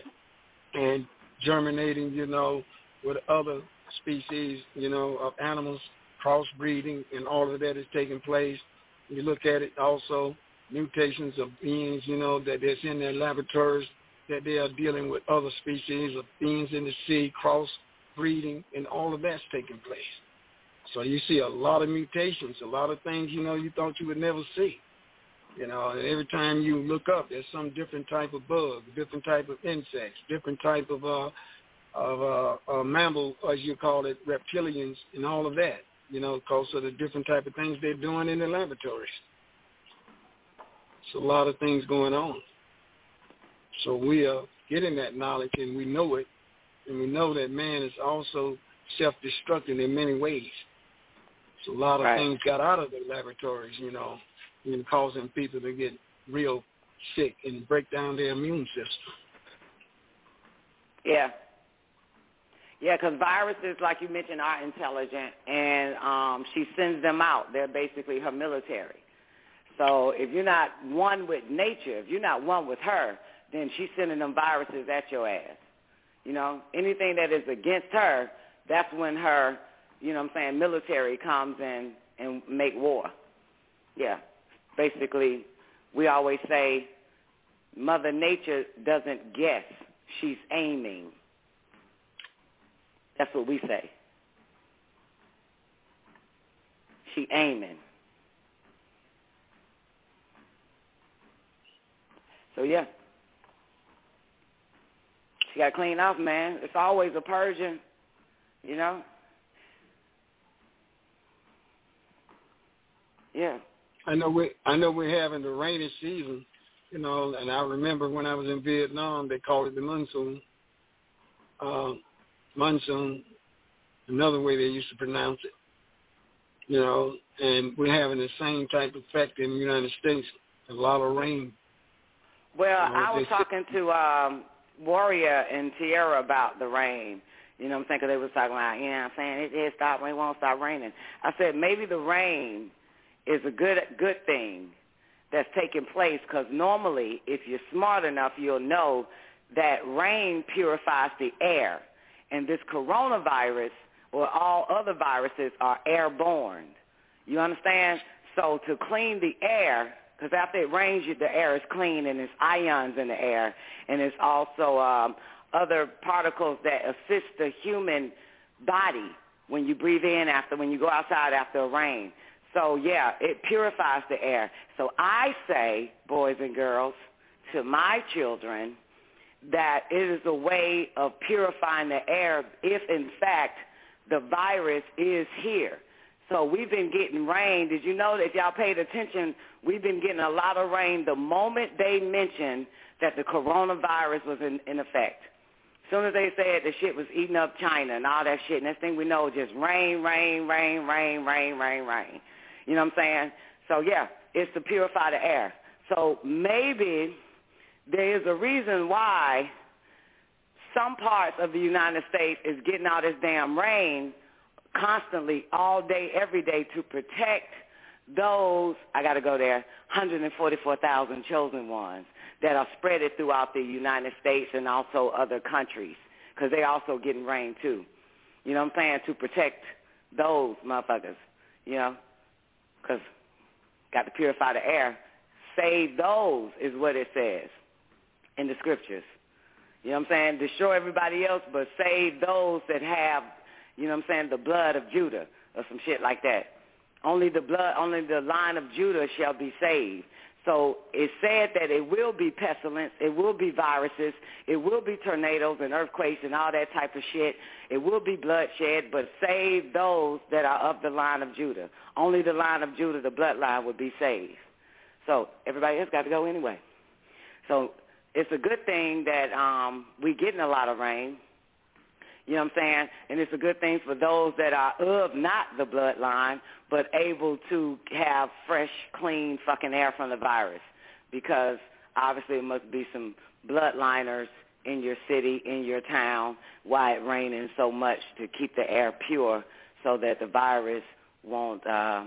and germinating, you know, with other species, you know, of animals, crossbreeding and all of that is taking place. You look at it also, mutations of beings, you know, that that's in their laboratories that they are dealing with other species of beings in the sea, cross breeding, and all of that's taking place. So you see a lot of mutations, a lot of things you know you thought you would never see. You know, and every time you look up, there's some different type of bug, different type of insects, different type of uh, of uh, uh, mammal, as you call it, reptilians, and all of that. You know, because of the different type of things they're doing in the laboratories. It's a lot of things going on. So we are getting that knowledge, and we know it, and we know that man is also self-destructing in many ways. So a lot of Right. things got out of the laboratories, you know, and causing people to get real sick and break down their immune system. Yeah. Yeah, because viruses, like you mentioned, are intelligent, and um, she sends them out. They're basically her military. So if you're not one with nature, if you're not one with her, then she's sending them viruses at your ass. You know, anything that is against her, that's when her, you know what I'm saying, military comes in and make war. Yeah. Basically, we always say Mother Nature doesn't guess. She's aiming. That's what we say. She aiming. So yeah. She got to clean off, man. It's always a purging, you know? Yeah. I know we I know we're having the rainy season, you know, and I remember when I was in Vietnam they called it the monsoon. Uh, monsoon, another way they used to pronounce it. You know, and we're having the same type of effect in the United States. A lot of rain. Well, You know, I was talking to um Warrior and Tierra about the rain. You know what I'm saying? 'Cause they was talking about, you know what I'm saying, it, it stop, it won't stop raining. I said maybe the rain is a good good thing that's taking place because normally if you're smart enough, you'll know that rain purifies the air. And this coronavirus or all other viruses are airborne. You understand? So to clean the air, because after it rains, the air is clean and there's ions in the air, and there's also um, other particles that assist the human body when you breathe in after, when you go outside after a rain. So yeah, it purifies the air. So I say, boys and girls, to my children, that it is a way of purifying the air if in fact the virus is here. So we've been getting rain. Did you know that if y'all paid attention, we've been getting a lot of rain the moment they mentioned that the coronavirus was in, in effect. As soon as they said the shit was eating up China and all that shit, next thing we know, just rain, rain, rain, rain, rain, rain, rain. You know what I'm saying? So yeah, it's to purify the air. So maybe there is a reason why some parts of the United States is getting all this damn rain constantly, all day, every day to protect those, I got to go there, 144,000 chosen ones that are spread throughout the United States and also other countries because they also getting rain too. You know what I'm saying? To protect those motherfuckers, you know, because got to purify the air. Save those is what it says in the scriptures. You know what I'm saying? Destroy everybody else, but save those that have, you know what I'm saying, the blood of Judah or some shit like that. Only the blood, only the line of Judah shall be saved. So it said that it will be pestilence, it will be viruses, it will be tornadoes and earthquakes and all that type of shit. It will be bloodshed, but save those that are of the line of Judah. Only the line of Judah, the bloodline, would be saved. So everybody else got to go anyway. So it's a good thing that um, we getting a lot of rain. You know what I'm saying? And it's a good thing for those that are of not the bloodline, but able to have fresh, clean fucking air from the virus. Because obviously it must be some bloodliners in your city, in your town, why it raining so much to keep the air pure so that the virus won't, uh,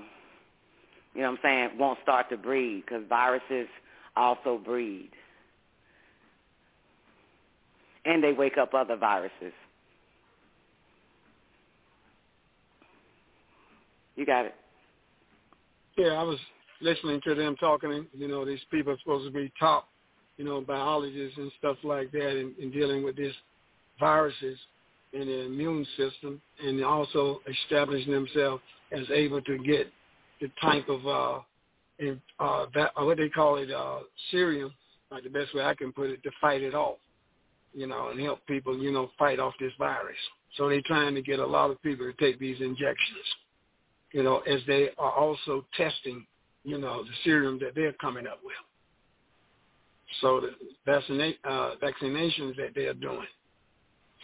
you know what I'm saying, won't start to breed because viruses also breed. And they wake up other viruses. You got it. Yeah, I was listening to them talking. You know, these people are supposed to be top, you know, biologists and stuff like that, and, and dealing with these viruses in the immune system, and also establishing themselves as able to get the type of uh, in, uh, that, uh, what they call it, uh, serum, like the best way I can put it, to fight it off. you know, and help people, you know, fight off this virus. So they're trying to get a lot of people to take these injections, you know, as they are also testing, you know, the serum that they're coming up with. So the vaccina- uh, vaccinations that they're doing.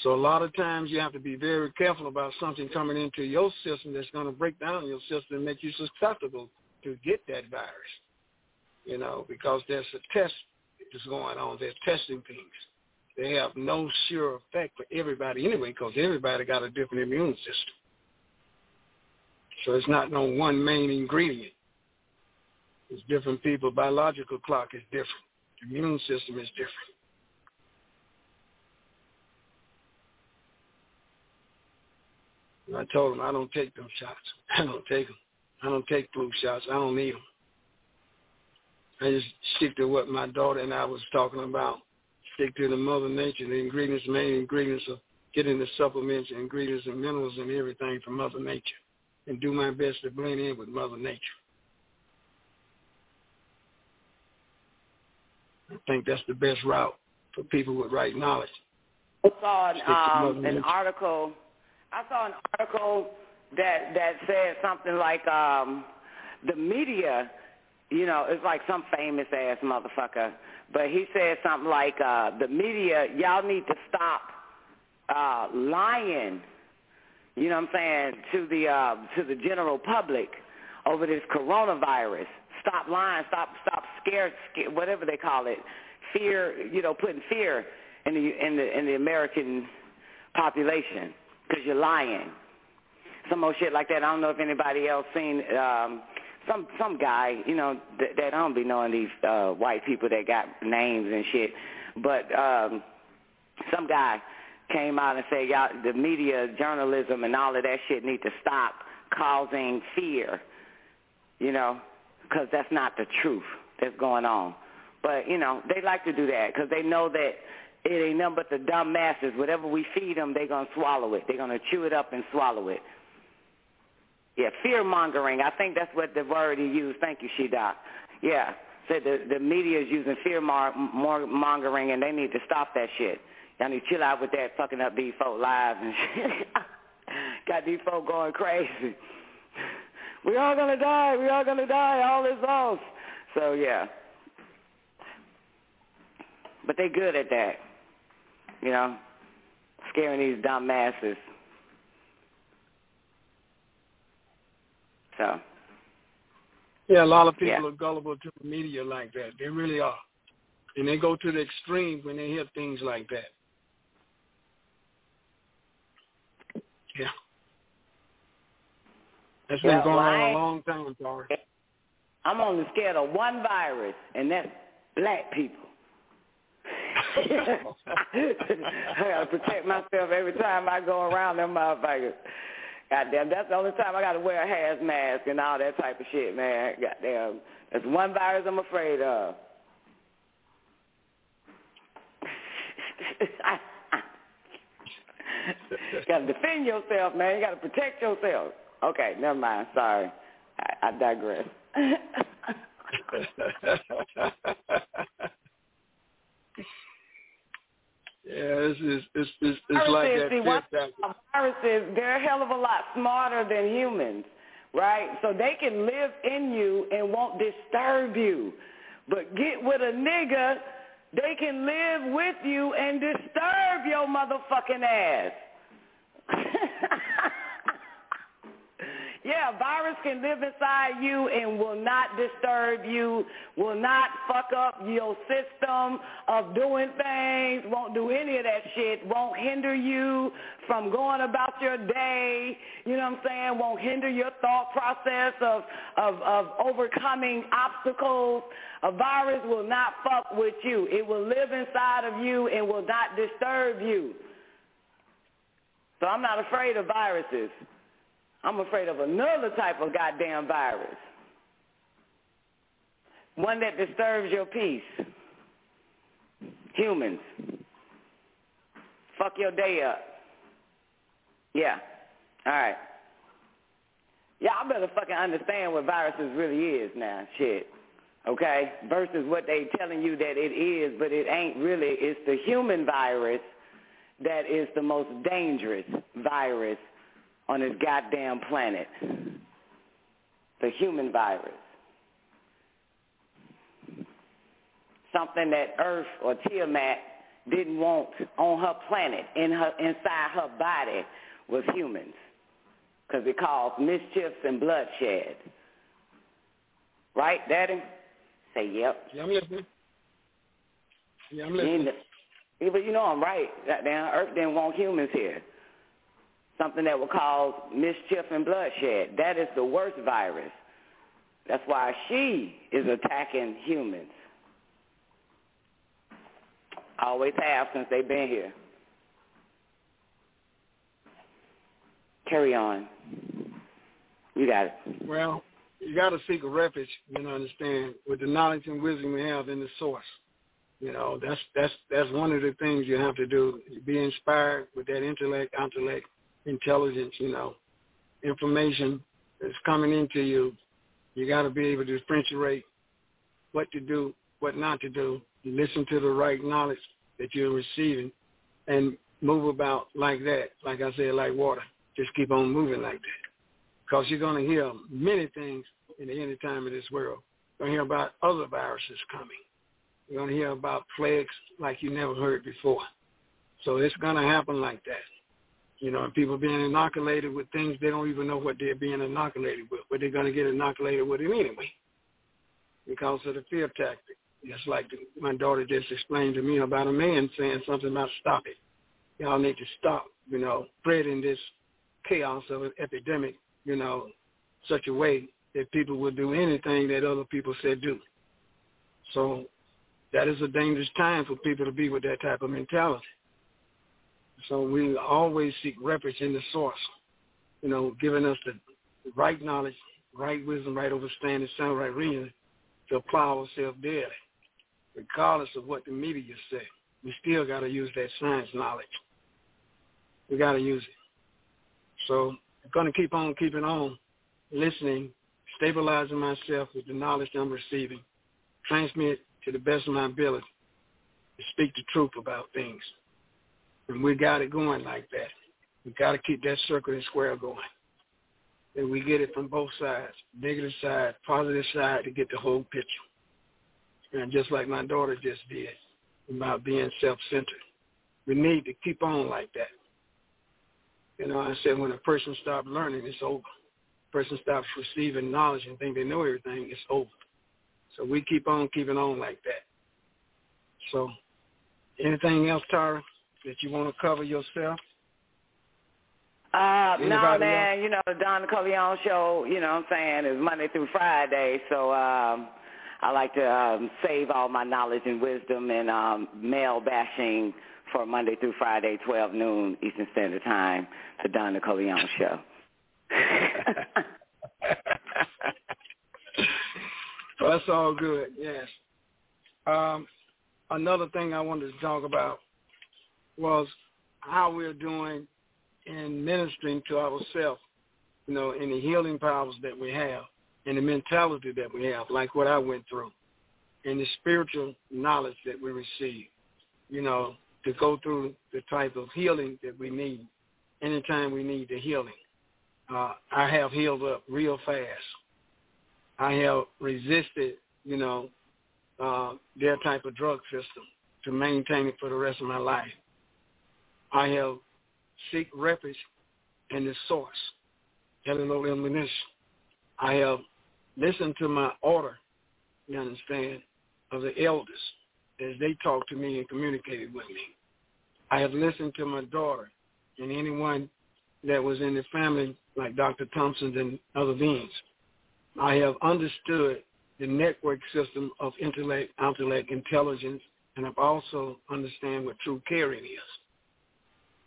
So a lot of times you have to be very careful about something coming into your system that's going to break down your system and make you susceptible to get that virus. You know, because there's a test that's going on. They're testing things. They have no sure effect for everybody anyway because everybody got a different immune system. So it's not no one main ingredient. It's different people. Biological clock is different. The Immune system is different. And I told him I don't take them shots. I don't take them. I don't take flu shots. I don't need them. I just stick to what my daughter and I was talking about. Stick to the mother nature, the ingredients, main ingredients of getting the supplements, ingredients, and minerals and everything from mother nature, and do my best to blend in with mother nature. I think that's the best route for people with right knowledge. I saw an, um, an article. I saw an article that that said something like um, the media. You know, it's like some famous ass motherfucker, but he said something like uh, the media. Y'all need to stop uh, lying. You know what I'm saying to the uh, to the general public over this coronavirus stop lying, stop stop scared, scare, whatever they call it, fear. You know, putting fear in the in the in the American population because you're lying. Some more shit like that. I don't know if anybody else seen um, some some guy. You know that, that I don't be knowing these uh, white people that got names and shit, but um, some guy came out and said, "Y'all, the media, journalism, and all of that shit need to stop causing fear." You know, because that's not the truth that's going on. But, you know, they like to do that because they know that it ain't nothing but the dumb masses. Whatever we feed them, they're going to swallow it. They're going to chew it up and swallow it. Yeah, fear-mongering. I think that's what the word he used. Thank you, She-Doc. Yeah, said the, the media is using fear-mongering, and they need to stop that shit. Y'all need to chill out with that fucking up these folk lives and shit. Got these folk going crazy we all gonna die, we all gonna die, all is lost. So yeah. But they good at that. You know, scaring these dumb masses. So Yeah, a lot of people yeah. are gullible to the media like that. They really are. And they go to the extreme when they hear things like that. Yeah. That's been going on I- a long time, Tori. I'm only scared of one virus, and that's black people. I gotta protect myself every time I go around them motherfuckers. Goddamn, that's the only time I gotta wear a hazmat mask and all that type of shit, man. Goddamn, that's one virus I'm afraid of. gotta defend yourself, man. You gotta protect yourself. Okay, never mind. Sorry, I, I digress. Yeah, it's it's it's it's, it's like that. see, fifth one factor. thing about viruses, they're a hell of a lot smarter than humans, right? So they can live in you and won't disturb you. But get with a nigga, they can live with you and disturb your motherfucking ass. Yeah, virus can live inside you and will not disturb you, will not fuck up your system of doing things, won't do any of that shit, won't hinder you from going about your day, you know what I'm saying, won't hinder your thought process of, of, of overcoming obstacles. A virus will not fuck with you. It will live inside of you and will not disturb you. So I'm not afraid of viruses. I'm afraid of another type of goddamn virus. One that disturbs your peace. Humans. Fuck your day up. Yeah. All right. Y'all better fucking understand what viruses really is now. Shit. okay, versus what they telling you that it is, but it ain't really. It's the human virus that is the most dangerous virus on this goddamn planet. The human virus. Something that Earth or Tiamat didn't want on her planet, in her inside her body, was humans, because it caused mischiefs and bloodshed. Right, Daddy? Say yep. Yeah, I'm listening. Yeah, I'm listening. Yeah, but you know I'm right. Goddamn, Earth didn't want humans here. Something that will cause mischief and bloodshed. That is the worst virus. That's why she is attacking humans. Always have since they've been here. Carry on. You got it. Well, you got to seek a refuge, you know, understand, with the knowledge and wisdom we have in the source. You know, that's that's that's one of the things you have to do. Be inspired with that intellect, intellect, intelligence. You know, information that's coming into you. You got to be able to differentiate what to do, what not to do. Listen to the right knowledge that you're receiving, and move about like that. Like I said, like water. Just keep on moving like that, because you're going to hear many things in the end time of this world. You're going to hear about other viruses coming. You're going to hear about plagues like you never heard before. So it's going to happen like that. You know, people being inoculated with things they don't even know what they're being inoculated with, but they're going to get inoculated with it anyway because of the fear tactic. Just like my daughter just explained to me about a man saying something about stop it. Y'all need to stop, you know, spreading this chaos of an epidemic, you know, such a way that people will do anything that other people said do. So that is a dangerous time for people to be with that type of mentality. So we always seek refuge in the source, you know, giving us the right knowledge, right wisdom, right understanding, sound right reason to apply ourselves daily, regardless of what the media say. We still got to use that science knowledge. We got to use it. So I'm going to keep on keeping on, listening, stabilizing myself with the knowledge I'm receiving, transmit to the best of my ability to speak the truth about things. And we got it going like that. We got to keep that circle and square going. And we get it from both sides, negative side, positive side, to get the whole picture. And just like my daughter just did about being self-centered, we need to keep on like that. You know, I said when a person stops learning, it's over. A person stops receiving knowledge and think they know everything, it's over. So we keep on keeping on like that. So anything else, Tara, that you want to cover yourself? Uh, no, man, else? you know, the Don Corleone show, you know what I'm saying, is Monday through Friday. So um, I like to um, save all my knowledge and wisdom and um, male bashing for Monday through Friday, 12 noon Eastern Standard Time, the Don Corleone show. Well, that's all good. Yes. Um, another thing I wanted to talk about was how we're doing in ministering to ourselves, you know, in the healing powers that we have, and the mentality that we have, like what I went through, and the spiritual knowledge that we receive, you know, to go through the type of healing that we need anytime we need the healing. Uh, I have healed up real fast. I have resisted, you know, uh, their type of drug system to maintain it for the rest of my life. I have seek refuge in the source, Hello Illumination. I have listened to my order, you understand, of the elders as they talked to me and communicated with me. I have listened to my daughter and anyone that was in the family, like Dr. Thompson and other beings. I have understood the network system of intellect, intellect, intelligence, and I've also understand what true caring is.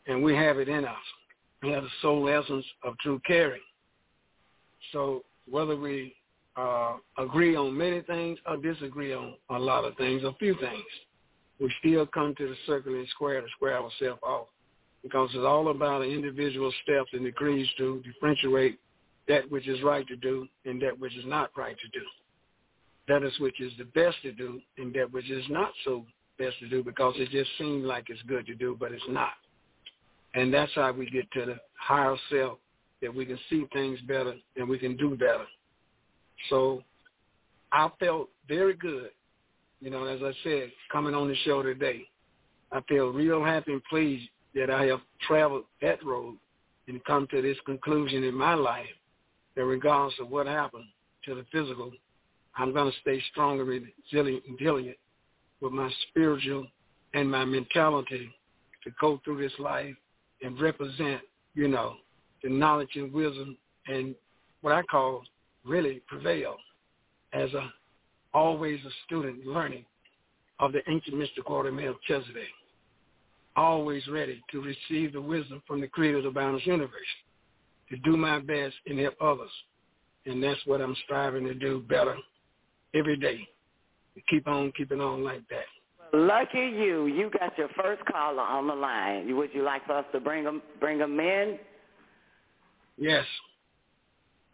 And we have it in us. We have the soul essence of true caring. So whether we uh, agree on many things or disagree on a lot of things, a few things, we still come to the circle and square to square ourselves off because it's all about individual steps and degrees to differentiate that which is right to do and that which is not right to do. that is which is the best to do and that which is not so best to do because it just seems like it's good to do, but it's not. And that's how we get to the higher self, that we can see things better and we can do better. So I felt very good, you know, as I said, coming on the show today. I feel real happy and pleased that I have traveled that road and come to this conclusion in my life that regardless of what happened to the physical, I'm going to stay strong and resilient and diligent with my spiritual and my mentality to go through this life and represent, you know, the knowledge and wisdom and what I call really prevail as a always a student learning of the ancient mystical order of Melchizedek, always ready to receive the wisdom from the creator of the boundless universe, to do my best and help others. And that's what I'm striving to do better every day. To keep on keeping on like that. Lucky you, you got your first caller on the line. Would you like for us to bring them, bring them in? Yes.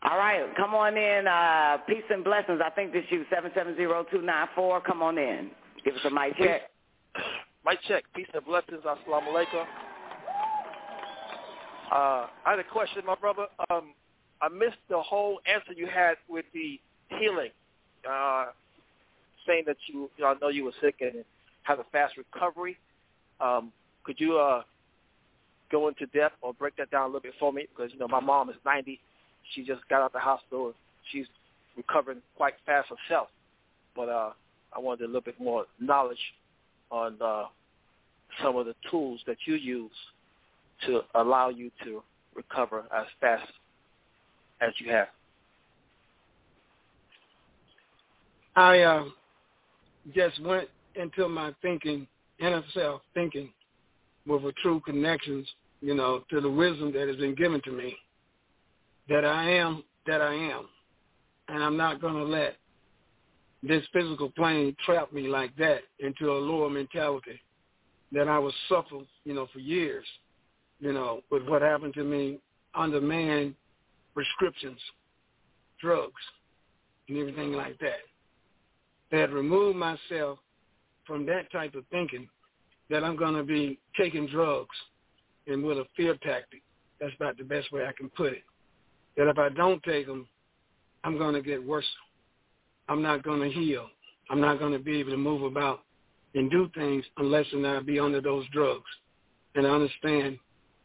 All right, come on in. Uh, peace and blessings. I think this you seven seven zero two nine four. Come on in. Give us a mic check. Mic check. Peace and blessings. Assalamu alaikum. Uh, I had a question, my brother. Um, I missed the whole answer you had with the healing, uh, saying that you, you know, I know you were sick and had a fast recovery. Um, could you uh, go into depth or break that down a little bit for me? Because you know my mom is 90 she just got out of the hospital. She's recovering quite fast herself. But uh, I wanted a little bit more knowledge on uh, some of the tools that you use to allow you to recover as fast as you have. I uh, just went into my thinking, inner self thinking, with a true connections, you know, to the wisdom that has been given to me that I am that I am. And I'm not going to let this physical plane trap me like that into a lower mentality that I was suffering, you know, for years, you know, with what happened to me under man prescriptions, drugs, and everything like that. That removed myself from that type of thinking that I'm going to be taking drugs and with a fear tactic. That's about the best way I can put it that if I don't take them, I'm going to get worse. I'm not going to heal. I'm not going to be able to move about and do things unless and I be under those drugs and I understand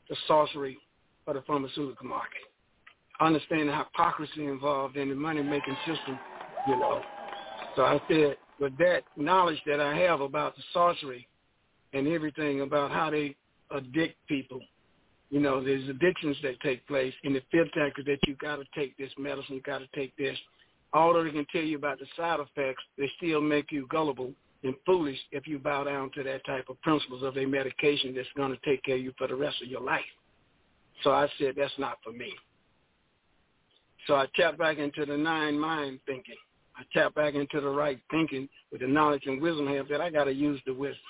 the sorcery of the pharmaceutical market. I understand the hypocrisy involved in the money-making system, you know. So I said, with that knowledge that I have about the sorcery and everything about how they addict people you know, there's addictions that take place and the fear tactics that you got to take this medicine, got to take this. Although they can tell you about the side effects, they still make you gullible and foolish if you bow down to that type of principles of a medication that's going to take care of you for the rest of your life. So I said, that's not for me. So I tap back into the nine mind thinking. I tap back into the right thinking with the knowledge and wisdom I have that I got to use the wisdom.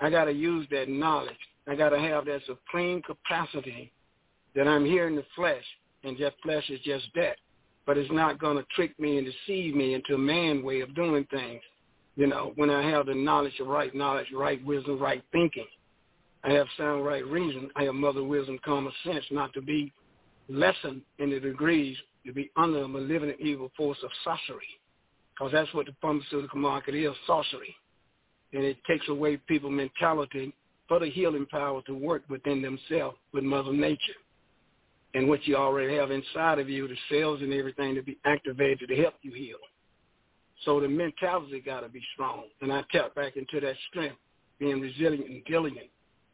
I got to use that knowledge I got to have that supreme capacity that I'm here in the flesh, and that flesh is just that. But it's not going to trick me and deceive me into a man way of doing things. You know, when I have the knowledge of right knowledge, right wisdom, right thinking. I have sound right reason. I have mother wisdom, common sense, not to be lessened in the degrees to be under a malevolent evil force of sorcery. Because that's what the pharmaceutical market is, sorcery. And it takes away people's mentality for the healing power to work within themselves with Mother Nature and what you already have inside of you, the cells and everything to be activated to help you heal. So the mentality got to be strong. And I tap back into that strength, being resilient and diligent.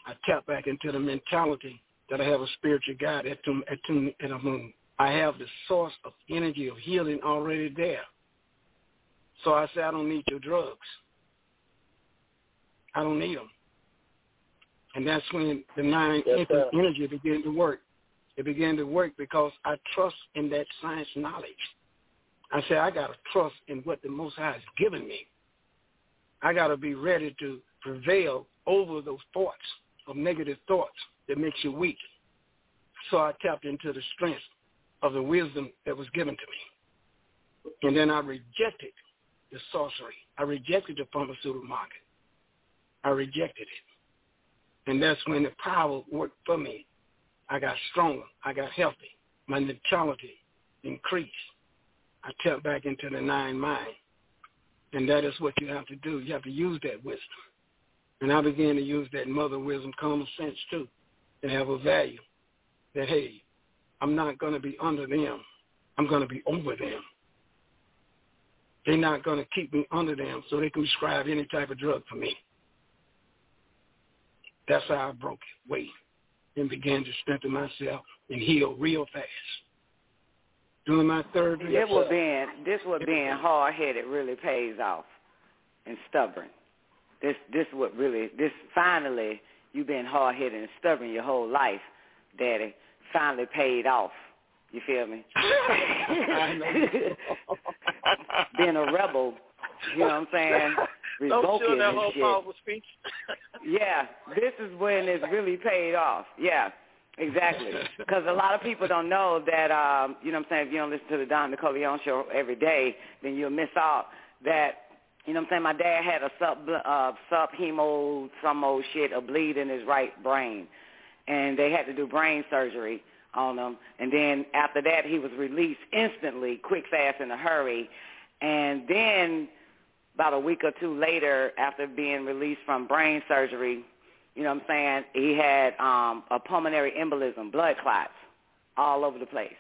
I tap back into the mentality that I have a spiritual God at Atum and Amun. I have the source of energy of healing already there. So I say I don't need your drugs. I don't need them. And that's when the nine yes, energy began to work. It began to work because I trust in that science knowledge. I said, I got to trust in what the Most High has given me. I got to be ready to prevail over those thoughts of negative thoughts that makes you weak. So I tapped into the strength of the wisdom that was given to me. And then I rejected the sorcery. I rejected the pharmaceutical market. I rejected it. And that's when the power worked for me. I got stronger. I got healthy. My neutrality increased. I tapped back into the nine mind. And that is what you have to do. You have to use that wisdom. And I began to use that mother wisdom, common sense too, and have a value that, hey, I'm not going to be under them. I'm going to be over them. They're not going to keep me under them so they can prescribe any type of drug for me. That's how I broke it, way, and began to strengthen myself and heal real fast. Doing my third This what being this what being hard headed really pays off and stubborn. This this what really this finally you've been hard headed and stubborn your whole life, Daddy. Finally paid off. You feel me? Being a rebel, you know what I'm saying? Revoking that whole speech. yeah, this is when it's really paid off. Yeah, exactly. Because a lot of people don't know that, um, you know what I'm saying, if you don't listen to the Don Nicoleone show every day, then you'll miss out that, you know what I'm saying, my dad had a sub, uh, subhemo, some old shit, a bleed in his right brain. And they had to do brain surgery on him. And then after that, he was released instantly, quick, fast, in a hurry. And then about a week or two later, after being released from brain surgery, you know what I'm saying, he had um, a pulmonary embolism, blood clots all over the place.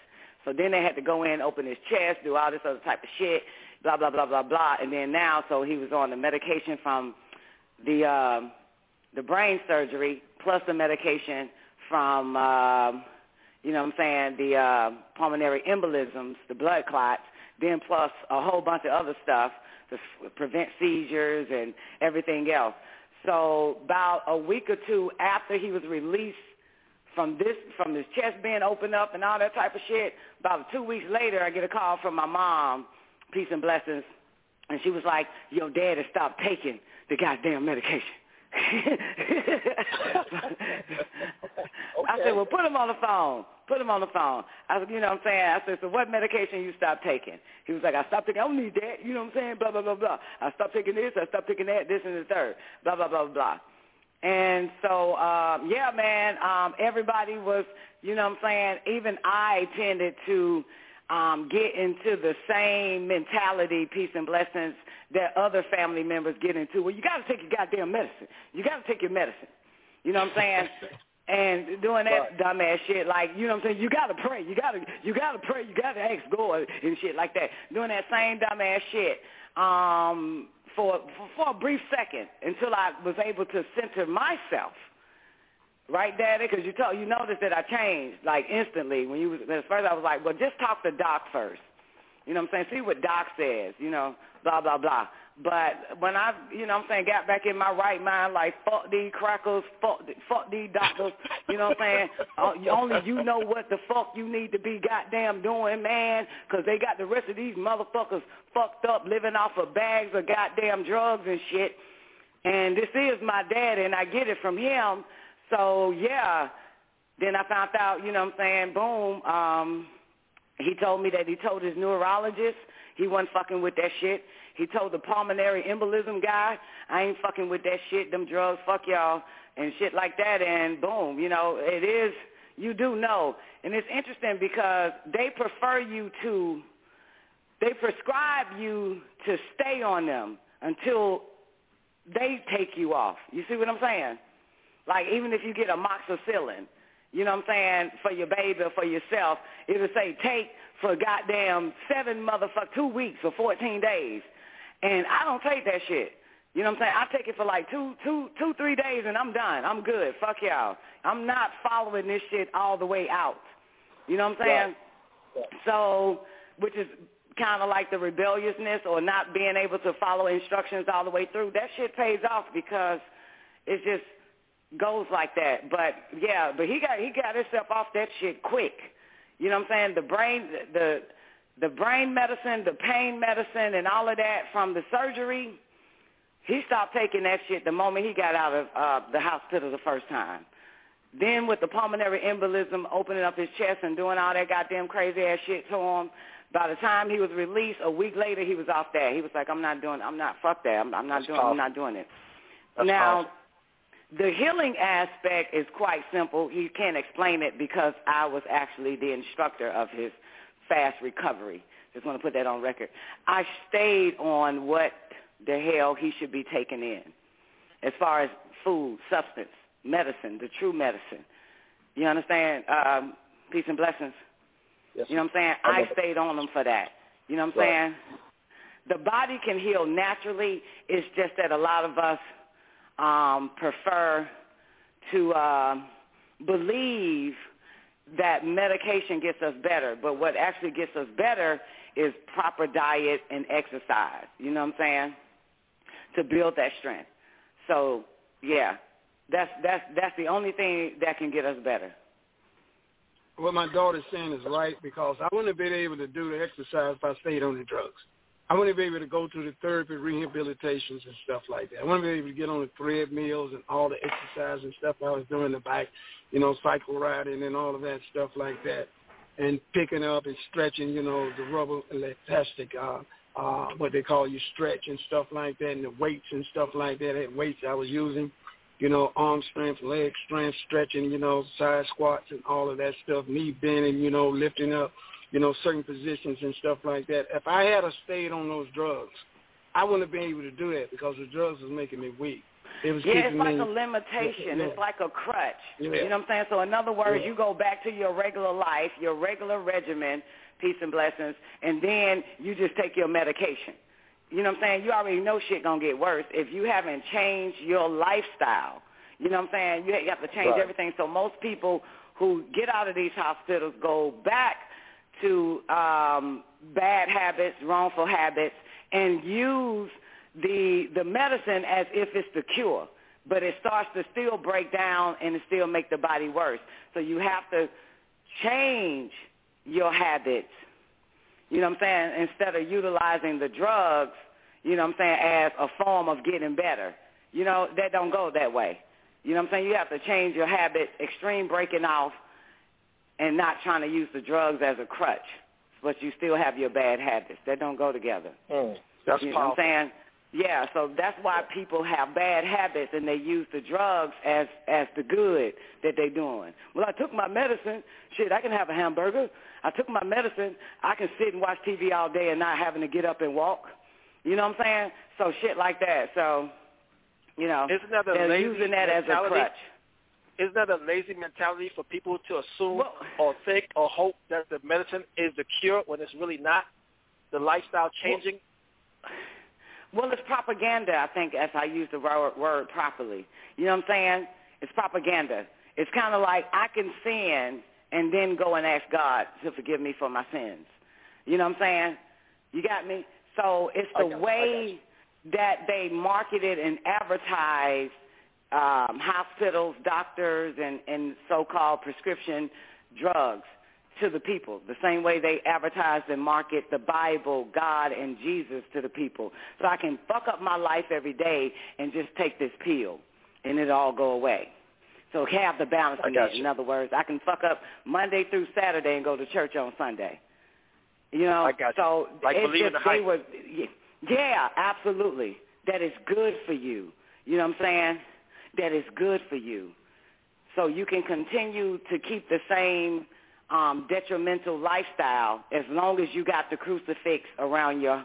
So then they had to go in, open his chest, do all this other type of shit, blah, blah, blah, blah, blah. And then now, so he was on the medication from the uh, the brain surgery plus the medication from, uh, you know what I'm saying, the uh, pulmonary embolisms, the blood clots, then plus a whole bunch of other stuff to prevent seizures and everything else. So about a week or two after he was released from this, from his chest being opened up and all that type of shit, about two weeks later, I get a call from my mom, peace and blessings, and she was like, "Your dad has stopped taking the goddamn medication." I said, well, put him on the phone. Put him on the phone. I said, you know what I'm saying? I said, so what medication you stopped taking? He was like, I stopped taking, I don't need that. You know what I'm saying? Blah, blah, blah, blah. I stopped taking this. I stopped taking that, this and the third. Blah, blah, blah, blah. And so, um, yeah, man, um, everybody was, you know what I'm saying? Even I tended to um, get into the same mentality, peace and blessings that other family members get into. Well, you got to take your goddamn medicine. You got to take your medicine. You know what I'm saying? and doing that dumbass shit, like you know what I'm saying. You gotta pray. You gotta, you gotta pray. You gotta ask God and shit like that. Doing that same dumbass shit um, for, for for a brief second until I was able to center myself. Right, Daddy? Because you told you noticed that I changed like instantly when you was at first. I was like, well, just talk to Doc first. You know what I'm saying? See what Doc says. You know, blah blah blah. But when I, you know what I'm saying, got back in my right mind, like, fuck these crackers, fuck, fuck these doctors, you know what I'm saying? Uh, only you know what the fuck you need to be goddamn doing, man, because they got the rest of these motherfuckers fucked up living off of bags of goddamn drugs and shit. And this is my daddy, and I get it from him. So, yeah, then I found out, you know what I'm saying, boom, um, he told me that he told his neurologist he wasn't fucking with that shit. He told the pulmonary embolism guy, I ain't fucking with that shit, them drugs, fuck y'all, and shit like that. And boom, you know, it is, you do know. And it's interesting because they prefer you to, they prescribe you to stay on them until they take you off. You see what I'm saying? Like even if you get a amoxicillin, you know what I'm saying, for your baby or for yourself, it'll say take for goddamn seven motherfuck two weeks or 14 days. And I don't take that shit. You know what I'm saying? I take it for like two, two, two, three days and I'm done. I'm good. Fuck y'all. I'm not following this shit all the way out. You know what I'm saying? Right. So, which is kind of like the rebelliousness or not being able to follow instructions all the way through. That shit pays off because it's just goes like that. But yeah, but he got he got himself off that shit quick. You know what I'm saying? The brain the the brain medicine, the pain medicine and all of that from the surgery, he stopped taking that shit the moment he got out of uh the hospital the first time. Then with the pulmonary embolism opening up his chest and doing all that goddamn crazy ass shit to him, By the time he was released, a week later, he was off that. He was like, "I'm not doing. I'm not. Fuck that. I'm, I'm not That's doing. powerful. I'm not doing it." That's now, powerful. The healing aspect is quite simple. You can't explain it because I was actually the instructor of his fast recovery. Just want to put that on record. I stayed on what the hell he should be taking in, as far as food, substance, medicine, the true medicine. You understand? Um, peace and blessings. Yes. You know what I'm saying? I I stayed on them for that. You know what I'm Right. saying? The body can heal naturally. It's just that a lot of us um, prefer to um believe that medication gets us better. But what actually gets us better is proper diet and exercise. You know what I'm saying? To build that strength. So yeah, that's that's that's the only thing that can get us better. What my daughter's saying is right because I wouldn't have been able to do the exercise if I stayed on the drugs. I wouldn't be able to go through the therapy, rehabilitations, and stuff like that. I wouldn't be able to get on the thread mills and all the exercise and stuff I was doing in the back, you know, cycle riding and all of that stuff like that, and picking up and stretching, you know, the rubber elastic, uh, uh, what they call you stretch and stuff like that, and the weights and stuff like that. That weights I was using, you know, arm strength, leg strength, stretching, you know, side squats and all of that stuff, knee bending, you know, lifting up, you know, certain positions and stuff like that. If I had a stayed on those drugs, I wouldn't have been able to do that because the drugs was making me weak. It was Yeah, it's like me, a limitation. Yeah. It's like a crutch. Yeah. You know what I'm saying? So in other words, Yeah. you go back to your regular life, your regular regimen, peace and blessings, and then you just take your medication. You know what I'm saying? You already know shit gonna get worse if you haven't changed your lifestyle. You know what I'm saying? You have to change Right. everything. So most people who get out of these hospitals go back to um, bad habits, wrongful habits, and use the the medicine as if it's the cure. But it starts to still break down and it still make the body worse. So you have to change your habits. You know what I'm saying? Instead of utilizing the drugs, you know what I'm saying, as a form of getting better. You know, that don't go that way. You know what I'm saying? You have to change your habit, extreme breaking off, and not trying to use the drugs as a crutch. But you still have your bad habits. That don't go together. Mm. That's you know what I'm saying? Yeah, so that's why people have bad habits and they use the drugs as as the good that they're doing. Well, I took my medicine. Shit, I can have a hamburger. I took my medicine. I can sit and watch TV all day and not having to get up and walk. You know what I'm saying? So shit like that. So, you know, Isn't that a they're using that as a crutch. Isn't that a lazy mentality for people to assume Well- or think or hope that the medicine is the cure when it's really not? The lifestyle changing. Well, it's propaganda, I think, as I use the word, word properly. You know what I'm saying? It's propaganda. It's kind of like I can sin and then go and ask God to forgive me for my sins. You know what I'm saying? You got me? So it's the you. Way that they marketed and advertised um, hospitals, doctors, and, and so-called prescription drugs to the people, the same way they advertise and market the Bible, God, and Jesus to the people. So I can fuck up my life every day and just take this pill, and it'll all go away. So have the balance in it. you. In other words, I can fuck up Monday through Saturday and go to church on Sunday. You know, I got you. so Like it's just the they hype. were, yeah, absolutely. That is good for you. You know what I'm saying? That is good for you. So you can continue to keep the same um, detrimental lifestyle as long as you got the crucifix around your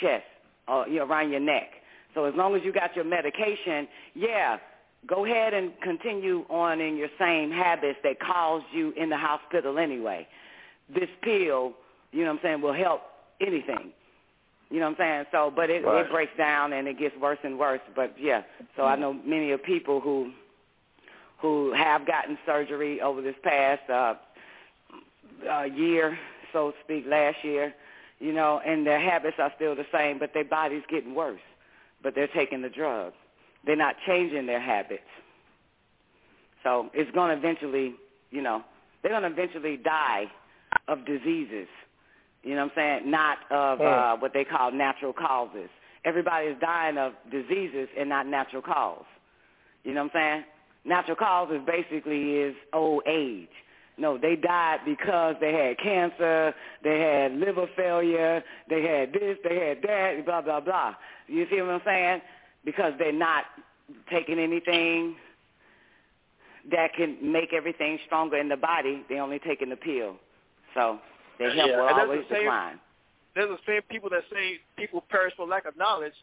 chest or you know, around your neck. So as long as you got your medication, yeah, go ahead and continue on in your same habits that caused you in the hospital anyway. This pill, you know what I'm saying, will help anything. You know what I'm saying? So, but it, Right. it breaks down and it gets worse and worse. But yeah, so I know many of people who who have gotten surgery over this past uh, uh, year, so to speak, last year, you know, and their habits are still the same, but their body's getting worse. But they're taking the drug. They're not changing their habits. So it's going to eventually, you know, they're going to eventually die of diseases. You know what I'm saying? Not of uh, what they call natural causes. Everybody is dying of diseases and not natural cause. You know what I'm saying? Natural causes basically is old age. No, they died because they had cancer, they had liver failure, they had this, they had that, blah, blah, blah. You see what I'm saying? Because they're not taking anything that can make everything stronger in the body. They're only taking the pill. So their health Yeah, will always the same- decline. There's the same people that say people perish for lack of knowledge,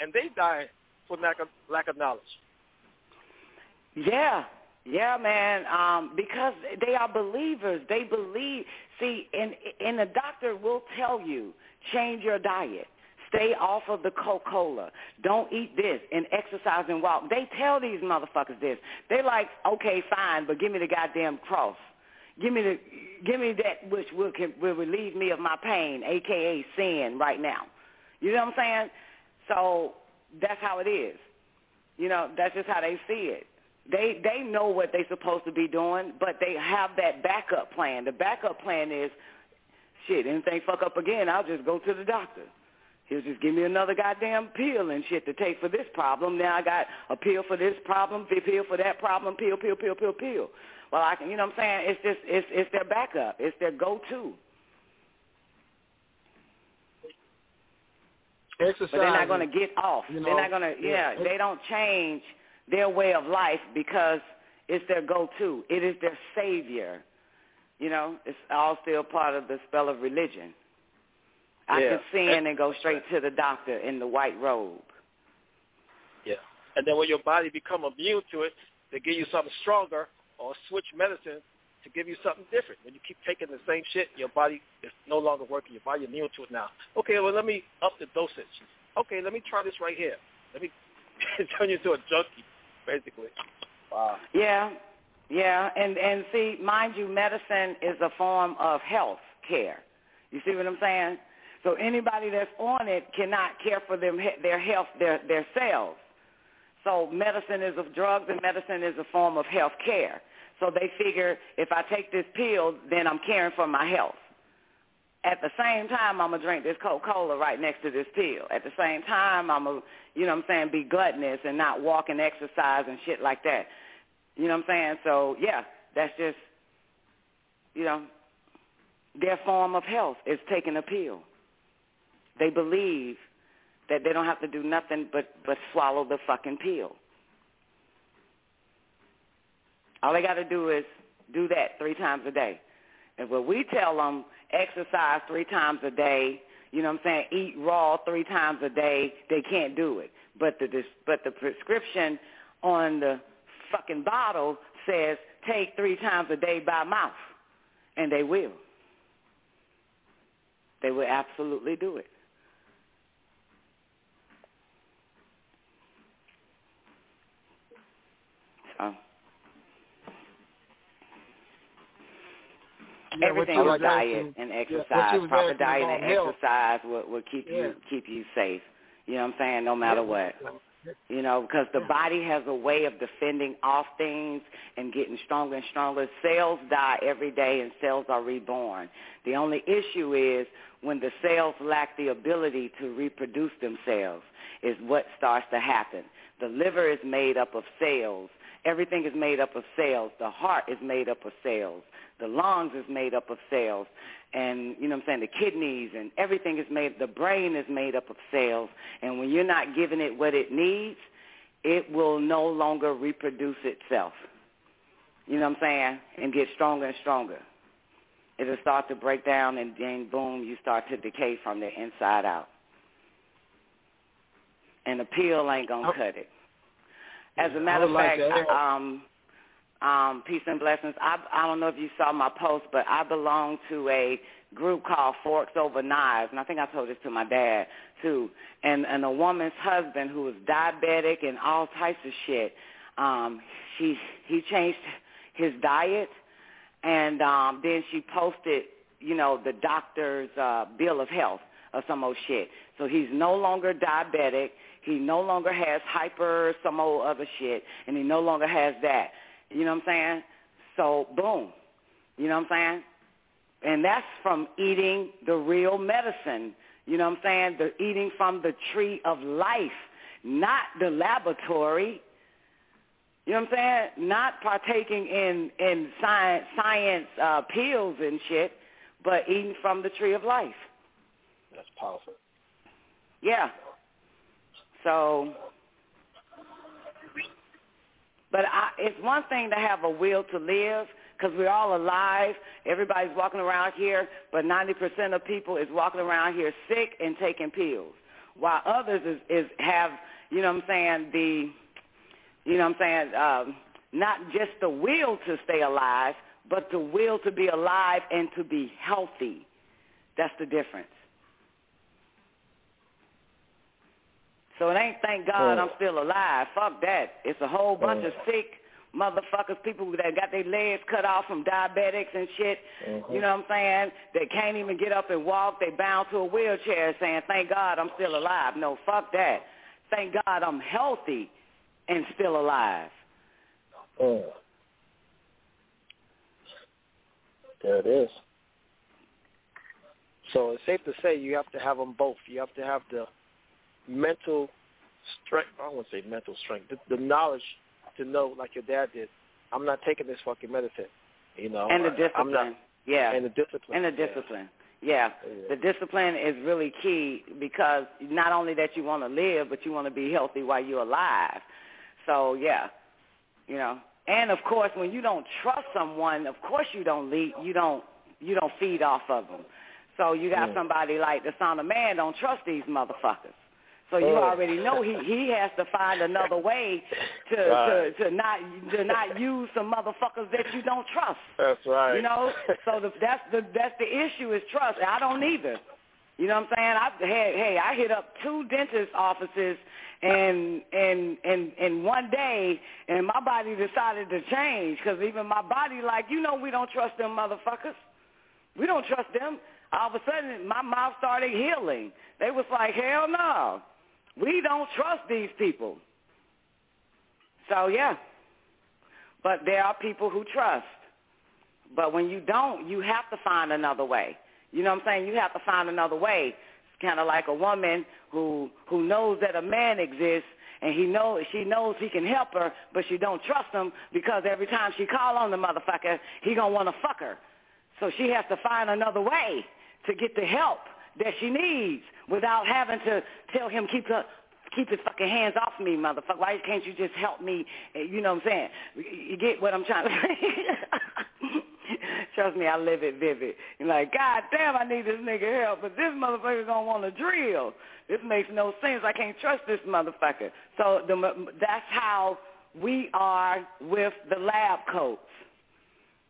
and they die for lack of lack of knowledge. Yeah, yeah, man. Um, because they are believers. They believe. See, and and the doctor will tell you change your diet. Stay off of the Coca-Cola. Don't eat this and exercise and walk. They tell these motherfuckers this. They like, okay, fine, but give me the goddamn cross. Give me the, give me that which will can, will relieve me of my pain, aka sin, right now. You know what I'm saying? So that's how it is. You know, that's just how they see it. They they know what they're supposed to be doing, but they have that backup plan. The backup plan is, shit, anything fuck up again, I'll just go to the doctor. He'll just give me another goddamn pill and shit to take for this problem. Now I got a pill for this problem, a pill for that problem, pill, pill, pill, pill, pill. Well, I can, you know what I'm saying? It's just, it's, it's their backup. It's their go-to. Exercise. But they're not going to get off. you they're not going to, yeah, yeah. they don't change their way of life because it's their go-to. It is their savior. You know, it's all still part of the spell of religion. I Yeah. can sin and go straight to the doctor in the white robe. Yeah. And then when your body become immune to it, they give you something stronger or switch medicine to give you something different. When you keep taking the same shit, your body is no longer working. Your body immune to it now. Okay, well let me up the dosage. Okay, let me try this right here. Let me turn you into a junkie, basically. Wow. Yeah, yeah, and and see, mind you, medicine is a form of health care. You see what I'm saying? So anybody that's on it cannot care for them their health, their their cells. So medicine is of drugs, and medicine is a form of health care. So they figure if I take this pill, then I'm caring for my health. At the same time, I'm gonna drink this Coca-Cola right next to this pill. At the same time, I'm gonna, you know what I'm saying, be gluttonous and not walk and exercise and shit like that. You know what I'm saying? So yeah, that's just, you know, their form of health is taking a pill. They believe that they don't have to do nothing but but swallow the fucking pill. All they got to do is do that three times a day. And when we tell them exercise three times a day, you know what I'm saying, eat raw three times a day, they can't do it. But the but the prescription on the fucking bottle says take three times a day by mouth, and they will. They will absolutely do it. So Yeah, everything is was diet asking- and yeah, exercise. was Proper diet and health. exercise will, will keep Yeah. you keep you safe. You know what I'm saying? No matter what. You know, because the body has a way of defending off things and getting stronger and stronger. Cells die every day and cells are reborn. The only issue is when the cells lack the ability to reproduce themselves is what starts to happen. The liver is made up of cells. Everything is made up of cells. The heart is made up of cells. The lungs is made up of cells. And, you know what I'm saying, the kidneys and everything is made, the brain is made up of cells. And when you're not giving it what it needs, it will no longer reproduce itself. You know what I'm saying? And get stronger and stronger. It'll start to break down and then boom, you start to decay from the inside out. And the pill ain't gonna oh. cut it. As a matter of like fact, to um, um, peace and blessings. I I don't know if you saw my post, but I belong to a group called Forks Over Knives, and I think I told this to my dad too. And and a woman's husband who was diabetic and all types of shit. Um, she he changed his diet, and um, then she posted, you know, the doctor's uh, bill of health or some old shit. So he's no longer diabetic. He no longer has hyper some old other shit, and he no longer has that. You know what I'm saying? So boom. You know what I'm saying? And that's from eating the real medicine. You know what I'm saying? The eating from the tree of life, not the laboratory. You know what I'm saying? Not partaking in in science science uh, pills and shit, but eating from the tree of life. That's powerful. Yeah. So, but I, it's one thing to have a will to live because we're all alive. Everybody's walking around here, but 90% of people is walking around here sick and taking pills, while others is, is have, you know what I'm saying, the, you know what I'm saying, um, not just the will to stay alive, but the will to be alive and to be healthy. That's the difference. So it ain't thank God I'm still alive. Fuck that. It's a whole bunch of sick motherfuckers, people that got their legs cut off from diabetics and shit. You know what I'm saying? They can't even get up and walk. They bound to a wheelchair saying, thank God I'm still alive. No, fuck that. Thank God I'm healthy and still alive. Mm. There it is. So it's safe to say you have to have them both. You have to have the mental strength. I don't want to say mental strength. The, the knowledge to know, like your dad did. I'm not taking this fucking medicine. You know, And the discipline. I'm not, yeah. and the discipline. And the discipline. Yeah. The discipline is really key because not only that you want to live, but you want to be healthy while you're alive. So, yeah. You know. And of course, when you don't trust someone, of course you don't lead, you don't you don't feed off of them. So you got Mm. somebody like the son of man don't trust these motherfuckers. So you Oh. already know he he has to find another way to Right. to to not to not use some motherfuckers that you don't trust. That's right. You know, so the, that's the that's the issue is trust. I don't either. You know what I'm saying? I hey hey I hit up two dentist offices and and and and one day and my body decided to change because even my body like you know we don't trust them motherfuckers. We don't trust them. All of a sudden my mouth started healing. They was like hell no, we don't trust these people. So yeah, but there are people who trust. But when you don't, you have to find another way. You know what I'm saying? You have to find another way. It's kind of like a woman who who knows that a man exists and he knows she knows he can help her, but she don't trust him because every time she call on the motherfucker, he gonna want to fuck her. So she has to find another way to get the help that she needs without having to tell him keep her keep his fucking hands off me, motherfucker. Why can't you just help me? Eh, You know what I'm saying? You get what I'm trying to say? Trust me, I live it vivid. You're like, God damn, I need this nigga help, but this motherfucker gonna want to drill. This makes no sense. I can't trust this motherfucker. So the, that's how we are with the lab coats.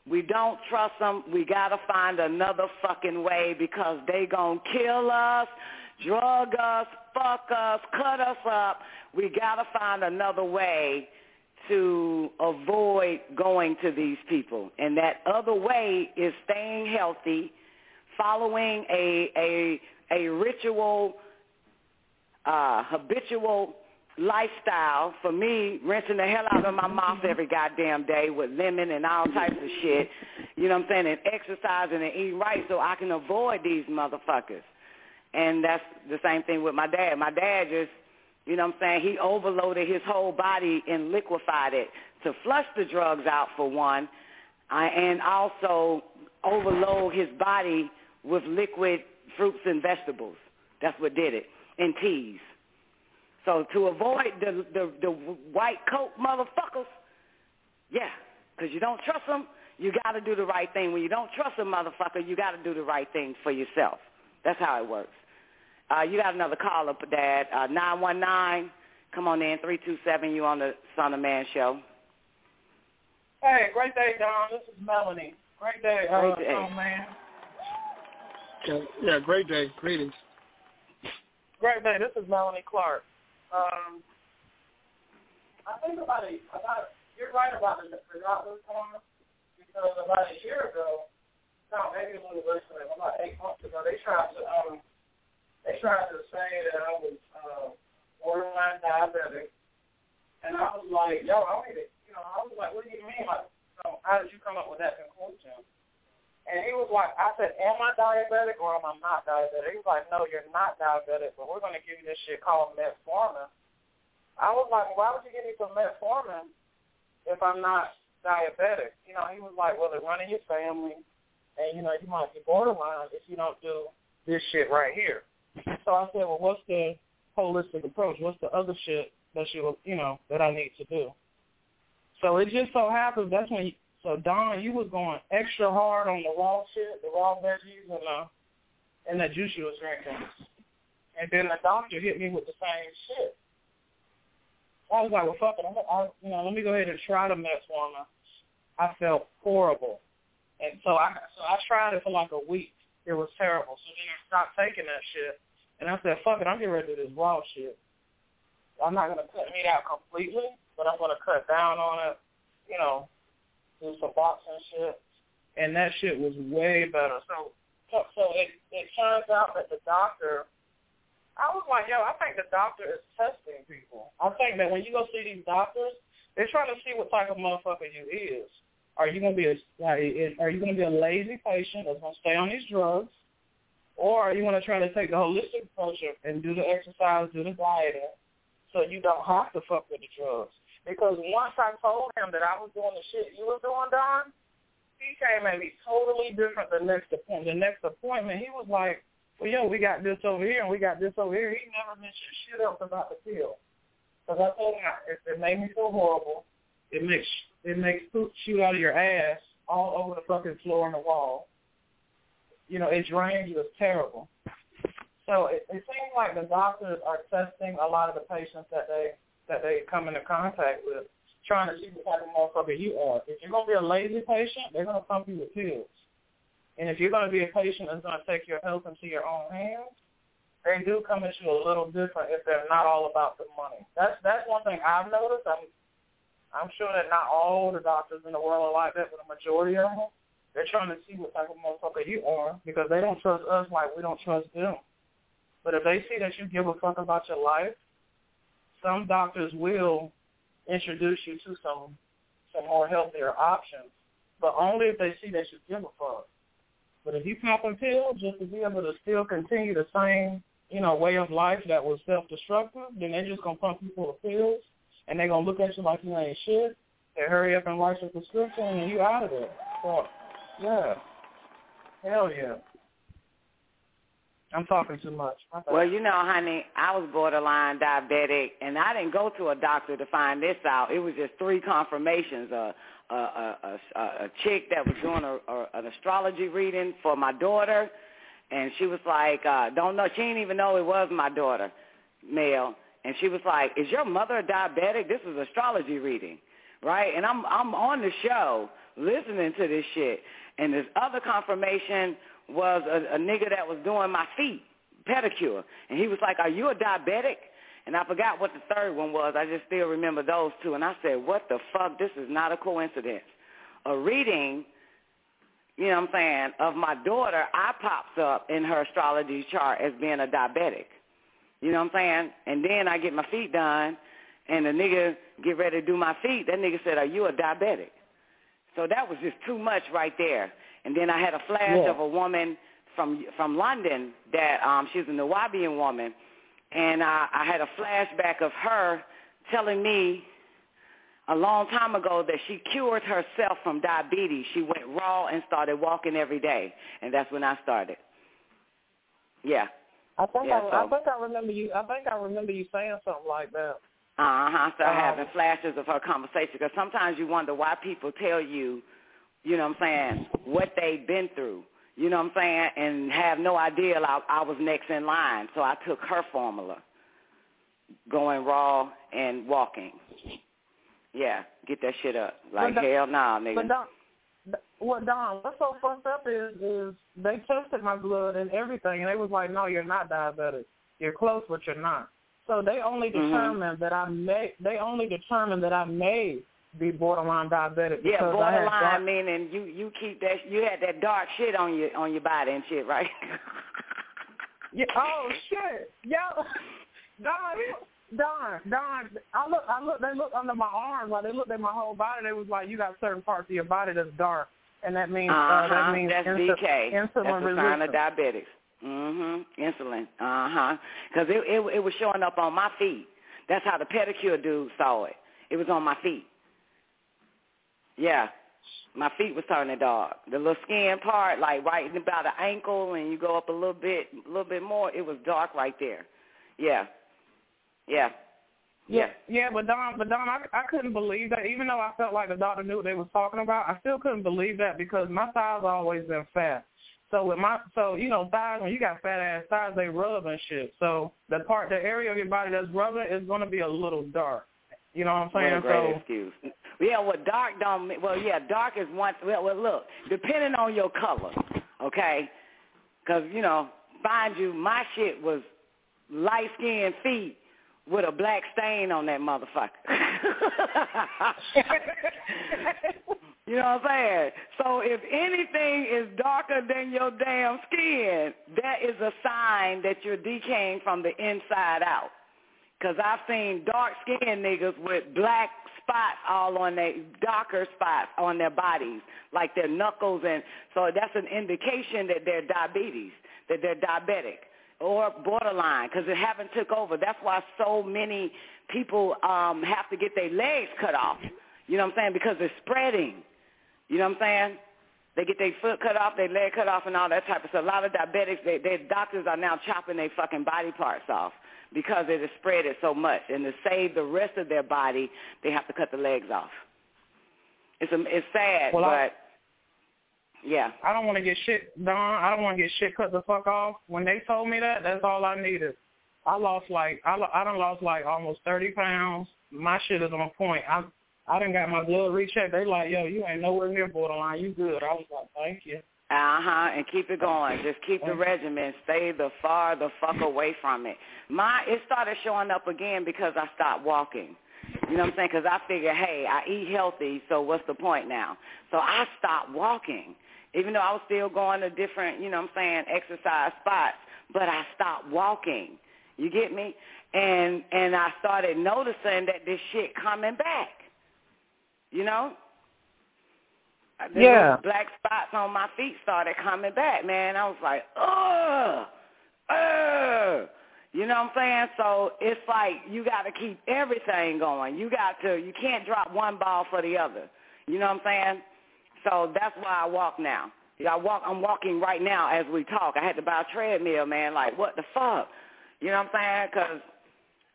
We don't trust them. We gotta find another fucking way because they gonna kill us, drug us, fuck us, cut us up. We gotta find another way to avoid going to these people. And that other way is staying healthy, following a a a ritual, uh, habitual lifestyle. For me, rinsing the hell out of my mouth every goddamn day with lemon and all types of shit. You know what I'm saying? And exercising and eating right so I can avoid these motherfuckers. And that's the same thing with my dad. My dad just you know what I'm saying? He overloaded his whole body and liquefied it to flush the drugs out for one, uh, and also overload his body with liquid fruits and vegetables. That's what did it, and teas. So to avoid the the, the white coat motherfuckers, yeah, because you don't trust them, you got to do the right thing. When you don't trust a motherfucker, you got to do the right thing for yourself. That's how it works. Uh, you got another caller, Dad. Uh, 919. Come on in. 327. You on the Son of Man show. Hey, great day, Don. This is Melanie. Great day, uh, Great day. oh, man. Yeah, yeah, great day. Greetings. Great day. This is Melanie Clark. Um, I think about it. About you're right about it, the forgotten corner because about a year ago, no, maybe a little less than that, about eight months ago, they tried to um, they tried to say that I was uh, borderline diabetic, and I was like, yo, I it. You know, I was like, what do you mean? Like, you how did you come up with that conclusion? And he was like, I said, am I diabetic or am I not diabetic? He was like, no, you're not diabetic, but we're going to give you this shit called metformin. I was like, why would you give me some metformin if I'm not diabetic? You know, he was like, well, it run in your family, and you know, you might be borderline if you don't do this shit right here. So I said, well, what's the holistic approach? What's the other shit that you, you know, that I need to do? So it just so happens that's when. You, so Don, you was going extra hard on the raw shit, the raw veggies, and uh, and the juice you was drinking. And then the doctor hit me with the same shit. I was like, well, fuck it. I'm, I, you know, let me go ahead and try the metformin. I felt horrible, and so I so I tried it for like a week. It was terrible. So then I stopped taking that shit, and I said, fuck it. I'm getting ready to do this raw shit. I'm not gonna cut meat out completely, but I'm gonna cut down on it. You know, do some boxing shit, and that shit was way better. So, so it it turns out that the doctor, I was like, yo, I think the doctor is testing people. I think that when you go see these doctors, they're trying to see what type of motherfucker you is. Are you gonna be a are you gonna be a lazy patient that's gonna stay on these drugs, or you gonna try to take the holistic approach and do the exercise, do the dieting, so you don't have to fuck with the drugs? Because once I told him that I was doing the shit you was doing, Don, he came at me totally different the next appointment. The next appointment, he was like, well, yo, we got this over here and we got this over here. He never mentioned shit else about the pill. Because I told him it, it made me feel horrible. It makes it makes poop shoot out of your ass all over the fucking floor and the wall. You know, it drains you. It's terrible. So it, it seems like the doctors are testing a lot of the patients that they that they come into contact with, trying to see what type of motherfucker you are. If you're to be a lazy patient, they're to pump you with pills. And if you're to be a patient that's to take your health into your own hands, they do come at you a little different if they're not all about the money. That's that's one thing I've noticed. I'm I'm sure that not all the doctors in the world are like that, but a majority of them, they're trying to see what type of motherfucker you are because they don't trust us like we don't trust them. But if they see that you give a fuck about your life some doctors will introduce you to some some more healthier options, but only if they see that you give a fuck. But if you pop a pill just to be able to still continue the same, you know, way of life that was self-destructive, then they're just gonna pump you full of pills, and they're gonna look at you like you ain't shit. They hurry up and write your prescription, and you out of there. So, yeah, hell yeah. I'm talking too much. Well, you know, honey, I was borderline diabetic, and I didn't go to a doctor to find this out. It was just three confirmations. A a a, a, a chick that was doing a, a, an astrology reading for my daughter, and she was like, uh, "Don't know." She didn't even know it was my daughter, male, and she was like, "Is your mother diabetic?" This was astrology reading, right? And I'm I'm on the show listening to this shit, and this other confirmation was a, a nigga that was doing my feet, pedicure. And he was like, are you a diabetic? And I forgot what the third one was. I just still remember those two. And I said, what the fuck? This is not a coincidence. A reading, you know what I'm saying, of my daughter, I pops up in her astrology chart as being a diabetic. You know what I'm saying? And then I get my feet done, and the nigga get ready to do my feet. That nigga said, are you a diabetic? So that was just too much right there. And then I had a flash Yeah. of a woman from from London that um she's a Nuwaubian woman, and I, I had a flashback of her telling me a long time ago that she cured herself from diabetes. She went raw and started walking every day, and that's when I started. Yeah. I think Yeah, I, so- I think I remember you. I think I remember you saying something like that. Uh huh. Start Um, having flashes of her conversation because sometimes you wonder why people tell you, you know what I'm saying, what they've been through. You know what I'm saying, and have no idea I, I was next in line. So I took her formula, going raw and walking. Yeah, get that shit up. Like But hell nah, nigga. But Don, what Don, what's so fucked up is is they tested my blood and everything, and they was like, no, you're not diabetic. You're close, but you're not. So they only Mhm. determined that I may. They only determined that I may be borderline diabetic yeah, because I borderline dark- meaning you you keep that you had that dark shit on your on your body and shit, right? Yeah. Oh shit. Yo, Don, Don, Don. I look. I look. They looked under my arms. Like they looked at my whole body. They was like, you got certain parts of your body that's dark, and that means uh, Uh-huh. that means That's insu- BK. insulin That's a sign of diabetics. Mhm. Insulin. Uh huh. Because it, it it was showing up on my feet. That's how the pedicure dude saw it. It was on my feet. Yeah. My feet was turning dark. The little skin part, like right about the ankle, and you go up a little bit, a little bit more, it was dark right there. Yeah, yeah, yeah. Yeah, but Don, but Don, I, I couldn't believe that. Even though I felt like the doctor knew what they was talking about, I still couldn't believe that because my thighs always been fat. So with my, so you know, thighs when you got fat ass thighs, they rub and shit. So the part, the area of your body that's rubbing is going to be a little dark. You know what I'm saying? What a great so excuse. Yeah, well, dark don't. mean- Well, yeah, dark is one. Well, well look, depending on your color, okay? Because you know, find you, my shit was light skinned feet with a black stain on that motherfucker. you know what I'm saying? So if anything is darker than your damn skin, that is a sign that you're decaying from the inside out. Because I've seen dark-skinned niggas with black spots all on their, darker spots on their bodies, like their knuckles. And so that's an indication that they're diabetes, that they're diabetic or borderline because it haven't took over. That's why so many people um, have to get their legs cut off. You know what I'm saying? Because it's spreading. You know what I'm saying? They get their foot cut off, their leg cut off, and all that type of stuff. A lot of diabetics, they, their doctors are now chopping their fucking body parts off because it has spread it so much. And to save the rest of their body, they have to cut the legs off. It's a, it's sad, Well, but I- yeah. I don't want to get shit done. I don't want to get shit cut the fuck off. When they told me that, that's all I needed. I lost like I I done lost like almost thirty pounds. My shit is on point. I I done got my blood rechecked. They like, yo, you ain't nowhere near borderline. You good. I was like, thank you. Uh huh. And keep it going. Just keep the regimen. Stay the far the fuck away from it. My it started showing up again because I stopped walking. You know what I'm saying? Because I figured, hey, I eat healthy, so what's the point now? So I stopped walking, even though I was still going to different, you know what I'm saying, exercise spots. But I stopped walking. You get me? And and I started noticing that this shit coming back. You know? Uh, the Yeah. little black spots on my feet started coming back, man. I was like, ugh, ugh. You know what I'm saying? So it's like you got to keep everything going. You got to, you can't drop one ball for the other. You know what I'm saying? So that's why I walk now. I walk. I'm walking right now as we talk. I had to buy a treadmill, man. Like what the fuck? You know what I'm saying? Because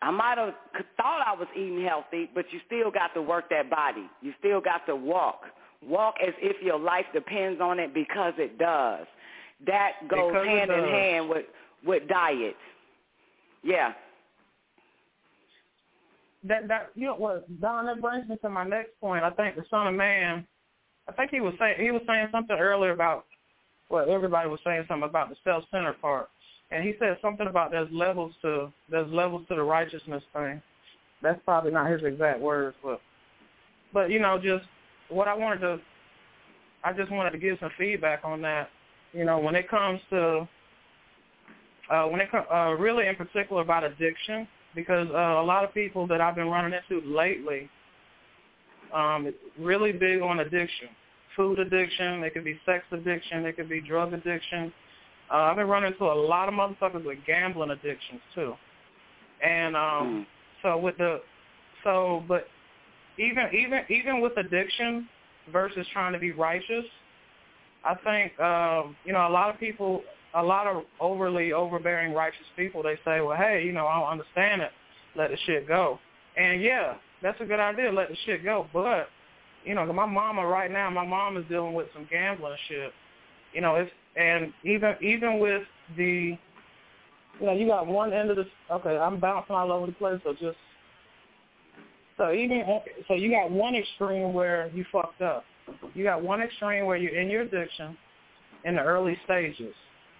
I might have thought I was eating healthy, but you still got to work that body. You still got to walk. Walk as if your life depends on it because it does. That goes Because hand in hand with with diet. Yeah. That that you know what, Don, that brings me to my next point. I think the Son of Man I think he was saying he was saying something earlier about well, everybody was saying something about the self centered part. And he said something about there's levels to there's levels to the righteousness thing. That's probably not his exact words, but but you know, just what I wanted to I just wanted to give some feedback on that. You know, when it comes to uh when it co- uh really in particular about addiction because uh, a lot of people that I've been running into lately um really big on addiction. Food addiction, it could be sex addiction, it could be drug addiction. Uh, I've been running into a lot of motherfuckers with gambling addictions too. And um so with the so but even even even with addiction versus trying to be righteous, I think um, you know, a lot of people a lot of overly overbearing righteous people they say, Well, hey, you know, I don't understand it, let the shit go. And yeah, that's a good idea, let the shit go. But, you know, my mama right now, my mom is dealing with some gambling shit. You know, it's and even even with the you know, you got one end of the okay, I'm bouncing all over the place, so just so even so you got one extreme where you fucked up. You got one extreme where you're in your addiction in the early stages.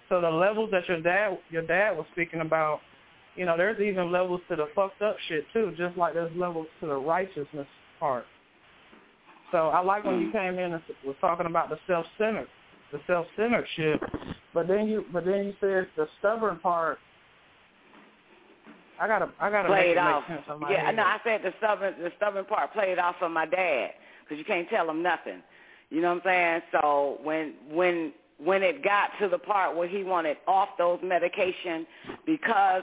So the levels that your dad your dad was speaking about, you know, there's even levels to the fucked up shit too, just like there's levels to the righteousness part. So I like when you came in and was talking about the self centered the self centered shit. But then you but then you said the stubborn part I gotta I gotta play make it off. on Yeah, head. no, I said the stubborn, the stubborn part. Play it off for my dad because you can't tell him nothing. You know what I'm saying? So when when when it got to the part where he wanted off those medication because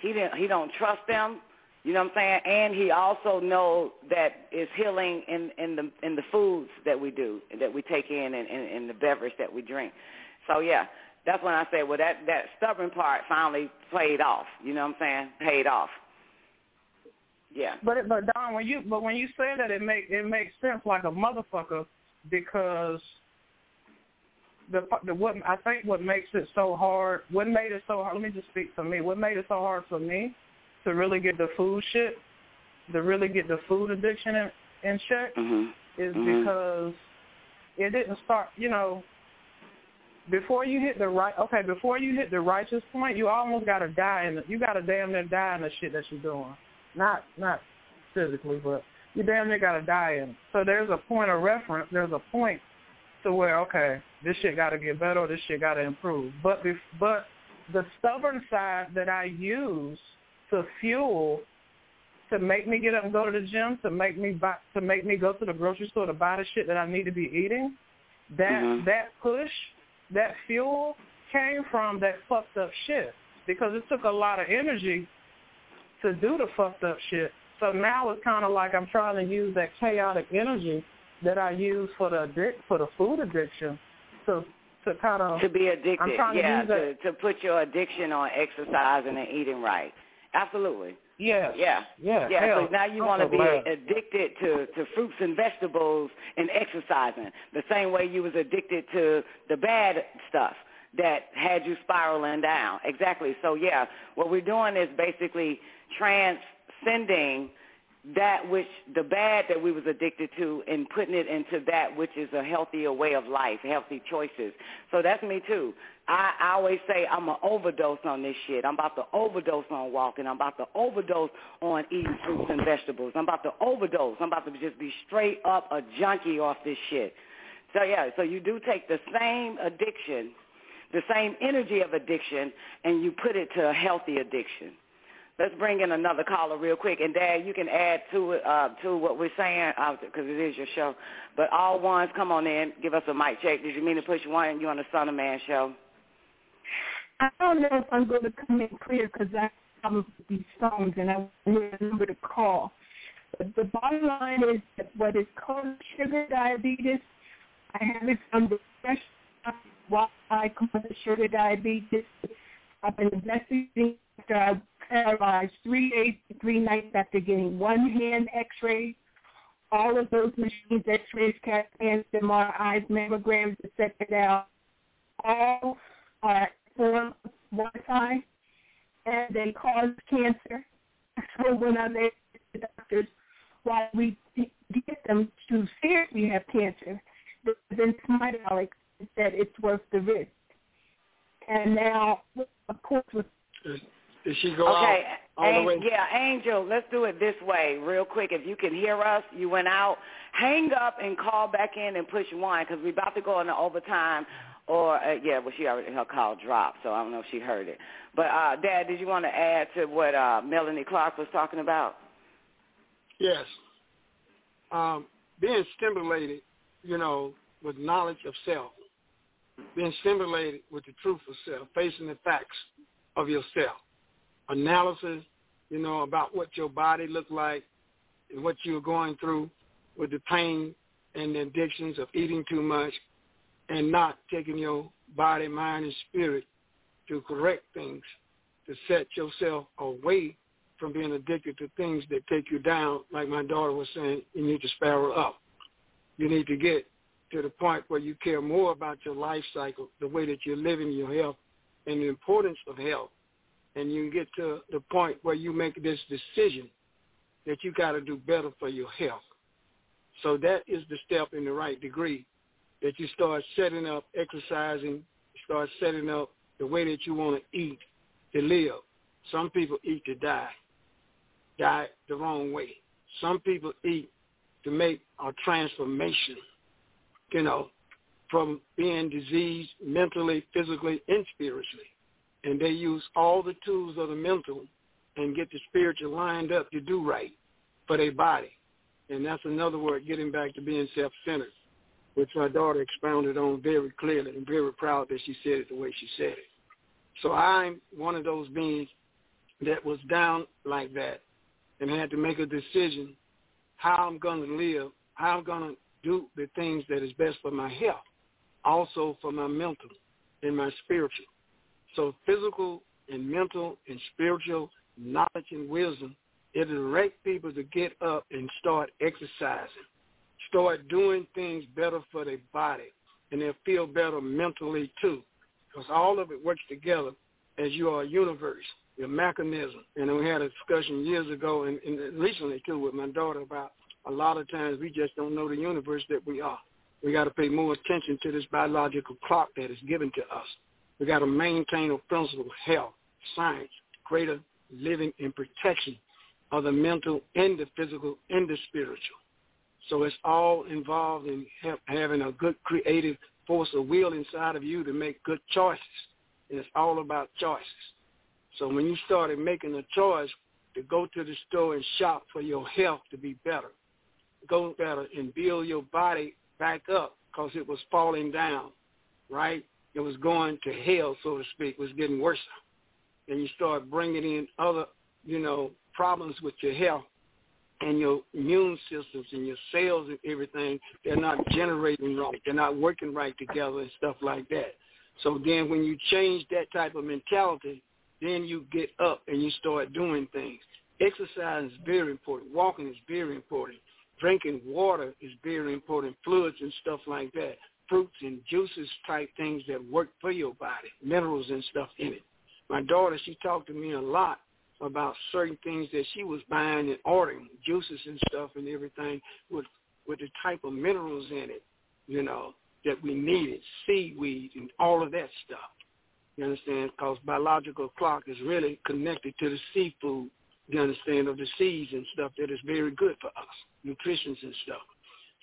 he didn't he don't trust them, You know what I'm saying? And he also knows that it's healing in in the in the foods that we do that we take in and in, in the beverage that we drink. So yeah, that's when I say, well, that that stubborn part finally played off. You know what I'm saying? Paid off. Yeah. But but Don, when you but when you say that, it make it makes sense like a motherfucker because the the what I think what makes it so hard, what made it so hard. Let me just speak for me. What made it so hard for me to really get the food shit, to really get the food addiction in, in check, mm-hmm. is Mhm. because it didn't start. You know, before you hit the right, okay, before you hit the righteous point, you almost gotta die, and you gotta damn near die in the shit that you're doing. Not not physically, but you damn near gotta die in. So there's a point of reference. There's a point to where okay, this shit gotta get better. This shit gotta improve. But bef- but the stubborn side that I use to fuel to make me get up and go to the gym, to make me buy, to make me go to the grocery store to buy the shit that I need to be eating. That Mhm. that push, that fuel came from that fucked up shit because it took a lot of energy to do the fucked up shit. So now it's kind of like I'm trying to use that chaotic energy that I use for the addic- for the food addiction to to kind of to be addicted. I'm trying yeah, to use that. to to put your addiction on exercising and eating right. Absolutely. Yes. Yeah. Yeah. Yeah. hell, so now you want to be glad. addicted to to fruits and vegetables and exercising the same way you was addicted to the bad stuff that had you spiraling down. Exactly. So yeah, what we're doing is basically transcending that which the bad that we was addicted to and putting it into that which is a healthier way of life, healthy choices. So that's me too. I, I always say I'm an overdose on this shit. I'm about to overdose on walking. I'm about to overdose on eating fruits and vegetables. I'm about to overdose. I'm about to just be straight up a junkie off this shit. So yeah, so you do take the same addiction, the same energy of addiction, and you put it to a healthy addiction. Let's bring in another caller real quick, and Dad, you can add to it uh, to what we're saying because it is your show. But all ones, come on in, give us a mic check. Did you mean to push one? You on the Son of Man show? I don't know if I'm going to come in clear because I have these phones and I remember to call. But the bottom line is that what is called sugar diabetes, I have it under fresh why I call it sugar diabetes. I've been investigating after I was paralyzed three days and three nights after getting one hand x-ray, all of those machines, x-rays, CAT scans, MRIs, mammograms, etc. All are form of Wi-Fi, and they cause cancer. So when I met the doctors, why we get them to seriously have cancer, then somebody Alex said it's worth the risk. And now, of course, with Did she go okay, out all the An- way? yeah, Angel, let's do it this way, real quick. If you can hear us, you went out. Hang up and call back in and push one because we're about to go into overtime. Or uh, yeah, well, she already her call dropped, so I don't know if she heard it. But uh, Dad, did you want to add to what uh, Melanie Clark was talking about? Yes. Um, being stimulated, you know, with knowledge of self, being stimulated with the truth of self, facing the facts of yourself, analysis, you know, about what your body looked like and what you're going through with the pain and the addictions of eating too much and not taking your body, mind, and spirit to correct things, to set yourself away from being addicted to things that take you down, like my daughter was saying, you need to spiral up. You need to get to the point where you care more about your life cycle, the way that you're living your health, and the importance of health. And you get to the point where you make this decision that you got to do better for your health. So that is the step in the right degree, that you start setting up exercising, start setting up the way that you want to eat to live. Some people eat to die, die the wrong way. Some people eat to make a transformation, you know, from being diseased mentally, physically, and spiritually. And they use all the tools of the mental and get the spiritual lined up to do right for their body. And that's another word, getting back to being self-centered, which my daughter expounded on very clearly and very proud that she said it the way she said it. So I'm one of those beings that was down like that and had to make a decision how I'm going to live, how I'm going to do the things that is best for my health, also for my mental and my spiritual. So physical and mental and spiritual knowledge and wisdom, it direct people to get up and start exercising, start doing things better for their body, and they'll feel better mentally too, because all of it works together as you are a universe, your mechanism. And we had a discussion years ago and, and recently too with my daughter about a lot of times we just don't know the universe that we are. We got to pay more attention to this biological clock that is given to us. We got to maintain a principle of health, science, greater living and protection of the mental and the physical and the spiritual. So it's all involved in ha- having a good creative force of will inside of you to make good choices. And it's all about choices. So when you started making a choice to go to the store and shop for your health to be better, go better and build your body back up because it was falling down, right? It was going to hell, so to speak, was getting worse. And you start bringing in other, you know, problems with your health and your immune systems and your cells and everything, they're not generating right. They're not working right together and stuff like that. So then when you change that type of mentality, then you get up and you start doing things. Exercise is very important. Walking is very important. Drinking water is very important. Fluids and stuff like that. Fruits and juices type things that work for your body. Minerals and stuff in it. My daughter, she talked to me a lot about certain things that she was buying and ordering, juices and stuff and everything with with the type of minerals in it, you know, that we needed, seaweed and all of that stuff. You understand? Because biological clock is really connected to the seafood, you understand, of the seas and stuff that is very good for us, nutrition and stuff.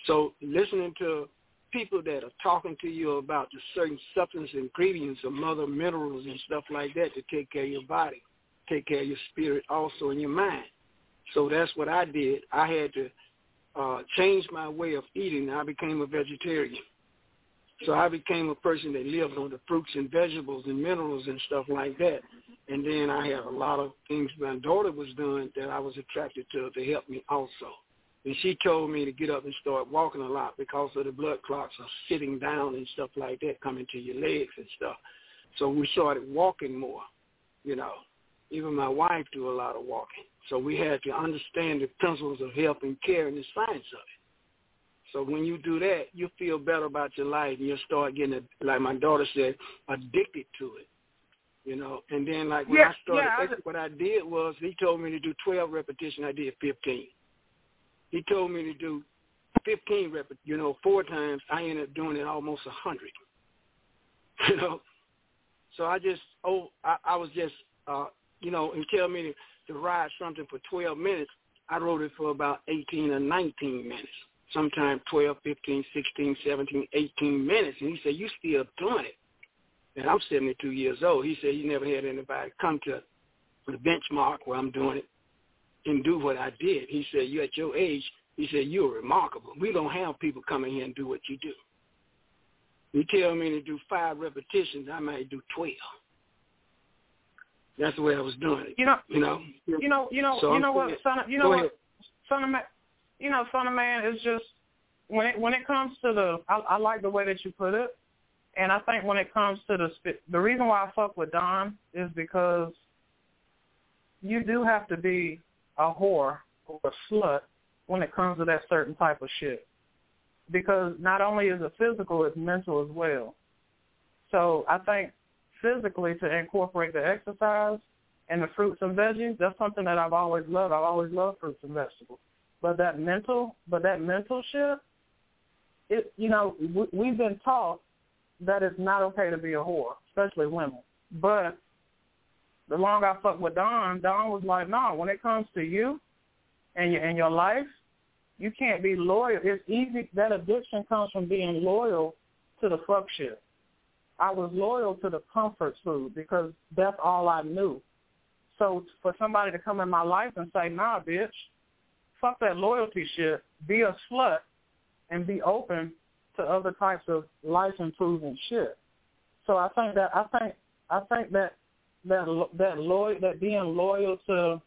So listening to people that are talking to you about the certain substance ingredients of mother minerals and stuff like that to take care of your body, take care of your spirit also and your mind. So that's what I did. I had to uh, change my way of eating. I became a vegetarian. So I became a person that lived on the fruits and vegetables and minerals and stuff like that. And then I had a lot of things my daughter was doing that I was attracted to to help me also. And she told me to get up and start walking a lot because of the blood clots of sitting down and stuff like that coming to your legs and stuff. So we started walking more, you know. Even my wife do a lot of walking. So we had to understand the principles of health and care and the science of it. So when you do that, you feel better about your life and you'll start getting, like my daughter said, addicted to it. You know, and then like when Yeah, I started, yeah, I what I did was he told me to do 12 repetitions. I did 15. He told me to do 15 rep, you know, four times. I ended up doing it almost a 100. You know, so I just, oh, I, I was just, uh, you know, and tell me to, to ride something for 12 minutes. I rode it for about 18 or 19 minutes, sometimes 12, 15, 16, 17, 18 minutes. And he said, you still doing it. And I'm 72 years old. He said he never had anybody come to the benchmark where I'm doing it and do what I did. He said, you at your age, he said, you're remarkable. We don't have people come in here and do what you do. You tell me to do five repetitions, I might do 12. That's the way I was doing it. You know, You know? you know, you know, So you know what, son, of, you know what, son of man, you know, son of man is just when it when it comes to the, I, I like the way that you put it, and I think when it comes to the the reason why I fuck with Don is because you do have to be a whore or a slut when it comes to that certain type of shit, because not only is it physical, it's mental as well. So I think physically to incorporate the exercise and the fruits and veggies, that's something that I've always loved. I've always loved fruits and vegetables. But that mental, but that mental shit, it you know we, we've been taught that it's not okay to be a whore, especially women. But the longer I fucked with Don, Don was like, no, when it comes to you and your and your life, you can't be loyal. It's easy. That addiction comes from being loyal to the fuck shit. I was loyal to the comfort food because that's all I knew. So for somebody to come in my life and say, nah, bitch, fuck that loyalty shit, be a slut and be open to other types of life improving shit. So I think that I think I think that that that loyal that being loyal to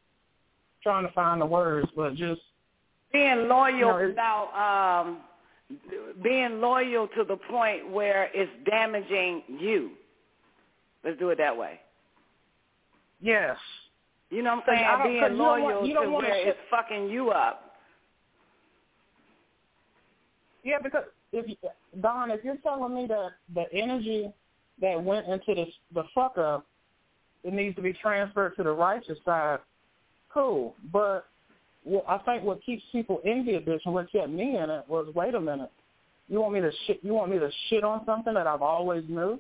trying to find the words, but just being loyal You know, um, being loyal to the point where it's damaging you. Let's do it that way. yes. You know what I'm saying? Being you don't want- loyal you don't to where shit- it's fucking you up. Yeah, because if you, Don, if you're telling me that the energy that went into the the fuck up, it needs to be transferred to the righteous side. Cool, but well, I think what keeps people in the addiction, what kept me in it, was wait a minute, you want me to shit? You want me to shit on something that I've always knew,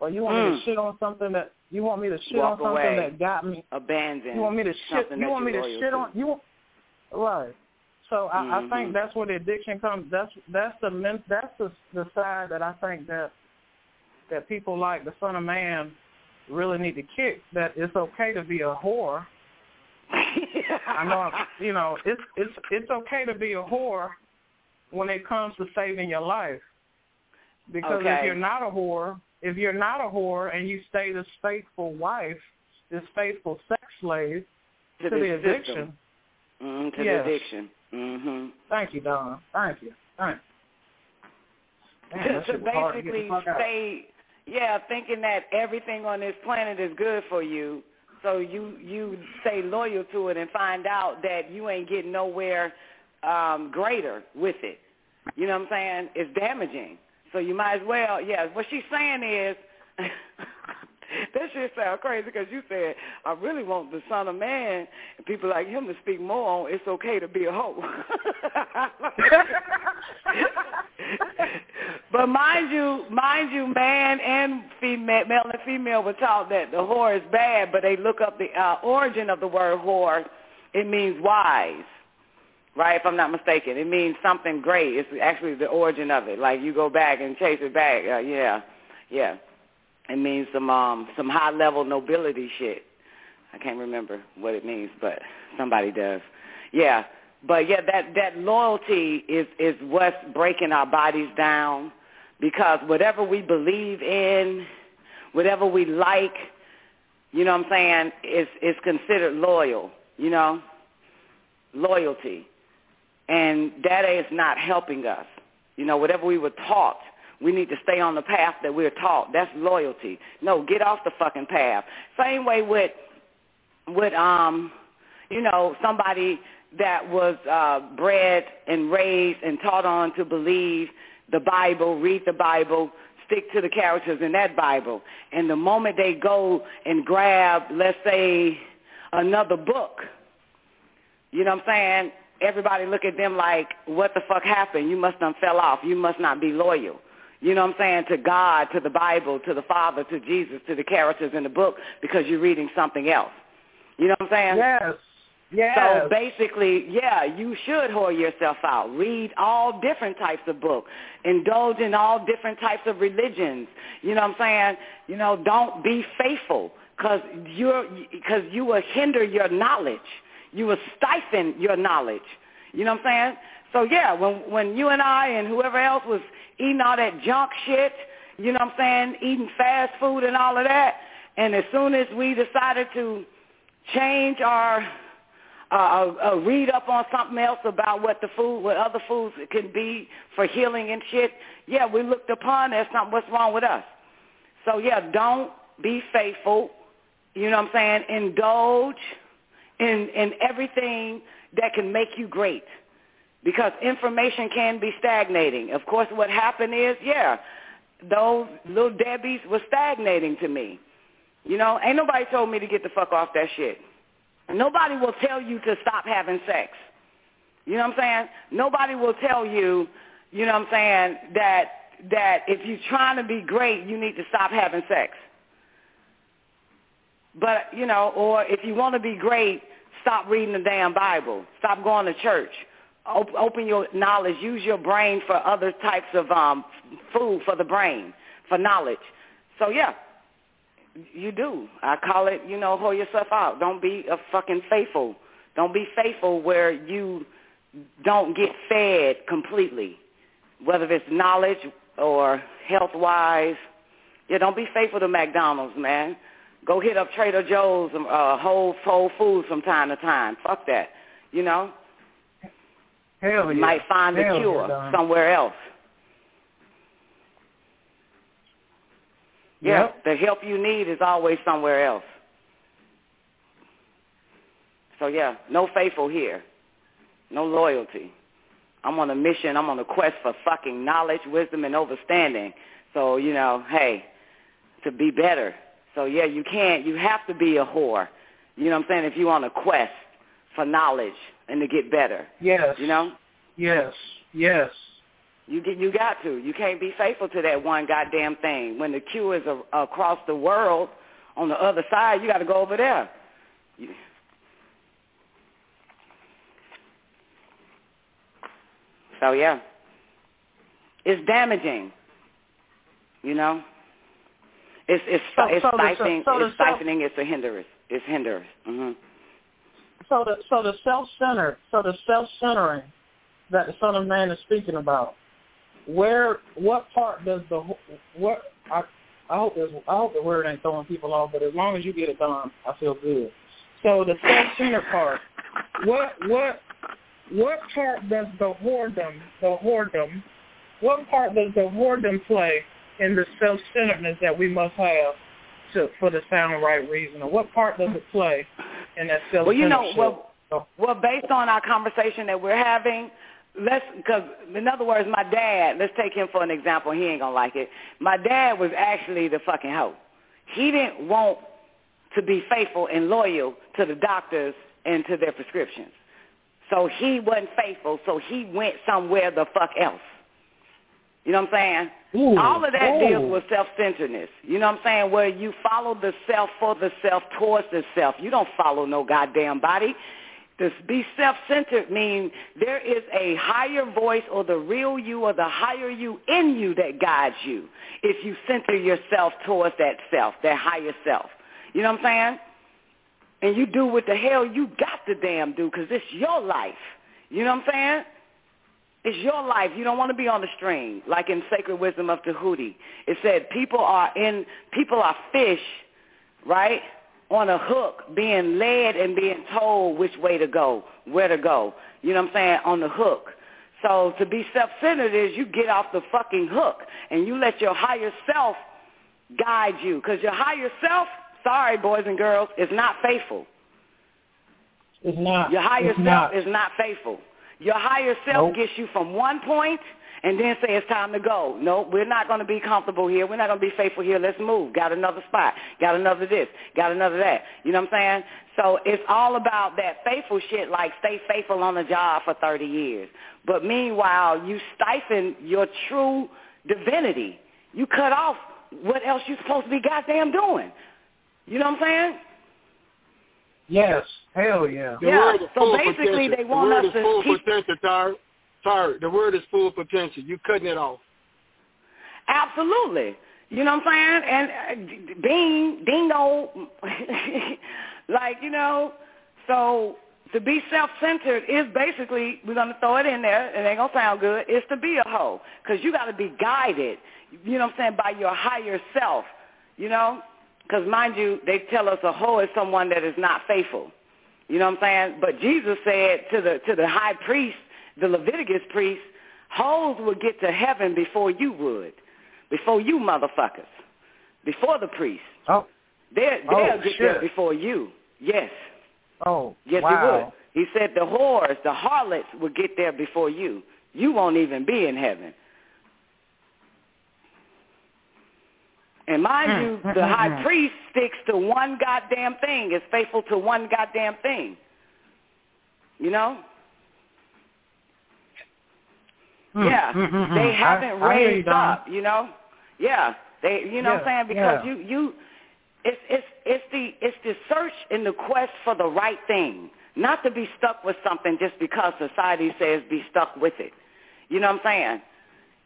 or you want me Mm. to shit on something that you want me to shit Walk on something away. that got me? Abandon. You want me to shit? You want me to shit to. on you? want- Right. So I, I Mhm. think that's where the addiction comes. That's that's the that's the the side that I think that that people like the Son of Man really need to kick. That it's okay to be a whore. I know, you know, it's it's it's okay to be a whore when it comes to saving your life. Because if you're not a whore, if you're not a whore and you stay this faithful wife, this faithful sex slave To to, the addiction. Mm, to Yes. the addiction. hmm Thank you, Don. Thank you. Thank you. Man, that to shit was hard to get the basically stay, yeah, thinking that everything on this planet is good for you. So you you stay loyal to it and find out that you ain't getting nowhere um, greater with it. You know what I'm saying? It's damaging. So you might as well, yeah. What she's saying is, that shit sound crazy because you said, I really want the son of man and people like him to speak more on it's okay to be a hoe. but mind you, mind you, man and female, male and female were taught that the whore is bad, but they look up the uh, origin of the word whore. It means wise right? If I'm not mistaken, it means something great. It's actually the origin of it. Like you go back and chase it back. Uh, yeah, yeah. It means some um some high level nobility shit. I can't remember what it means, but somebody does. Yeah, but yeah, that that loyalty is is what's breaking our bodies down because whatever we believe in, whatever we like, you know what I'm saying, is is considered loyal. You know, loyalty and that is not helping us. You know, whatever we were taught, we need to stay on the path that we're taught. That's loyalty. No, get off the fucking path. Same way with with um, you know, somebody that was uh bred and raised and taught on to believe the Bible, read the Bible, stick to the characters in that Bible. And the moment they go and grab, let's say, another book, you know what I'm saying? Everybody look at them like, what the fuck happened? You must have fell off. You must not be loyal. You know what I'm saying? To God, to the Bible, to the Father, to Jesus, to the characters in the book because you're reading something else. You know what I'm saying? Yes. Yes. So basically, yeah, you should whore yourself out. Read all different types of books. Indulge in all different types of religions. You know what I'm saying? You know, don't be faithful because you're because you will hinder your knowledge. You will stifle your knowledge. You know what I'm saying? So yeah, when when you and I and whoever else was eating all that junk shit, you know what I'm saying, eating fast food and all of that, and as soon as we decided to change our uh, uh, uh, read up on something else about what the food, what other foods can be for healing and shit. Yeah, we looked upon that's not what's wrong with us. So yeah, don't be faithful. You know what I'm saying? Indulge in in everything that can make you great. Because information can be stagnating. Of course, what happened is, yeah, those little Debbies were stagnating to me. You know, ain't nobody told me to get the fuck off that shit. Nobody will tell you to stop having sex. You know what I'm saying? Nobody will tell you, you know what I'm saying, that that if you're trying to be great, you need to stop having sex. But, you know, or if you want to be great, stop reading the damn Bible. Stop going to church. Op- open your knowledge. Use your brain for other types of um, food for the brain, for knowledge. So, yeah, you do. I call it, you know, hold yourself out. Don't be a fucking faithful. Don't be faithful where you don't get fed completely, whether it's knowledge or health-wise. Yeah, don't be faithful to McDonald's, man. Go hit up Trader Joe's, uh, Whole Whole Foods from time to time. Fuck that. You know. Hell you yeah. might find Hell the cure Don. somewhere else. Yeah, Yep. the help you need is always somewhere else. So yeah, no faithful here. No loyalty. I'm on a mission. I'm on a quest for fucking knowledge, wisdom, and understanding. So, you know, hey, to be better. So yeah, you can't, you have to be a whore. You know what I'm saying? If you're on a quest for knowledge and to get better. Yes. You know? Yes. Yes. You get, you got to. You can't be faithful to that one goddamn thing. When the cure is a, across the world, on the other side, you got to go over there. You, so yeah, it's damaging. You know, it's it's So- it's so the- stifling. so it's stifling. It's a hindrance. It's hindrance. hmm So the so the self centered so the self centering that the Son of Man is speaking about, where what part does the wh- what I I hope this I hope the word ain't throwing people off, but as long as you get it done, I feel good. So the self centered part, what what what part does the whoredom the whoredom what part does the whoredom play in the self centeredness that we must have to for the sound right reason? Or what part does it play in that self Well, you know, well, well, based on our conversation that we're having, let's because in other words, my dad. Let's take him for an example. He ain't gonna like it. My dad was actually the fucking hoe. He didn't want to be faithful and loyal to the doctors and to their prescriptions. So he wasn't faithful. So he went somewhere the fuck else. You know what I'm saying? Ooh, All of that ooh. deals with self-centeredness. You know what I'm saying? Where you follow the self for the self towards the self. You don't follow no goddamn body. To be self-centered means there is a higher voice or the real you or the higher you in you that guides you if you center yourself towards that self, that higher self. You know what I'm saying? And you do what the hell you got to damn do because it's your life. You know what I'm saying? It's your life. You don't want to be on the string, like in Sacred Wisdom of Tahuti. It said people are in people are fish, right? On a hook, being led and being told which way to go, where to go. You know what I'm saying? On the hook. So to be self-centered is you get off the fucking hook and you let your higher self guide you. Because your higher self, sorry boys and girls, is not faithful. It's not. Your higher it's self not. is not faithful. Your higher self Nope. gets you from one point and then say it's time to go. No, we're not going to be comfortable here. We're not going to be faithful here. Let's move. Got another spot. Got another this. Got another that. You know what I'm saying? So it's all about that faithful shit like stay faithful on the job for 30 years. But meanwhile, you stifle your true divinity. You cut off what else you're supposed to be goddamn doing. You know what I'm saying? Yes. Hell yeah. The Yeah, so basically potential. they want the word us is to full keep- potential, Tyre. Tyre, the word is full potential. You cutting it off. Absolutely. You know what I'm saying? And uh, Bean, Dino, like, you know, so to be self-centered is basically, we're going to throw it in there, it ain't going to sound good, It's to be a hoe. Because you got to be guided, you know what I'm saying, by your higher self, you know? Because mind you, they tell us a hoe is someone that is not faithful. You know what I'm saying? But Jesus said to the to the high priest, the Leviticus priest, hoes would get to heaven before you would, before you motherfuckers, before the priest. Oh. They're, Oh, they'll get there before you. Yes. Oh. Yes, wow. he would. He said the whores, the harlots would get there before you. You won't even be in heaven. And mind Mm, you, mm, the mm, high priest sticks to one goddamn thing, is faithful to one goddamn thing. You know? Yeah. They haven't I raised Don. up, you know? Yeah. They you know what I'm saying? Because yeah. you you it's it's it's the it's the search and the quest for the right thing. Not to be stuck with something just because society says be stuck with it. You know what I'm saying?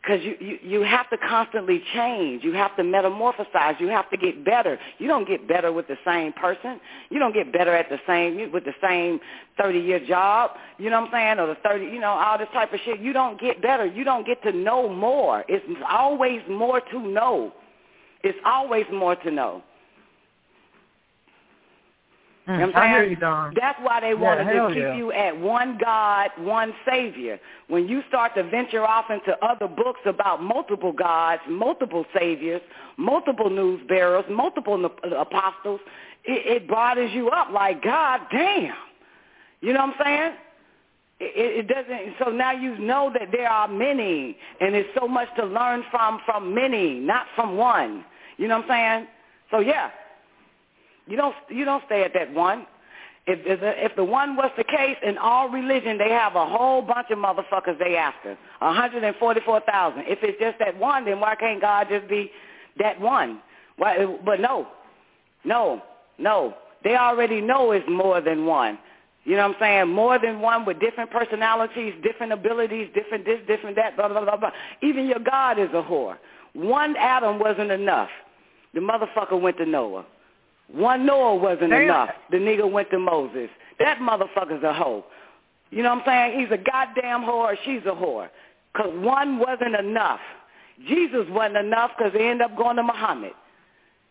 Because you, you, you have to constantly change. You have to metamorphosize. You have to get better. You don't get better with the same person. You don't get better at the same with the same 30-year job. You know what I'm saying? Or the 30, you know, all this type of shit. You don't get better. You don't get to know more. It's always more to know. It's always more to know. Mm, you know I hear you, Don. That's why they Yeah, want to keep yeah. you at one God, one Savior. When you start to venture off into other books about multiple gods, multiple saviors, multiple news bearers, multiple uh, apostles, it, it bothers you up like, God damn. You know what I'm saying? It, it doesn't. So now you know that there are many, and there's so much to learn from from many, not from one. You know what I'm saying? So yeah, you don't you don't stay at that one. If if the, if the one was the case in all religion, they have a whole bunch of motherfuckers they after, 144,000. If it's just that one, then why can't God just be that one? Why? But no, no, no. They already know it's more than one. You know what I'm saying? More than one with different personalities, different abilities, different this, different that, blah, blah, blah, blah. Even your God is a whore. One Adam wasn't enough. The motherfucker went to Noah. One Noah wasn't Damn. enough. The nigga went to Moses. That motherfucker's a hoe. You know what I'm saying? He's a goddamn whore. She's a whore. Because one wasn't enough. Jesus wasn't enough because they ended up going to Muhammad.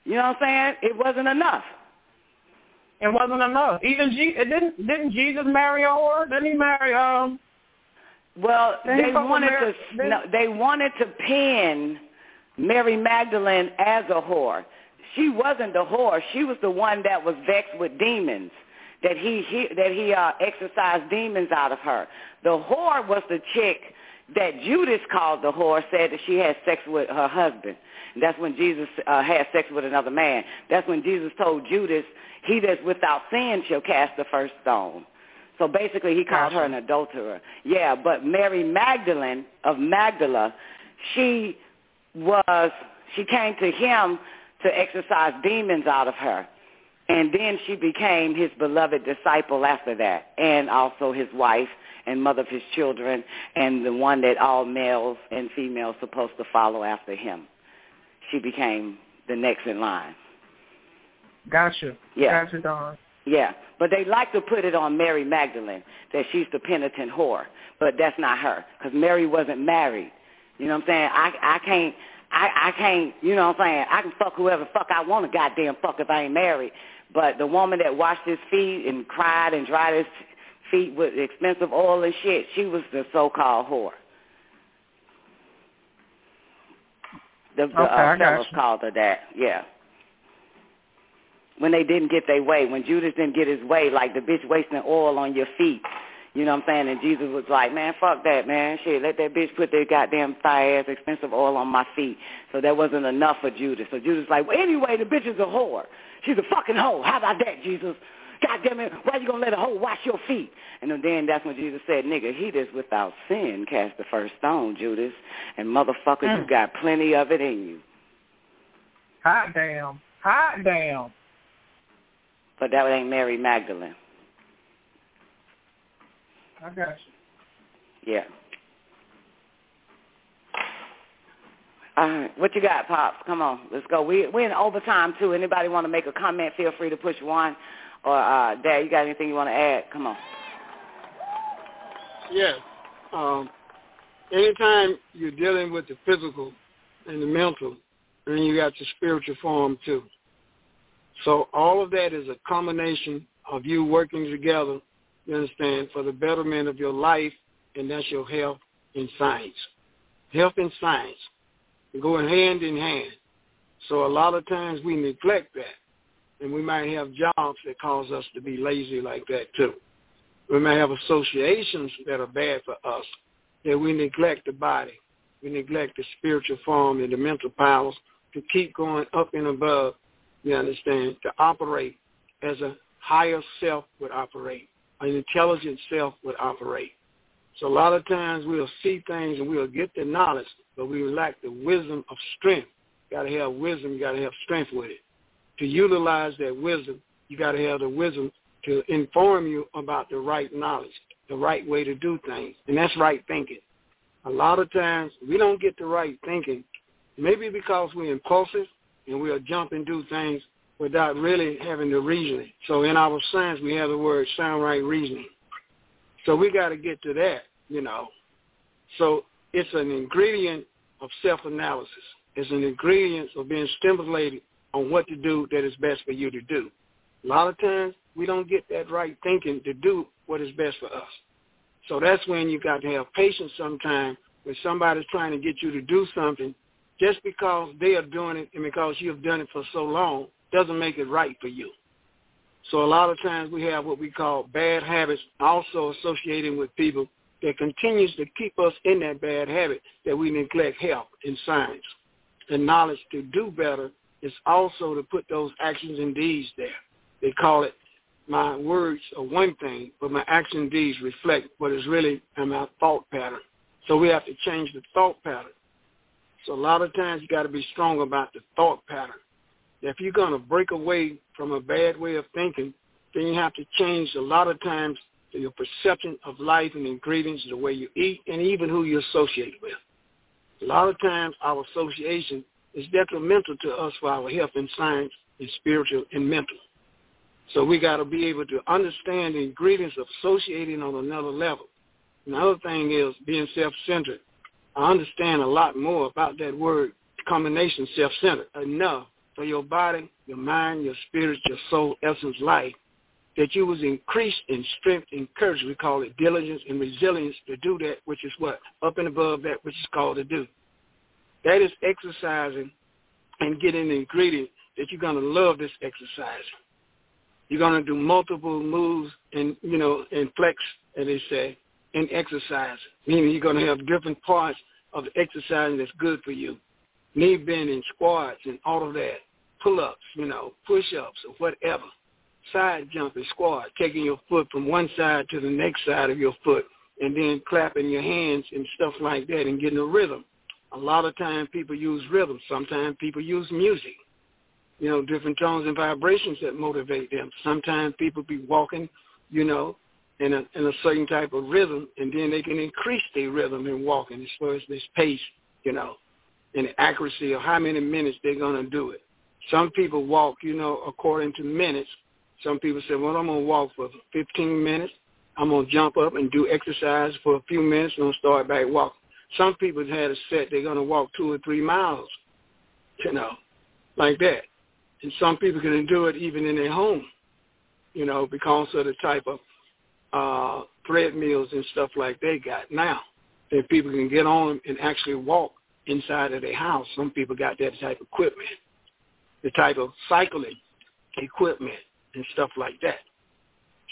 You know what I'm saying? It wasn't enough. It wasn't enough. Even Je- didn't didn't Jesus marry a whore? Didn't he marry um? Well, they wanted Mary- to no, they wanted to pin Mary Magdalene as a whore. She wasn't the whore. She was the one that was vexed with demons. That he, he that he uh, exorcised demons out of her. The whore was the chick that Judas called the whore. Said that she had sex with her husband. And that's when Jesus uh, had sex with another man. That's when Jesus told Judas, "He that's without sin shall cast the first stone." So basically, he called her an adulterer. Yeah, but Mary Magdalene of Magdala, she was she came to him to exorcise demons out of her. And then she became his beloved disciple after that, and also his wife and mother of his children, and the one that all males and females supposed to follow after him. She became the next in line. Gotcha. Yeah. Gotcha, Don. Yeah, but they like to put it on Mary Magdalene that she's the penitent whore, but that's not her because Mary wasn't married. You know what I'm saying? I I can't I I can't. You know what I'm saying? I can fuck whoever the fuck I want to goddamn fuck if I ain't married. But the woman that washed his feet and cried and dried his feet with expensive oil and shit, she was the so-called whore. The, the Okay, uh, fellas called her that. Yeah when they didn't get their way, when Judas didn't get his way, like the bitch wasting oil on your feet. You know what I'm saying? And Jesus was like, man, fuck that, man. Shit, let that bitch put their goddamn thigh ass expensive oil on my feet. So that wasn't enough for Judas. So Judas was like, well, anyway, the bitch is a whore. She's a fucking hoe. How about that, Jesus? God damn it, why you gonna let a hoe wash your feet? And then that's when Jesus said, nigga, he that's without sin cast the first stone, Judas. And motherfucker, Mm. you got plenty of it in you. Hot damn. Hot damn. But that ain't Mary Magdalene. I got you. Yeah. All right. What you got, Pops? Come on. Let's go. We, we're in overtime, too. Anybody want to make a comment, feel free to push one. Or, uh, Dad, you got anything you want to add? Come on. Yeah. Um, anytime you're dealing with the physical and the mental, then you got the spiritual form too. So all of that is a combination of you working together, you understand, for the betterment of your life, and that's your health and science. Health and science going hand in hand. So a lot of times we neglect that, and we might have jobs that cause us to be lazy like that too. We may have associations that are bad for us, that we neglect the body. We neglect the spiritual form and the mental powers to keep going up and above, you understand, to operate as a higher self would operate, an intelligent self would operate. So a lot of times we'll see things and we'll get the knowledge, but we lack the wisdom of strength. You got to have wisdom. You got to have strength with it. To utilize that wisdom, you got to have the wisdom to inform you about the right knowledge, the right way to do things, and that's right thinking. A lot of times we don't get the right thinking, maybe because we're impulsive and we'll jump and do things without really having the reasoning. So in our science, we have the word sound right reasoning. So we got to get to that, you know. So it's an ingredient of self-analysis. It's an ingredient of being stimulated on what to do that is best for you to do. A lot of times we don't get that right thinking to do what is best for us. So that's when you got to have patience sometimes when somebody's trying to get you to do something just because they are doing it and because you've done it for so long doesn't make it right for you. So a lot of times we have what we call bad habits also associating with people that continues to keep us in that bad habit that we neglect health and science. And knowledge to do better is also to put those actions and deeds there. They call it my words are one thing, but my action and deeds reflect what is really in my thought pattern. So we have to change the thought pattern. So a lot of times you got to be strong about the thought pattern. If you're going to break away from a bad way of thinking, then you have to change a lot of times your perception of life and ingredients, the way you eat, and even who you associate with. A lot of times our association is detrimental to us for our health and science and spiritual and mental. So we got to be able to understand the ingredients of associating on another level. Another thing is being self-centered. I understand a lot more about that word combination self-centered enough for your body, your mind, your spirit, your soul, essence, life, that you was increased in strength and courage. We call it diligence and resilience to do that, which is what? Up and above that which is called to do. That is exercising and getting the ingredient that you're going to love this exercise. You're going to do multiple moves and, you know, and flex, as they say, and exercise, meaning you're going to have different parts of the exercise that's good for you. Knee bending, squats, and all of that. Pull-ups, you know, push-ups or whatever. Side jumping, squat, taking your foot from one side to the next side of your foot, and then clapping your hands and stuff like that and getting a rhythm. A lot of times people use rhythm. Sometimes people use music you know, different tones and vibrations that motivate them. Sometimes people be walking, you know, in a in a certain type of rhythm, and then they can increase their rhythm in walking as far as this pace, you know, and the accuracy of how many minutes they're gonna do it. Some people walk, you know, according to minutes. Some people say, well, I'm gonna walk for 15 minutes. I'm gonna jump up and do exercise for a few minutes, and I'm gonna start back walking. Some people had a set; they're gonna walk two or three miles, you know, like that and some people can do it even in their home, you know, because of the type of uh, treadmills and stuff like they got now. That people can get on and actually walk inside of their house. Some people got that type of equipment, the type of cycling equipment and stuff like that.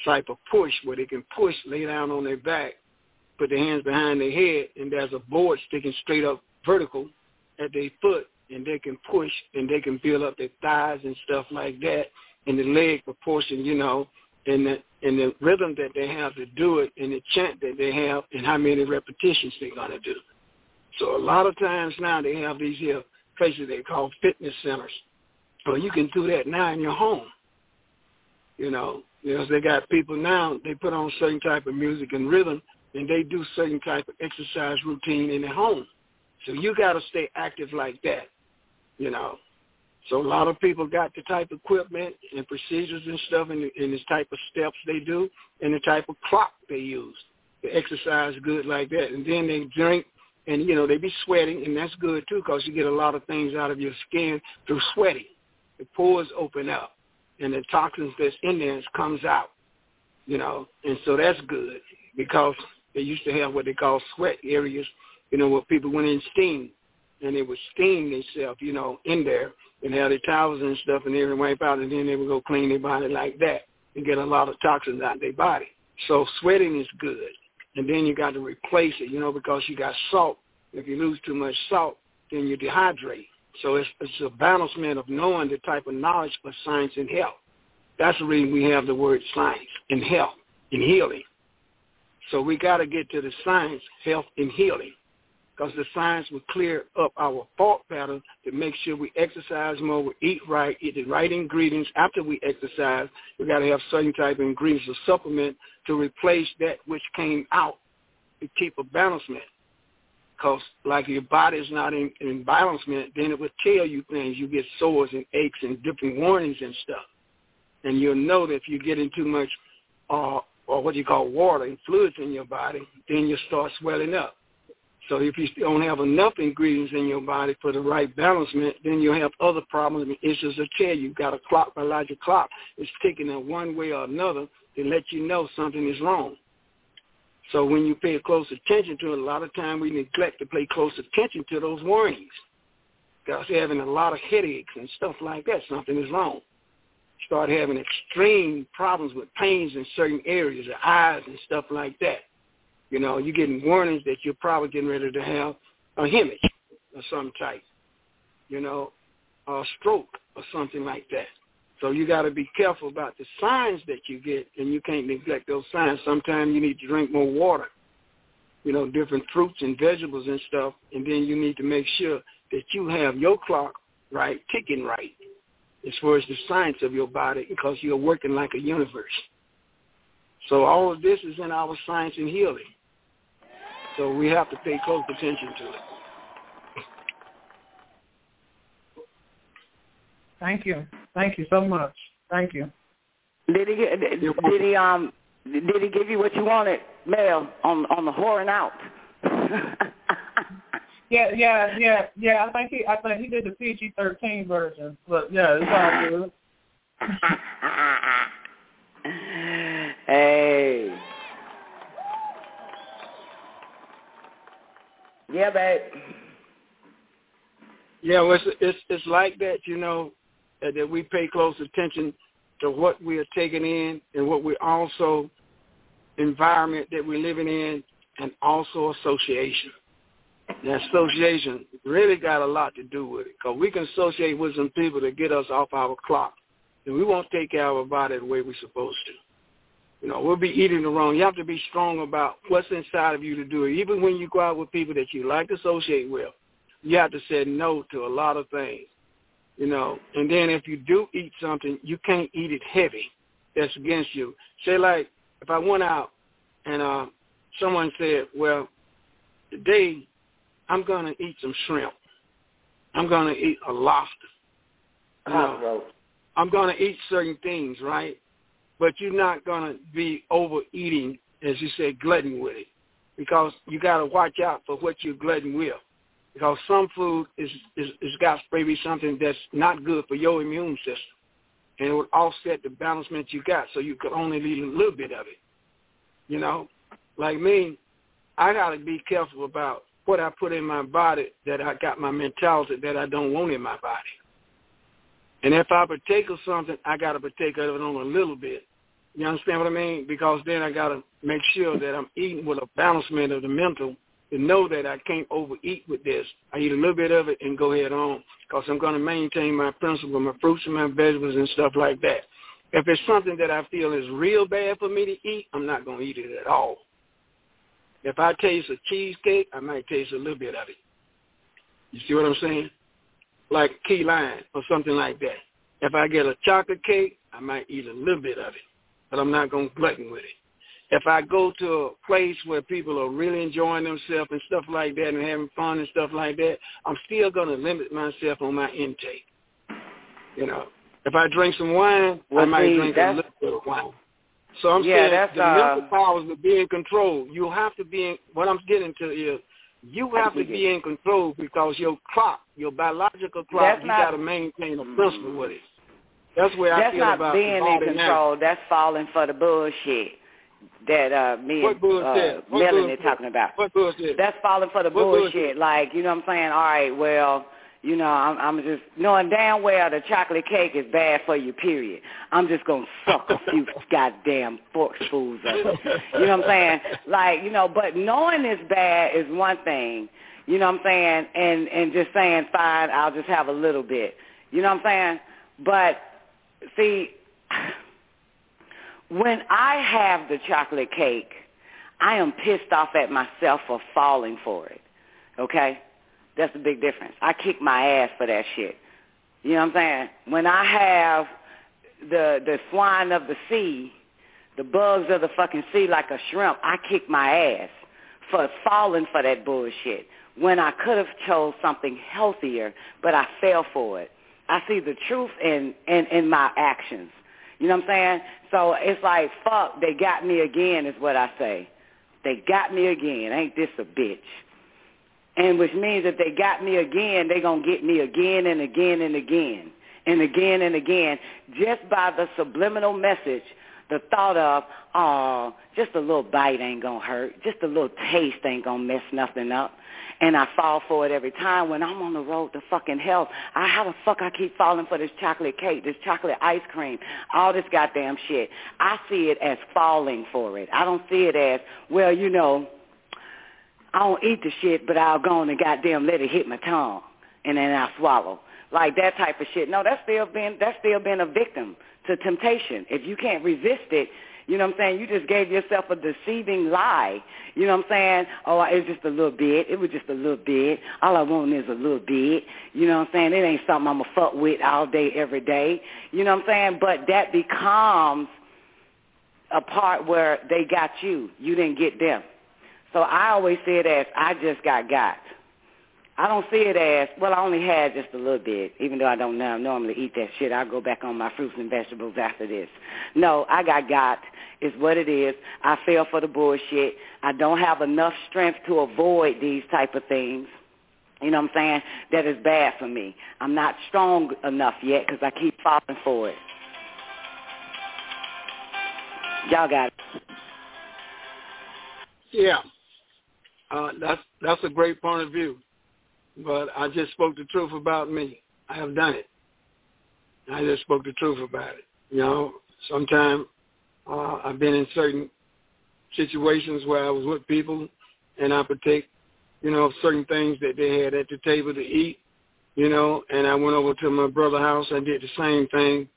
Type of push where they can push, lay down on their back, put their hands behind their head, and there's a board sticking straight up vertical at their foot and they can push and they can build up their thighs and stuff like that and the leg proportion, you know, and the and the rhythm that they have to do it and the chant that they have and how many repetitions they're gonna do. So a lot of times now they have these here places they call fitness centers. Well, you can do that now in your home. You know, because they got people now, they put on certain type of music and rhythm and they do certain type of exercise routine in their home. So you got to stay active like that you know. So a lot of people got the type of equipment and procedures and stuff and, and this type of steps they do and the type of clock they use to exercise good like that. And then they drink and, you know, they be sweating and that's good too because you get a lot of things out of your skin through sweating. The pores open up and the toxins that's in there comes out, you know, and so that's good because they used to have what they call sweat areas, you know, where people went in steam and they would steam themselves, you know, in there and have their towels and stuff and they would wipe out and then they would go clean their body like that and get a lot of toxins out of their body. So sweating is good. And then you got to replace it, you know, because you got salt. If you lose too much salt, then you dehydrate. So it's, it's a balancement of knowing the type of knowledge of science and health. That's the reason we have the word science and health and healing. So we got to get to the science, health, and healing because the science will clear up our thought patterns to make sure we exercise more, we eat right, eat the right ingredients. After we exercise, we got to have certain type of ingredients or supplement to replace that which came out to keep a balancement. Because like your body's not in, in balancement, then it will tell you things. You get sores and aches and different warnings and stuff. And you'll know that if you're getting too much uh, or what you call water and fluids in your body, then you start swelling up So if you don't have enough ingredients in your body for the right balancement, then you'll have other problems and issues that tell you. You've got a clock, biological clock. It's ticking in one way or another to let you know something is wrong. So when you pay close attention to it, a lot of time we neglect to pay close attention to those warnings. You're having a lot of headaches and stuff like that, something is wrong. Start having extreme problems with pains in certain areas, the eyes and stuff like that. You know, you're getting warnings that you're probably getting ready to have a hemorrhage or some type, you know, a stroke or something like that. So you got to be careful about the signs that you get, and you can't neglect those signs. Sometimes you need to drink more water, you know, different fruits and vegetables and stuff, and then you need to make sure that you have your clock right, ticking right, as far as the science of your body, because you're working like a universe. So all of this is in our science and healing. So we have to pay close attention to it. Thank you. Thank you so much. Thank you. Did he did, did he um did he give you what you wanted, Mel, on on the whoring out? yeah, yeah, yeah, yeah. I think he I think he did the PG thirteen version. But yeah, it's all good. hey. Yeah, babe. Yeah, well, it's, it's it's like that, you know, uh, that we pay close attention to what we are taking in and what we also environment that we're living in, and also association. Now, association really got a lot to do with it because we can associate with some people to get us off our clock, and we won't take care of our body the way we're supposed to. You know, we'll be eating the wrong. You have to be strong about what's inside of you to do it. Even when you go out with people that you like to associate with, you have to say no to a lot of things. You know, and then if you do eat something, you can't eat it heavy. That's against you. Say like if I went out and uh someone said, Well, today I'm gonna eat some shrimp. I'm gonna eat a lobster. You know, I'm gonna eat certain things, right? But you're not gonna be overeating, as you say, glutton with it. Because you gotta watch out for what you're glutton with because some food is is, is got maybe something that's not good for your immune system, and it would offset the balancement you got, so you could only eat a little bit of it. You know, like me, I got to be careful about what I put in my body that I got my mentality that I don't want in my body. And if I partake of something, I got to partake of it on a little bit. You understand what I mean? Because then I got to make sure that I'm eating with a balancement of the mental to know that I can't overeat with this. I eat a little bit of it and go ahead on because I'm going to maintain my principle, my fruits and my vegetables and stuff like that. If it's something that I feel is real bad for me to eat, I'm not going to eat it at all. If I taste a cheesecake, I might taste a little bit of it. You see what I'm saying? Like key lime or something like that. If I get a chocolate cake, I might eat a little bit of it, but I'm not going to glutton with it if I go to a place where people are really enjoying themselves and stuff like that and having fun and stuff like that, I'm still going to limit myself on my intake. You know, if I drink some wine, well, I might see, drink a little bit of wine. So I'm yeah, saying that's, the uh, mental powers to be in control. You have to be in, what I'm getting to is you have to be in control because your clock, your biological clock, That's you got to maintain a principle with it. That's where I That's feel not about being in control. now. That's falling for the bullshit that uh me What and uh, Melanie talking about. What bullshit? That's falling for the bullshit. bullshit? Like, you know what I'm saying? All right, well, you know, I'm, I'm just knowing damn well the chocolate cake is bad for you, period. I'm just going to suck a few goddamn forksfuls of it. You know what I'm saying? Like, you know, but knowing it's bad is one thing. You know what I'm saying? And and just saying, fine, I'll just have a little bit. You know what I'm saying? But see, when I have the chocolate cake, I am pissed off at myself for falling for it. Okay? That's the big difference. I kick my ass for that shit. You know what I'm saying? When I have the the swine of the sea, the bugs of the fucking sea like a shrimp, I kick my ass for falling for that bullshit when I could have chose something healthier, but I fell for it. I see the truth in, in, in my actions. You know what I'm saying? So it's like, fuck, they got me again is what I say. They got me again. Ain't this a bitch? And which means if they got me again, they're going to get me again and again and again and again and again just by the subliminal message, the thought of, oh, just a little bite ain't going to hurt. Just a little taste ain't going to mess nothing up. And I fall for it every time when I'm on the road to fucking hell. I, how the fuck I keep falling for this chocolate cake, this chocolate ice cream, all this goddamn shit. I see it as falling for it. I don't see it as, well, you know, I don't eat the shit, but I'll go on and goddamn let it hit my tongue, and then I'll swallow. Like that type of shit. No, that's still being that's still being a victim to temptation. If you can't resist it, you know what I'm saying? You just gave yourself a deceiving lie. You know what I'm saying? Oh, it's just a little bit. It was just a little bit. All I want is a little bit. You know what I'm saying? It ain't something I'm going to fuck with all day, every day. You know what I'm saying? But that becomes a part where they got you. You didn't get them. So I always say it as I just got got. I don't see it as, well, I only had just a little bit, even though I don't now normally eat that shit. I'll go back on my fruits and vegetables after this. No, I got got. It's what it is. I fell for the bullshit. I don't have enough strength to avoid these type of things. You know what I'm saying? That is bad for me. I'm not strong enough yet because I keep falling for it. Y'all got it. Yeah. Uh, that's that's a great point of view. But I just spoke the truth about me. I have done it. I just spoke the truth about it. You know, sometimes uh, I've been in certain situations where I was with people and I partake, you know, of certain things that they had at the table to eat, you know, and I went over to my brother's house and did the same thing,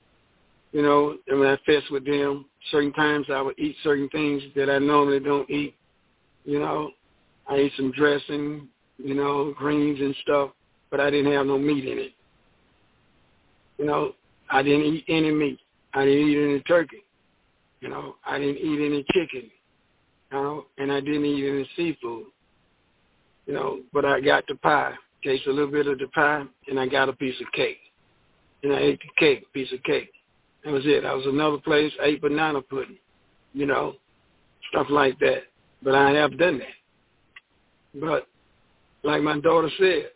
you know, and when I fest with them, certain times I would eat certain things that I normally don't eat, you know. I ate some dressing, you know, greens and stuff, but I didn't have no meat in it. You know, I didn't eat any meat. I didn't eat any turkey. You know, I didn't eat any chicken. You know, and I didn't eat any seafood. You know, but I got the pie. Tasted a little bit of the pie, and I got a piece of cake. And I ate the cake, piece of cake. That was it. I was another place, I ate banana pudding. You know, stuff like that. But I have done that. But like my daughter said,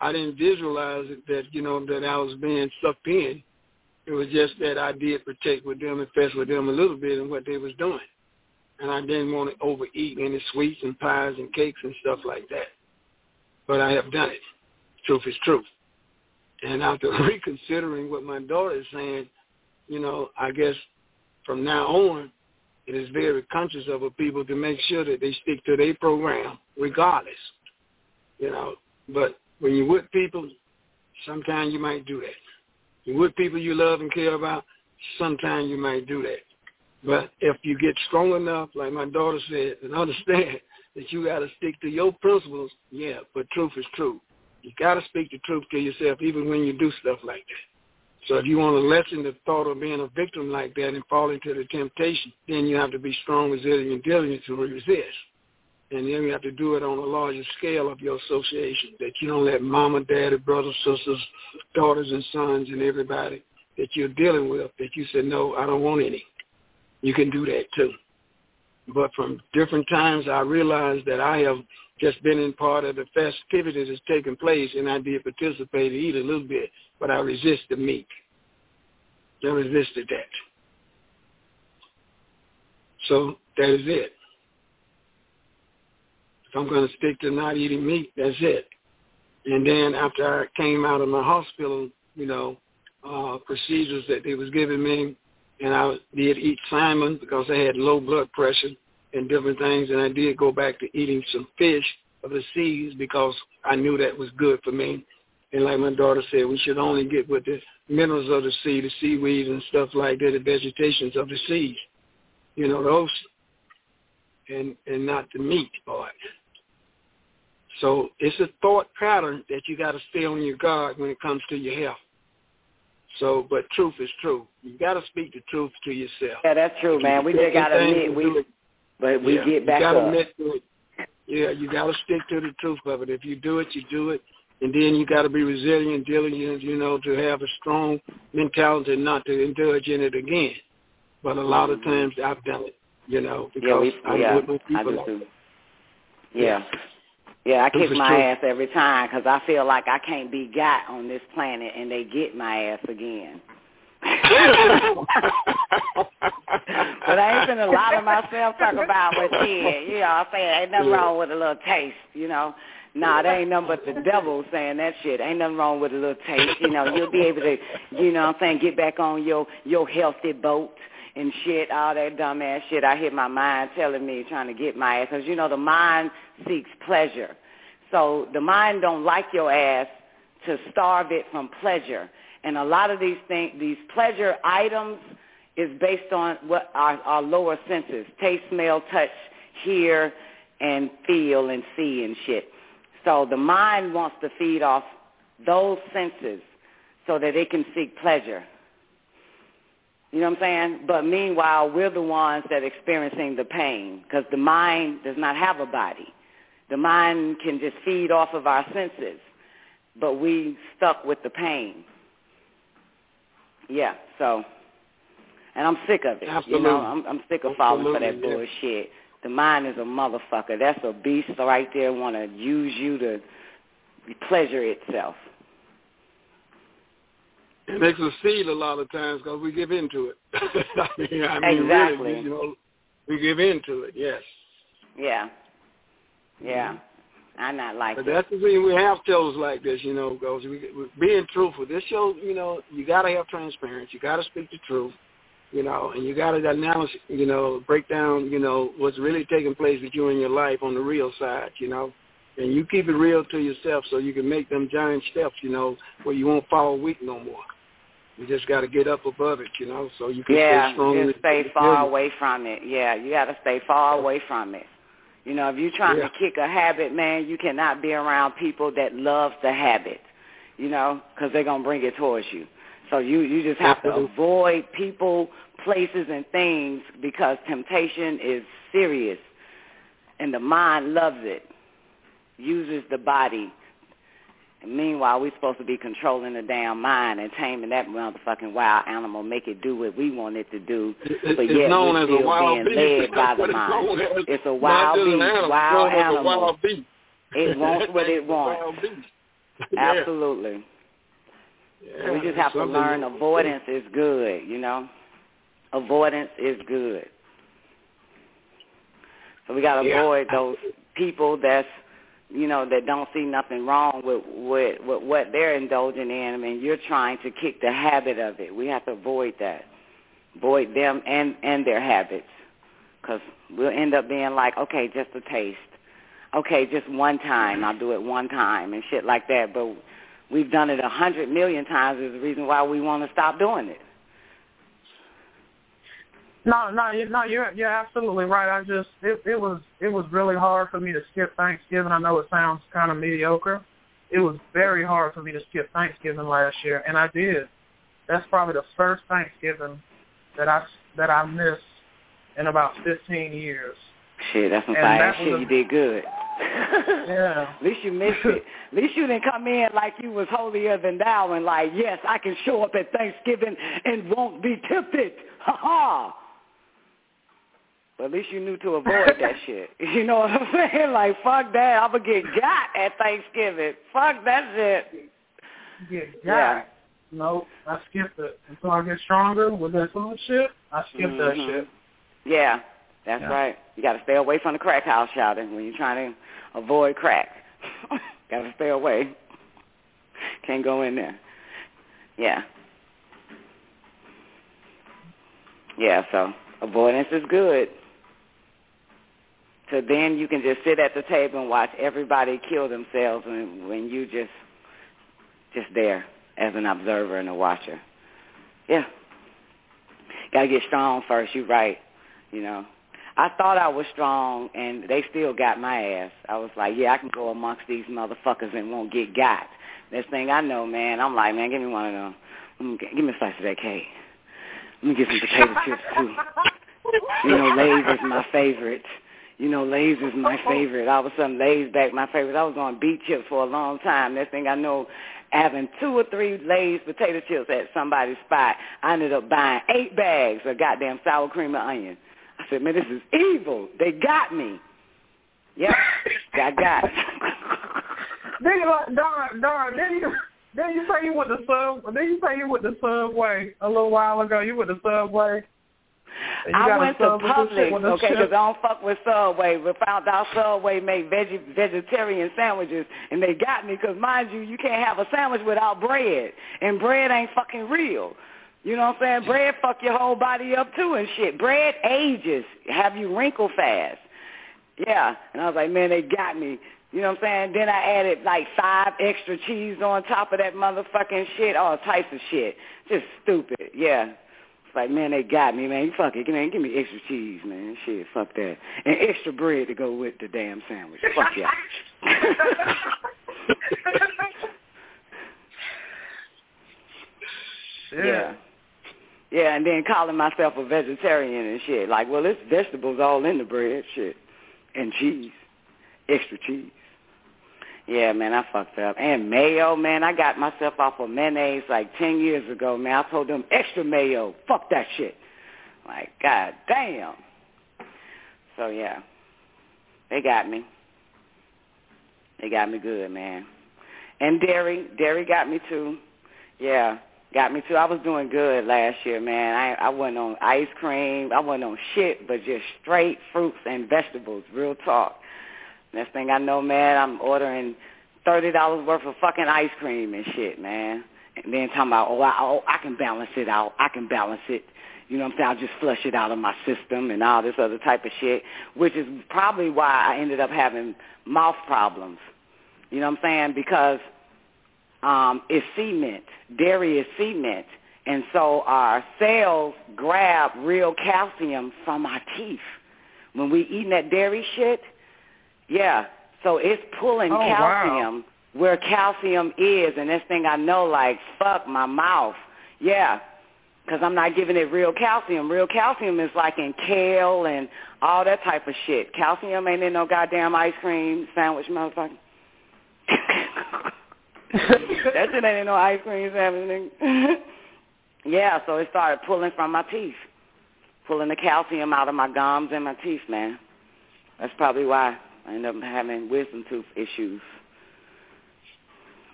I didn't visualize it that, you know, that I was being sucked in. It was just that I did protect with them and fess with them a little bit in what they was doing. And I didn't want to overeat any sweets and pies and cakes and stuff like that. But I have done it. Truth is truth. And after reconsidering what my daughter is saying, you know, I guess from now on, it is very conscious of a people to make sure that they stick to their program regardless you know. But when you're with people, sometimes you might do that. You're with people you love and care about, sometimes you might do that. But if you get strong enough, like my daughter said, and understand that you got to stick to your principles, yeah, but truth is true. You got to speak the truth to yourself even when you do stuff like that. So if you want to lessen the thought of being a victim like that and fall into the temptation, then you have to be strong, resilient, and diligent to resist and then you have to do it on a larger scale of your association. That you don't let mama, daddy, brothers, sisters, daughters, and sons, and everybody that you're dealing with that you say no, I don't want any. You can do that too. But from different times, I realized that I have just been in part of the festivities that's taking place, and I did participate and eat a little bit, but I resist the meat. I resisted that. So that is it. I'm going to stick to not eating meat. That's it. And then after I came out of my hospital, you know, uh, procedures that they was giving me, and I did eat salmon because I had low blood pressure and different things, and I did go back to eating some fish of the seas because I knew that was good for me. And like my daughter said, we should only get with the minerals of the sea, the seaweeds and stuff like that, the vegetations of the seas. You know, those and and not the meat part. So it's a thought pattern that you got to stay on your guard when it comes to your health. So, but truth is true. You got to speak the truth to yourself. Yeah, that's true, man. We just got to admit we, but we yeah, get back you gotta up. Admit to it. Yeah, you got to stick to the truth of it. If you do it, you do it, and then you got to be resilient, diligent, you know, to have a strong mentality not to indulge in it again. But a lot of mm-hmm. times I've done it, you know, because yeah, we, I'm yeah, with people I do like too. Yeah. Yeah, I kick my true. ass every time because I feel like I can't be got on this planet, and they get my ass again. but I ain't finna lie to myself talk about what shit. You know, I'm saying ain't nothing wrong with a little taste. You know, nah, there ain't nothing but the devil saying that shit. Ain't nothing wrong with a little taste. You know, you'll be able to, you know, what I'm saying get back on your your healthy boat and shit, all that dumbass shit. I hear my mind telling me trying to get my ass because you know the mind seeks pleasure. So the mind don't like your ass to starve it from pleasure. And a lot of these things, these pleasure items is based on what our, our lower senses, taste, smell, touch, hear, and feel and see and shit. So the mind wants to feed off those senses so that it can seek pleasure. You know what I'm saying? But meanwhile, we're the ones that are experiencing the pain because the mind does not have a body. The mind can just feed off of our senses, but we stuck with the pain. Yeah, so, and I'm sick of it. Absolutely. You know, I'm, I'm sick of falling for that bullshit. The mind is a motherfucker. That's a beast right there. Want to use you to pleasure itself. It makes us feel a lot of times because we give into it. I mean, I mean Exactly. really, you know, we give into it. Yes. Yeah, yeah. I'm not like But that. that's the thing. We have shows like this, you know, because we, we being truthful. This show, you know, you got to have transparency. You got to speak the truth, you know, and you got to announce, you know, break down, you know, what's really taking place with you in your life on the real side, you know. And you keep it real to yourself so you can make them giant steps, you know, where you won't fall weak no more. You just got to get up above it, you know, so you can Yeah, stay strong. just stay far away from it. Yeah, you got to stay far away from it. You know, if you're trying Yeah. to kick a habit, man, you cannot be around people that love the habit. You know, because they're gonna bring it towards you. So you you just have to avoid people, places, and things because temptation is serious, and the mind loves it, uses the body. And meanwhile, we're supposed to be controlling the damn mind and taming that motherfucking wild animal, make it do what we want it to do, but it's yet known we're as a still wild being beast. led by the it's mind. as. It's a wild beast, animal, wild it's known a. Wild beast. It wants what it It's wants. beast. Absolutely. Yeah, we just have to learn avoidance is good, you know. Avoidance is good. So we got to Yeah. avoid those people that's, you know, that don't see nothing wrong with, with with what they're indulging in. Mean, you're trying to kick the habit of it. We have to avoid that. Avoid them and and their habits, because we'll end up being like, okay, just a taste. Okay, just one time. I'll do it one time and shit like that. But we've done it a hundred million times. Is the reason why we want to stop doing it. No, no, you no, you're you're absolutely right. I just it it was it was really hard for me to skip Thanksgiving. I know it sounds kind of mediocre. It was very hard for me to skip Thanksgiving last year, and I did. That's probably the first Thanksgiving that I that I missed in about 15 years. Shit, that's some fine that shit. a- You did good. Yeah. At least you missed it. At least you didn't come in like you was holier than thou and like, yes, I can show up at Thanksgiving and won't be tempted. Ha ha. But at least you knew to avoid that shit. You know what I'm saying? Like, fuck that. I'm going to get got at Thanksgiving. Fuck that shit. Get Yeah. got. No, I skipped it until I get stronger with that food shit. I skipped that Mhm. shit. Yeah, that's Yeah. right. You got to stay away from the crack house shouting when you're trying to avoid crack. got to stay away. Can't go in there. Yeah. Yeah, so avoidance is good. So then you can just sit at the table and watch everybody kill themselves when when you just just there as an observer and a watcher. Yeah. Gotta get strong first, you're right. You know. I thought I was strong and they still got my ass. I was like, Yeah, I can go amongst these motherfuckers and won't get got. Next thing I know, man, I'm like, man, give me one of them. Give me a slice of that cake. Let me get some potato chips too. You know, Lay's is my favorite. You know, Lay's is my favorite. All of a sudden, Lay's back my favorite. I was on beet chips for a long time. Next thing I know, having two or three Lay's potato chips at somebody's spot, I ended up buying eight bags of goddamn sour cream and onion. I said, man, this is evil. They got me. Yep, got got. then you like darn darn then you then you say you went to sub then you say you went to subway a little while ago. You went to subway. I went to Publix, okay, because I don't fuck with Subway. We found out Subway made veggie, vegetarian sandwiches, and they got me because, mind you, you can't have a sandwich without bread, and bread ain't fucking real. You know what I'm saying? Bread fuck your whole body up too and shit. Bread ages, have you wrinkle fast. Yeah, and I was like, man, they got me. You know what I'm saying? Then I added like five extra cheese on top of that motherfucking shit, all types of shit. Just stupid. Yeah. Like, man, they got me, man. You fuck it. Man, give me extra cheese, man. Shit, fuck that. And extra bread to go with the damn sandwich. Fuck yeah. yeah. Yeah, and then calling myself a vegetarian and shit. Like, well, it's vegetables all in the bread, shit. And cheese. Extra cheese. Yeah, man, I fucked up. And mayo, man, I got myself off of mayonnaise like 10 years ago, man. I told them extra mayo. Fuck that shit. Like, god damn. So, yeah. They got me. They got me good, man. And dairy. Dairy got me too. Yeah, got me too. I was doing good last year, man. I I wasn't on ice cream. I wasn't on shit, but just straight fruits and vegetables. Real talk. Next thing I know, man, I'm ordering thirty dollars worth of fucking ice cream and shit, man. And then talking about, oh, I, oh, I can balance it out. I can balance it. You know what I'm saying? I'll just flush it out of my system and all this other type of shit, which is probably why I ended up having mouth problems. You know what I'm saying? Because um, it's cement. Dairy is cement. And so our cells grab real calcium from our teeth. When we eating that dairy shit, yeah. So it's pulling Oh, wow. calcium where calcium is. And this thing I know, like, fuck my mouth. Yeah. Because I'm not giving it real calcium. Real calcium is like in kale and all that type of shit. Calcium ain't in no goddamn ice cream sandwich, motherfucker. that shit ain't in no ice cream sandwich. nigga. yeah, so it started pulling from my teeth, pulling the calcium out of my gums and my teeth, man. That's probably why I ended up having wisdom tooth issues.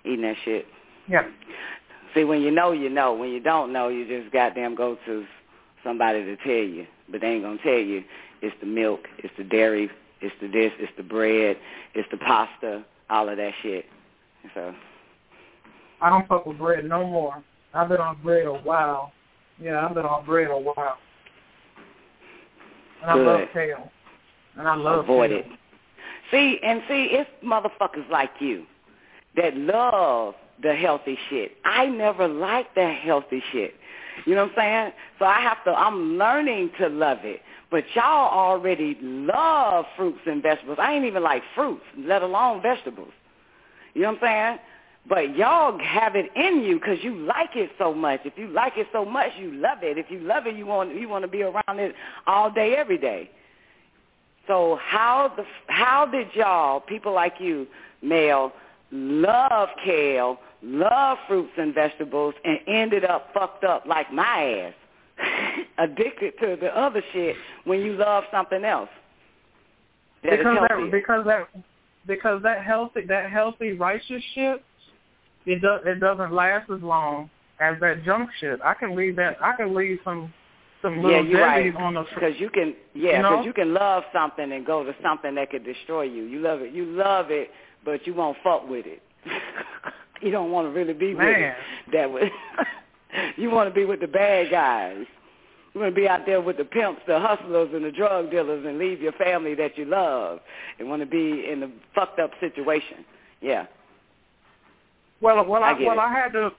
Eating that shit. Yeah. See, when you know, you know. When you don't know, you just goddamn go to somebody to tell you. But they ain't gonna tell you it's the milk, it's the dairy, it's the this, it's the bread, it's the pasta, all of that shit. So I don't fuck with bread no more. I've been on bread a while. Yeah, I've been on bread a while. And I love kale. And I love avoid kale. it. See, and see, it's motherfuckers like you that love the healthy shit. I never liked that healthy shit. You know what I'm saying? So I have to, I'm learning to love it. But y'all already love fruits and vegetables. I ain't even like fruits, let alone vegetables. You know what I'm saying? But y'all have it in you because you like it so much. If you like it so much, you love it. If you love it, you want you want to be around it all day, every day. So how the how did y'all people like you, male, love kale, love fruits and vegetables, and ended up fucked up like my ass, addicted to the other shit when you love something else? That because that because that because that healthy that healthy righteous shit it does it doesn't last as long as that junk shit. I can leave that I can leave some some yeah, you're right. on the Because you can, yeah, You because know? you can love something and go to something that could destroy you. You love it, you love it, but you won't fuck with it. you don't want to really be with it. That would. you want to be with the bad guys. You want to be out there with the pimps, the hustlers, and the drug dealers, and leave your family that you love, and want to be in a fucked up situation. Yeah. Well, well, I I, well, it. I had to.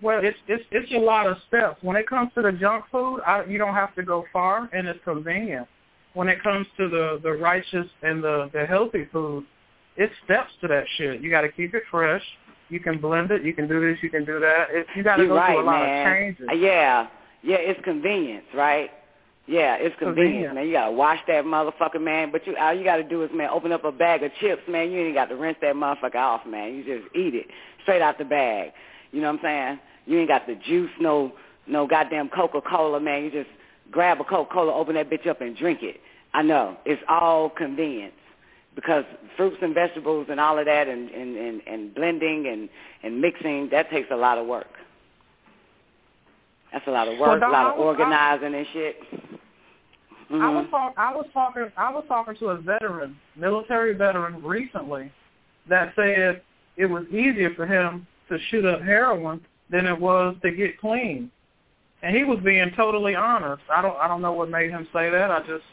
Well, it's it's it's a lot of steps. When it comes to the junk food, I, you don't have to go far, and it's convenient. When it comes to the the righteous and the the healthy food, it's steps to that shit. You got to keep it fresh. You can blend it. You can do this. You can do that. It, you got to go right, through a lot man. of changes. Uh, Yeah, yeah, it's convenience, right? Yeah, it's convenience, Convenient. man. You gotta wash that motherfucker, man. But you all you gotta do is, man, open up a bag of chips, man. You ain't got to rinse that motherfucker off, man. You just eat it straight out the bag. You know what I'm saying? You ain't got the juice, no, no goddamn Coca Cola, man. You just grab a Coca Cola, open that bitch up, and drink it. I know it's all convenience, because fruits and vegetables and all of that and, and, and, and blending and, and mixing, that takes a lot of work. That's a lot of work, Well, a lot of was- organizing and shit. I was Mhm. talk, I was talking I was talking to a veteran, military veteran recently that said it was easier for him to shoot up heroin than it was to get clean. And he was being totally honest. I don't I don't know what made him say that. I just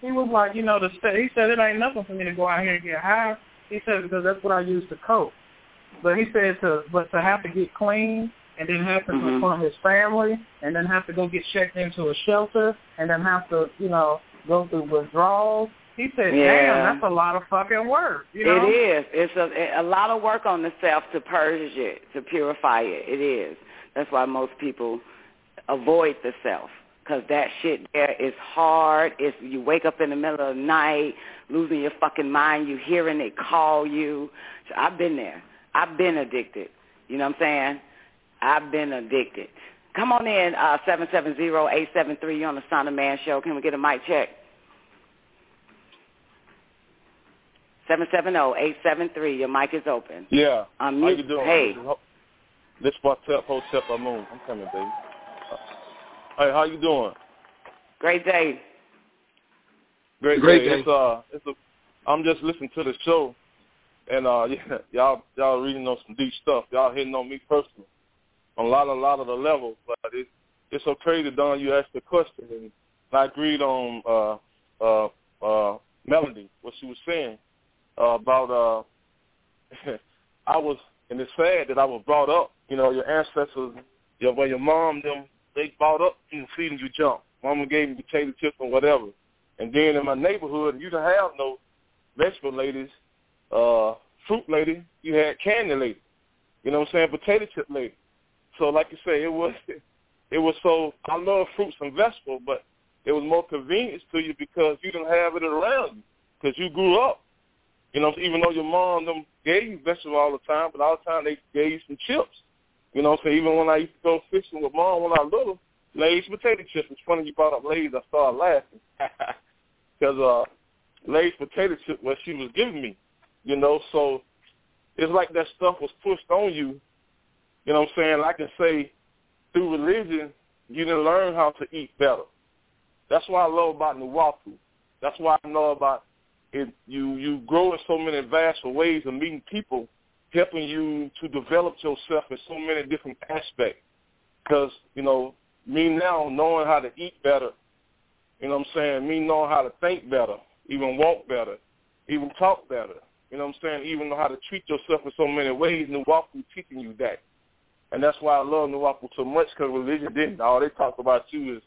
he was like, you know, the st- he said it ain't nothing for me to go out here and get high. He said because that's what I use to cope. But he said to but to have to get clean and then have to Mhm. confront his family and then have to go get checked into a shelter and then have to, you know, go through withdrawals. He said, Yeah. Damn, that's a lot of fucking work. You know? It is. It's a a lot of work on the self to purge it, to purify it. It is. That's why most people avoid the self because that shit there is hard. It's you wake up in the middle of the night, losing your fucking mind. You hearing it call you. So I've been there. I've been addicted. You know what I'm saying? I've been addicted. Come on in, uh, 770-873. You're on the Son of Man show. Can we get a mic check? 770-873. Your mic is open. Yeah. Unmute. How you doing? Hey. This Bartep Hotep Amun. I'm coming, baby. Hey, how you doing? Great day. Great, Great day. day. It's uh, it's a. I'm just listening to the show, and uh, yeah, y'all y'all reading on some deep stuff. Y'all hitting on me personally on a lot, a lot of the levels. But it, it's so crazy, Don. You asked the question, and I agreed on uh, uh, uh, Melody what she was saying uh, about. Uh, I was, and it's sad that I was brought up. You know, your ancestors, your well, your mom, them, they brought up you feeding you junk. Mama gave me potato chips or whatever. And then in my neighborhood, you didn't have no vegetable ladies, uh, fruit lady. You had candy lady. You know what I'm saying? Potato chip lady. So like you say, it was it was so I love fruits and vegetables, but it was more convenience to you because you didn't have it around you because you grew up. You know, even though your mom them gave you vegetables all the time, but all the time they gave you some chips. You know, so even when I used to go fishing with mom when I was little, Lay's potato chips. It's funny you brought up Lay's. I started laughing because uh, Lay's potato chip what she was giving me. You know, so it's like that stuff was pushed on you. You know what I'm saying? I can say through religion, you didn't learn how to eat better. That's why I love about Nuwaupu. That's why I know about it. You you grow in so many vast ways of meeting people, helping you to develop yourself in so many different aspects. Because you know me now knowing how to eat better, you know what I'm saying? Me knowing how to think better, even walk better, even talk better. You know what I'm saying? Even know how to treat yourself in so many ways. Nuwaupu teaching you that. And that's why I love Nuwaupu so much because religion didn't. All they talk about you is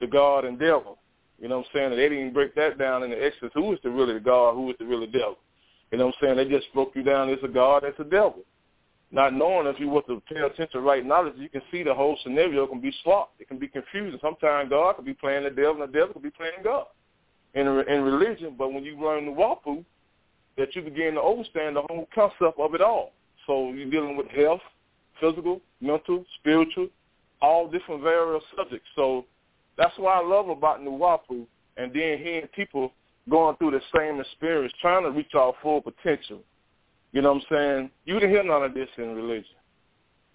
the God and devil. You know what I'm saying? They didn't break that down in the Exodus. Who is the really the God? Who is the really devil? You know what I'm saying? They just broke you down as a God, as a devil. Not knowing if you were to pay attention to right knowledge, you can see the whole scenario can be swapped. It can be confusing. Sometimes God could be playing the devil, and the devil could be playing God in in religion. But when you learn the Wapu, that you begin to understand the whole concept of it all. So you're dealing with health, physical, mental, spiritual, all different various subjects. So that's what I love about Nuwaupu, and then hearing people going through the same experience, trying to reach our full potential. You know what I'm saying? You didn't hear none of this in religion.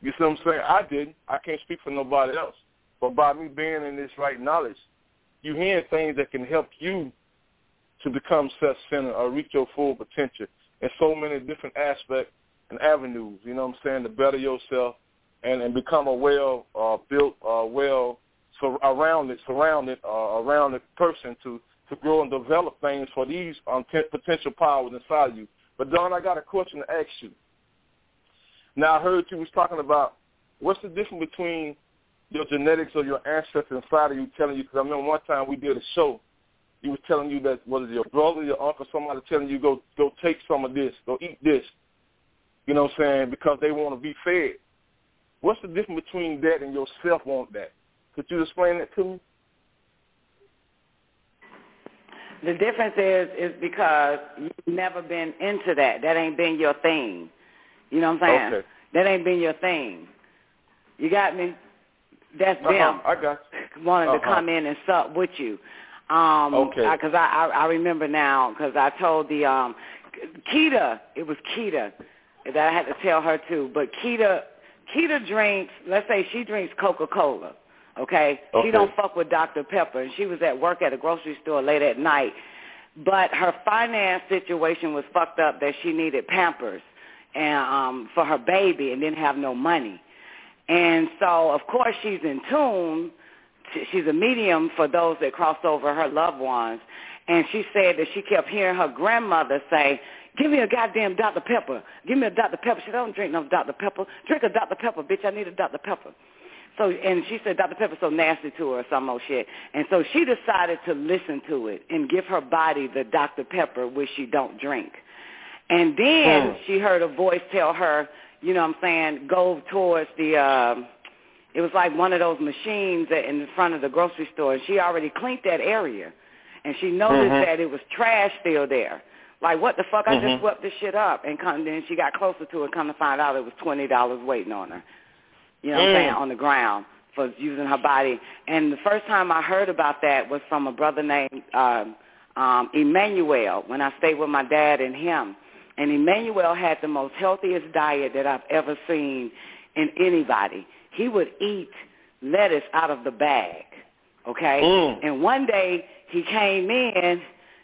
You see what I'm saying? I didn't. I can't speak for nobody else. But by me being in this right knowledge, you hearing things that can help you to become self-centered or reach your full potential in so many different aspects and avenues. You know what I'm saying? To better yourself and, and become a well uh, built, uh, well sur- surrounded, surrounded, uh, around the person to to grow and develop things for these um, t- potential powers inside you. But Don, I got a question to ask you. Now I heard you was talking about what's the difference between your genetics or your ancestors inside of you telling you. Because I remember one time we did a show, he was telling you that it your brother, your uncle, somebody telling you go go take some of this, go eat this. You know what I'm saying? Because they want to be fed. What's the difference between that and yourself want that? Could you explain that to me? The difference is is because you've never been into that. That ain't been your thing. You know what I'm saying? Okay. That ain't been your thing. You got me? That's Uh-huh, them I got wanting to Uh-huh. come in and sup with you. Um, Okay. Because I, I I remember now because I told the um, Keita it was Keita that I had to tell her too. But Keita Keita drinks. Let's say she drinks Coca Cola. Okay? Okay. She don't fuck with Dr Pepper. And she was at work at a grocery store late at night, but her finance situation was fucked up that she needed Pampers and um for her baby and didn't have no money. And so, of course, she's in tune. She's a medium for those that cross over her loved ones. And she said that she kept hearing her grandmother say, give me a goddamn Dr. Pepper. Give me a Dr. Pepper. She said, I don't drink no Dr. Pepper. Drink a Dr. Pepper, bitch. I need a Dr. Pepper. So, and she said Dr. Pepper's so nasty to her or some old shit. And so she decided to listen to it and give her body the Dr. Pepper, which she don't drink. And then Hmm. she heard a voice tell her, you know what I'm saying, go towards the, um, it was like one of those machines that in the front of the grocery store. And she already cleaned that area. And she noticed Mhm. that it was trash still there. Like, what the fuck? I Mhm. just swept this shit up. And come, then she got closer to it, come to find out it was $20 waiting on her. You know what I'm Mm. saying? On the ground for using her body. And the first time I heard about that was from a brother named um, um, Emmanuel when I stayed with my dad and him. And Emmanuel had the most healthiest diet that I've ever seen in anybody. He would eat lettuce out of the bag, okay? Mm. And one day he came in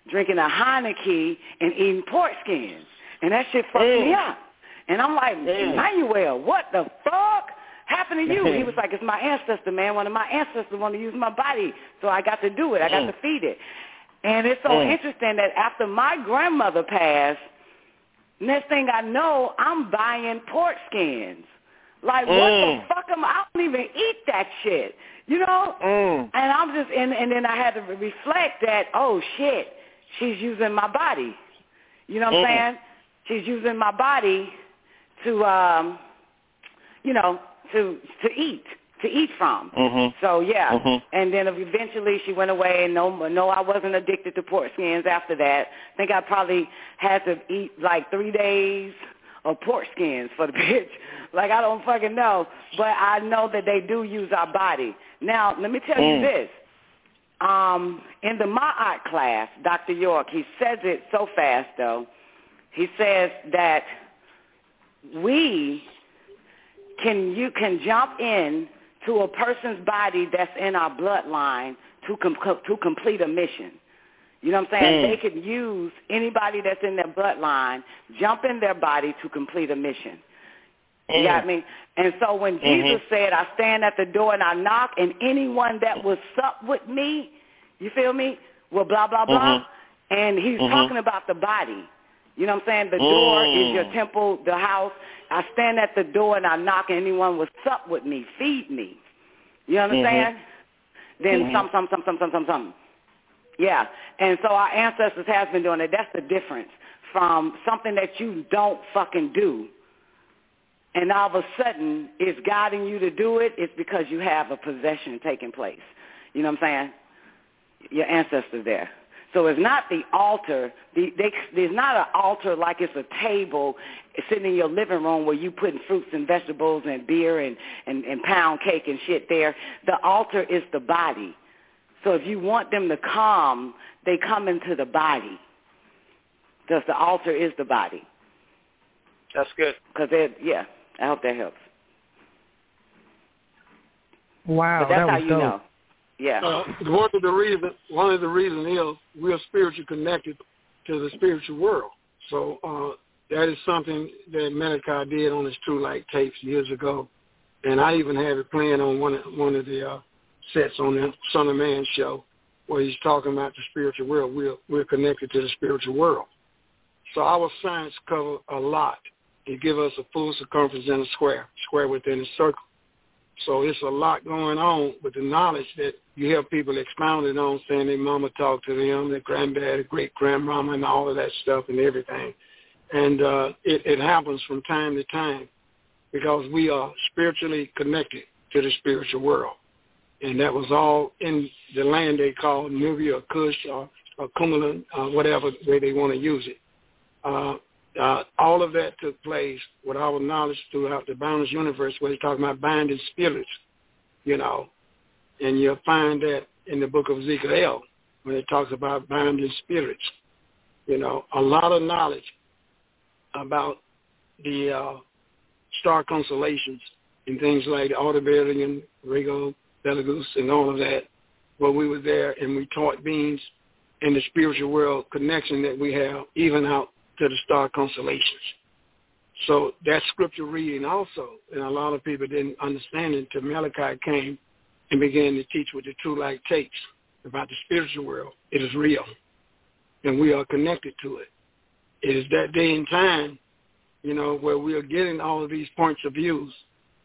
drinking a Heineken and eating pork skins. And that shit fucked me Mm. up. And I'm like, Mm. Emmanuel, what the fuck happened to you? he was like, it's my ancestor, man. One of my ancestors wanted to use my body, so I got to do it. I got Mm. to feed it. And it's so Mm. interesting that after my grandmother passed, next thing I know, I'm buying pork skins. Like, what Mm. the fuck am I? I don't even eat that shit. You know? Mm. And I'm just, and, and then I had to reflect that, oh shit, she's using my body. You know what I'm Mm. saying? She's using my body to, um, you know, to to eat, to eat from. Mhm. So yeah, Mhm. and then eventually she went away, and no, no, I wasn't addicted to pork skins after that. I think I probably had to eat like three days of pork skins for the bitch. Like I don't fucking know, but I know that they do use our body. Now let me tell Mm. you this. Um, in the Ma'at class, Dr. York, he says it so fast though. He says that we can you can jump in to a person's body that's in our bloodline to com- to complete a mission. You know what I'm saying? Mm. They could use anybody that's in their bloodline, jump in their body to complete a mission. You Mm. got me? And so when Mhm. Jesus said, I stand at the door and I knock, and anyone that will sup with me, you feel me, will blah, blah, blah. Mhm. And he's Mhm. talking about the body. You know what I'm saying? The door is your Mm. temple, the house. I stand at the door and I knock, and anyone will sup with me, feed me. You understand? Then Mhm. some, some, some, some, some, some, some. Yeah. And so our ancestors has been doing it. That's the difference from something that you don't fucking do and all of a sudden it's guiding you to do it, it's because you have a possession taking place. You know what I'm saying? Your ancestors there. So it's not the altar. The, they, there's not an altar like it's a table sitting in your living room where you putting fruits and vegetables and beer and, and, and pound cake and shit there. The altar is the body. So if you want them to come, they come into the body. Because the altar is the body. That's good. Because yeah, I hope that helps. Wow, but that's that how was you dope. know. Yeah. Uh, one of the reason one of the reasons is we're spiritually connected to the spiritual world. So uh, that is something that Malachi did on his True Light tapes years ago, and I even have it playing on one of, one of the uh, sets on the Son of Man show, where he's talking about the spiritual world. We're we're connected to the spiritual world. So our science cover a lot. It give us a full circumference and a square, square within a circle. So it's a lot going on with the knowledge that you hear people expounding on, saying their mama talked to them, their granddad, great grandmama, and all of that stuff and everything. And uh, it, it happens from time to time because we are spiritually connected to the spiritual world. And that was all in the land they call Nubia or Kush or, or uh, whatever way they want to use it. Uh, uh, all of that took place with our knowledge throughout the boundless universe where he's talking about binding spirits, you know. And you'll find that in the book of Ezekiel when it talks about binding spirits. You know, a lot of knowledge about the uh, star constellations and things like Aldebaran, Rigel, Betelgeuse, and all of that. When we were there and we taught beings in the spiritual world connection that we have, even out to the star constellations. So that scripture reading also, and a lot of people didn't understand it until Malachi came and began to teach what the true light takes about the spiritual world. It is real, and we are connected to it. It is that day and time, you know, where we are getting all of these points of views,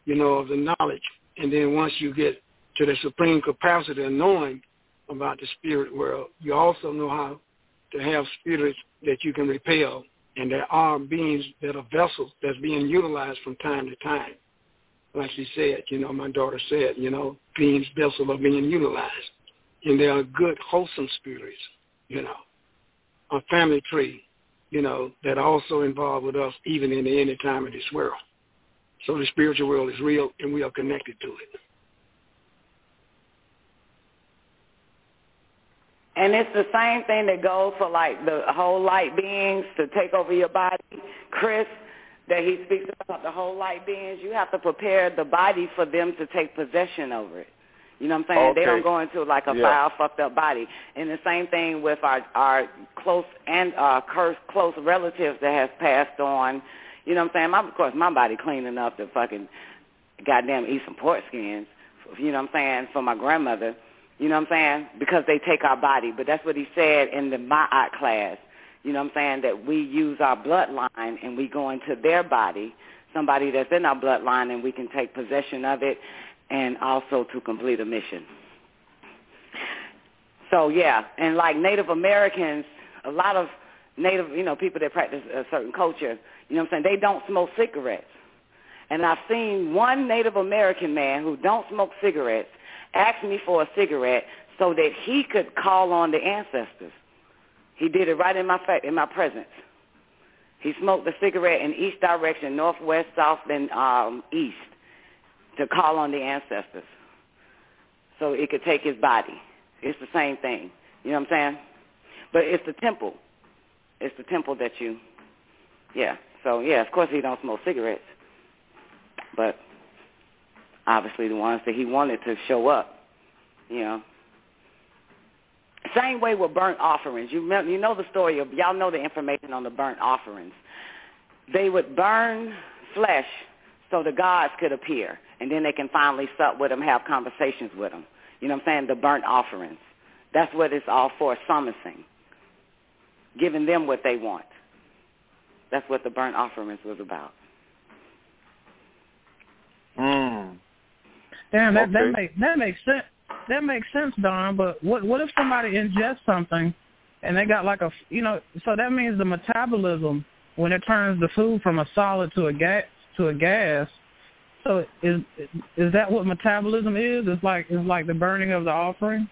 you know, of the knowledge. And then once you get to the supreme capacity of knowing about the spirit world, you also know how to have spirits that you can repel. And there are beings that are vessels that's being utilized from time to time. Like she said, you know, my daughter said, you know, beings, vessels are being utilized. And they are good, wholesome spirits, you know. A family tree, you know, that also involved with us even in the end time of this world. So the spiritual world is real and we are connected to it. And it's the same thing that goes for like the whole light beings to take over your body. Chris, that he speaks about the whole light beings, you have to prepare the body for them to take possession over it. You know what I'm saying? Okay. They don't go into like a Yeah. foul, fucked up body. And the same thing with our our close and uh close close relatives that has passed on. You know what I'm saying? My, of course, my body clean enough to fucking goddamn eat some pork skins. You know what I'm saying? For my grandmother. You know what I'm saying? Because they take our body. But that's what he said in the Ma'at class. You know what I'm saying? That we use our bloodline and we go into their body, somebody that's in our bloodline, and we can take possession of it and also to complete a mission. So, yeah. And like Native Americans, a lot of Native, you know, people that practice a certain culture, you know what I'm saying? They don't smoke cigarettes. And I've seen one Native American man who don't smoke cigarettes ask me for a cigarette so that he could call on the ancestors. He did it right in my fa- in my presence. He smoked a cigarette in each direction, north, west, south, and um, east, to call on the ancestors, so it could take his body. It's the same thing. You know what I'm saying? But it's the temple. It's the temple that you, yeah. So yeah, of course he don't smoke cigarettes, but obviously the ones that he wanted to show up, you know. Same way with burnt offerings. You remember, you know the story of y'all know the information on the burnt offerings. They would burn flesh so the gods could appear, and then they can finally sup with them, have conversations with them. You know what I'm saying? The burnt offerings. That's what it's all for, summoning, giving them what they want. That's what the burnt offerings was about. Mm. Damn, that that Okay. makes that makes sense. That makes sense, Don. But what what if somebody ingests something, and they got like a you know? So that means the metabolism when it turns the food from a solid to a gas to a gas. So is is that what metabolism is? It's like it's like the burning of the offering.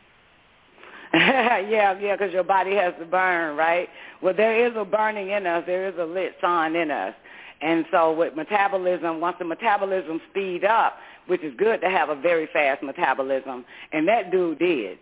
yeah, yeah, because your body has to burn, right? Well, there is a burning in us. There is a lit sun in us. And so with metabolism, once the metabolism speed up, which is good to have a very fast metabolism, and that dude did.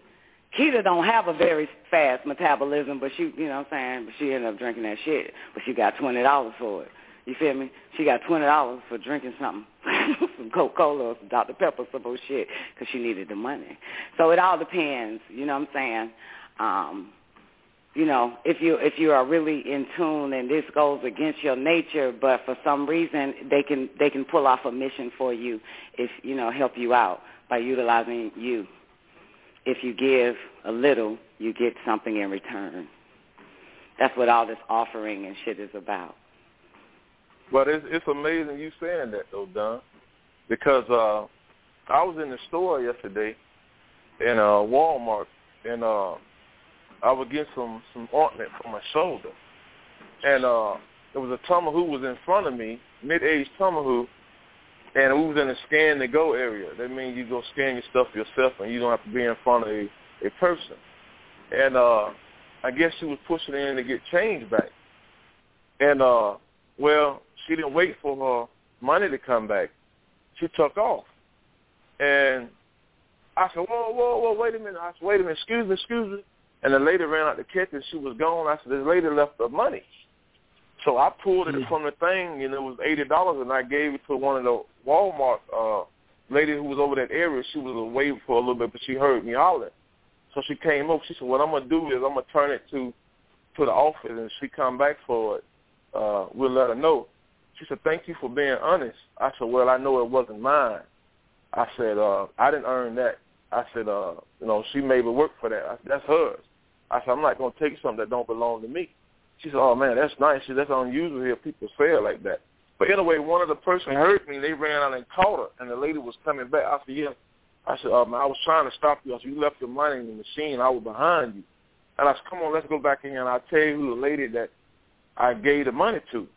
Keita don't have a very fast metabolism, but she, you know what I'm saying, but she ended up drinking that shit. But she got $20 for it. You feel me? She got $20 for drinking something, some Coca-Cola or some Dr. Pepper, some bullshit, because she needed the money. So it all depends, you know what I'm saying? Um, you know, if you if you are really in tune and this goes against your nature, but for some reason they can they can pull off a mission for you if you know help you out by utilizing you. If you give a little, you get something in return. That's what all this offering and shit is about. But it's it's amazing you saying that though, Don, because uh, I was in the store yesterday in uh, Walmart, and uh, I was getting some some ointment for my shoulder, and uh, there was a who was in front of me, mid-aged who, and we was in the scan to go area. That means you go scan your stuff yourself, and you don't have to be in front of a a person. And uh, I guess she was pushing in to get change back, and uh, well, she didn't wait for her money to come back. She took off. And I said, whoa, whoa, whoa, wait a minute. I said, wait a minute, excuse me, excuse me. And the lady ran out to catch it. She was gone. I said, this lady left the money. So I pulled it from the thing, and it was eighty dollars, and I gave it to one of the Walmart uh, lady who was over that area. She was away for a little bit, but she heard me holler. So she came up. She said, "What I'm gonna do is I'm gonna turn it to to the office, and if she come back for it, uh, we'll let her know." She said, "Thank you for being honest." I said, "Well, I know it wasn't mine." I said, uh, "I didn't earn that." I said, uh, "You know, she made me work for that. I said, That's hers." I said, "I'm not gonna take something that don't belong to me." She said, "Oh man, that's nice. She said, that's unusual here. People it like that." But anyway, one of the person heard me. They ran out and caught her, and the lady was coming back. I said, "Yeah." I said, um, "I was trying to stop you. I said, you left your money in the machine. I was behind you." And I said, "Come on, let's go back in and I'll tell you who the lady that I gave the money to."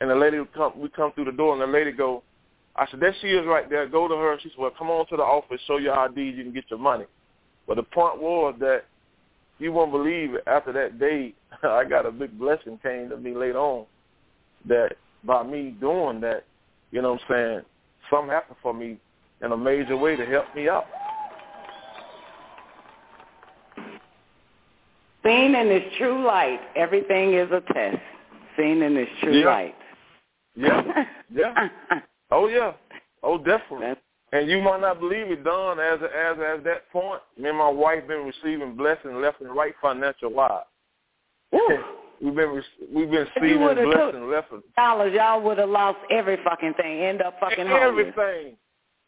And the lady would come. We come through the door, and the lady go. I said, "There she is, right there. Go to her." She said, "Well, come on to the office. Show your ID. You can get your money." But the point was that you won't believe it. After that day, I got a big blessing came to me later on. That by me doing that, you know what I'm saying, something happened for me in a major way to help me out. Seen in this true light, everything is a test. Seen in this true Yeah. light. Yeah, yeah. Oh yeah. Oh definitely. And you might not believe it, Don. As as as that point, me and my wife been receiving blessings left and right financial wise. we've been we've been receiving blessings left and dollars, y'all would have lost every fucking thing. End up fucking homeless. everything,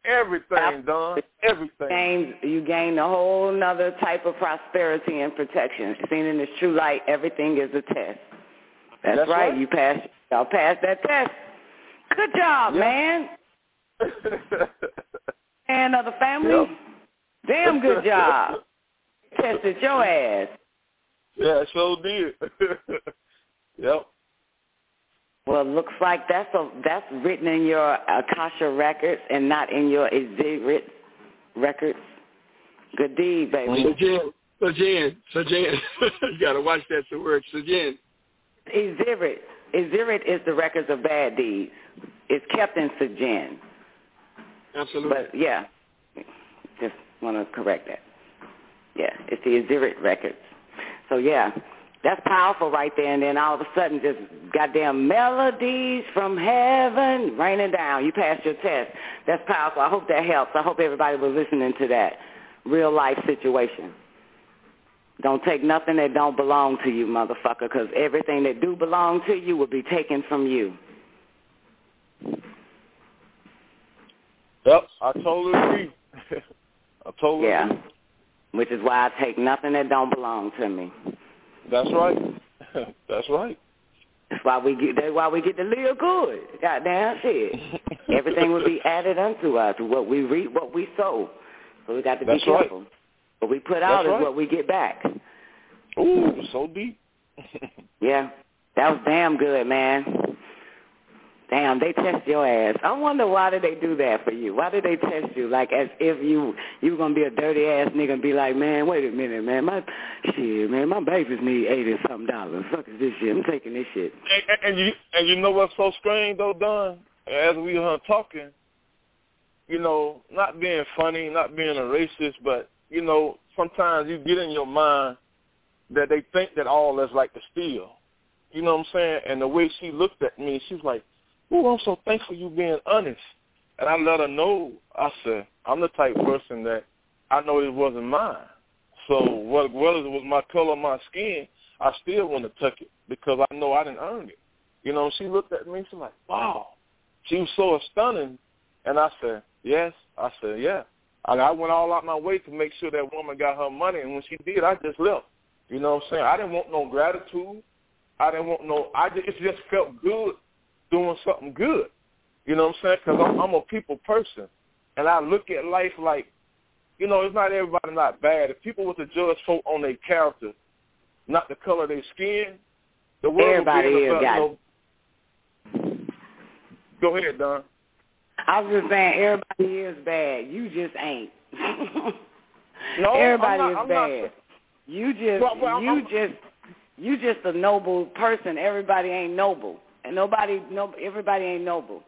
everything, Don, everything. Gain, you gain a whole nother type of prosperity and protection. Seen in this true light, everything is a test. That's, That's right. right. You passed. Y'all passed that test. Good job, man. Man of uh, the family. Yep. Damn good job. Tested your ass. Yeah, so did. yep. Well, looks like that's a that's written in your Akasha records and not in your Ezirit records. Good deed, baby. So Jen, so Jen, so Jen, you gotta watch that the word. So Jen, Ezirit. Ezirit is the records of bad deeds. It's kept in Sajin. Absolutely. But yeah, just want to correct that. Yeah, it's the Ezirit records. So yeah, that's powerful right there. And then all of a sudden, just goddamn melodies from heaven raining down. You passed your test. That's powerful. I hope that helps. I hope everybody was listening to that real life situation. Don't take nothing that don't belong to you, motherfucker, because everything that do belong to you will be taken from you. Yep, I totally agree. I totally Yeah. agree. Which is why I take nothing that don't belong to me. That's right. That's right. That's why we get. That's why we get to live good. Goddamn shit. Everything will be added unto us. What we reap, what we sow. So we got to be That's right. careful. What we put out That's is right. what we get back. Ooh, so deep. Yeah, that was damn good, man. Damn, they test your ass. I wonder why did they do that for you? Why did they test you? Like as if you you were gonna be a dirty ass nigga and be like, man, wait a minute, man, my shit, man, my babies need eighty something dollars. Fuck is this shit? I'm taking this shit. and, and you and you know what's so strange though, Don? As we were talking, you know, not being funny, not being a racist, but you know, sometimes you get in your mind that they think that all is like the steal. You know what I'm saying? And the way she looked at me, she was like, "Oh, I'm so thankful you being honest." And I let her know. I said, "I'm the type of person that I know it wasn't mine. So what, whether it was my color, my skin, I still want to tuck it because I know I didn't earn it." You know, she looked at me. She was like, "Wow." She was so stunning, and I said, "Yes." I said, "Yeah." I, I went all out my way to make sure that woman got her money, and when she did, I just left. You know what I'm saying? I didn't want no gratitude. I didn't want no. I just, it just felt good doing something good. You know what I'm saying? Because I'm, I'm a people person, and I look at life like, you know, it's not everybody not bad. If people were to judge folk on their character, not the color of their skin, the world Everybody would be is got you Go ahead, Don. I was just saying, everybody is bad. You just ain't. No, everybody I'm not- is I'm not- You just, Well, well, you I'm- just, you just a noble person. Everybody ain't noble, and nobody, no, everybody ain't noble.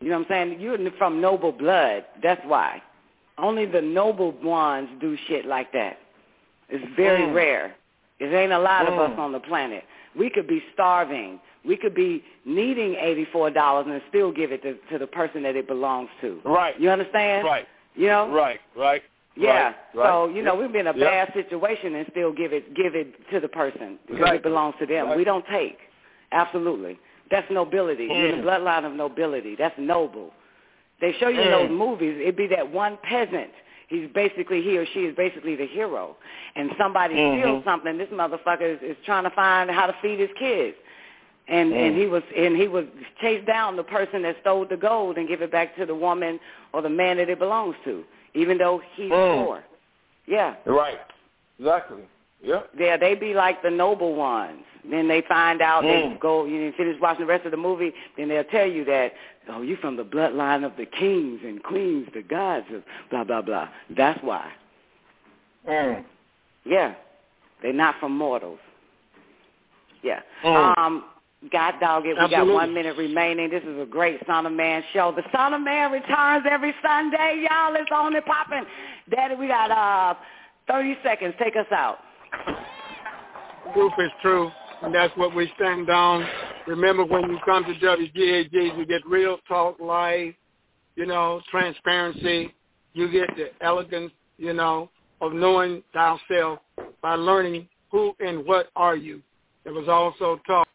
You know what I'm saying? You're from noble blood. That's why. Only the noble ones do shit like that. It's very Mm. rare. There ain't a lot of Mm. us on the planet. We could be starving. We could be needing eighty-four dollars and still give it to, to the person that it belongs to. Right. You understand? Right. You know? Right. Right. Yeah. Right, right. So you know we've been in a bad situation and still give it give it to the person because Right. it belongs to them. We don't take. Absolutely. That's nobility. You're Mm. the bloodline of nobility. That's noble. They show you in Mm. those movies. It'd be that one peasant. He's basically he or she is basically the hero, and somebody Mhm. steals something. This motherfucker is, is trying to find how to feed his kids, and and Mm. he was and he was chase down the person that stole the gold and give it back to the woman or the man that it belongs to, even though he's Mm. poor. Yeah. Right. Exactly. Yep. Yeah, they be like the noble ones. Then they find out they Mm. go you finish watching the rest of the movie, then they'll tell you that, oh, you from the bloodline of the kings and queens, the gods of blah blah blah. That's why. Mm. Yeah. They're not from mortals. Yeah. Mm. Um God dog it, we got one minute remaining. This is a great Son of Man show. The Son of Man returns every Sunday, y'all. It's on and popping. Daddy, we got uh thirty seconds. Take us out. Proof is true, and that's what we stand on. Remember, when you come to WGAG, you get real talk, live, you know, transparency. You get the elegance, you know, of knowing thyself by learning who and what are you. It was also talk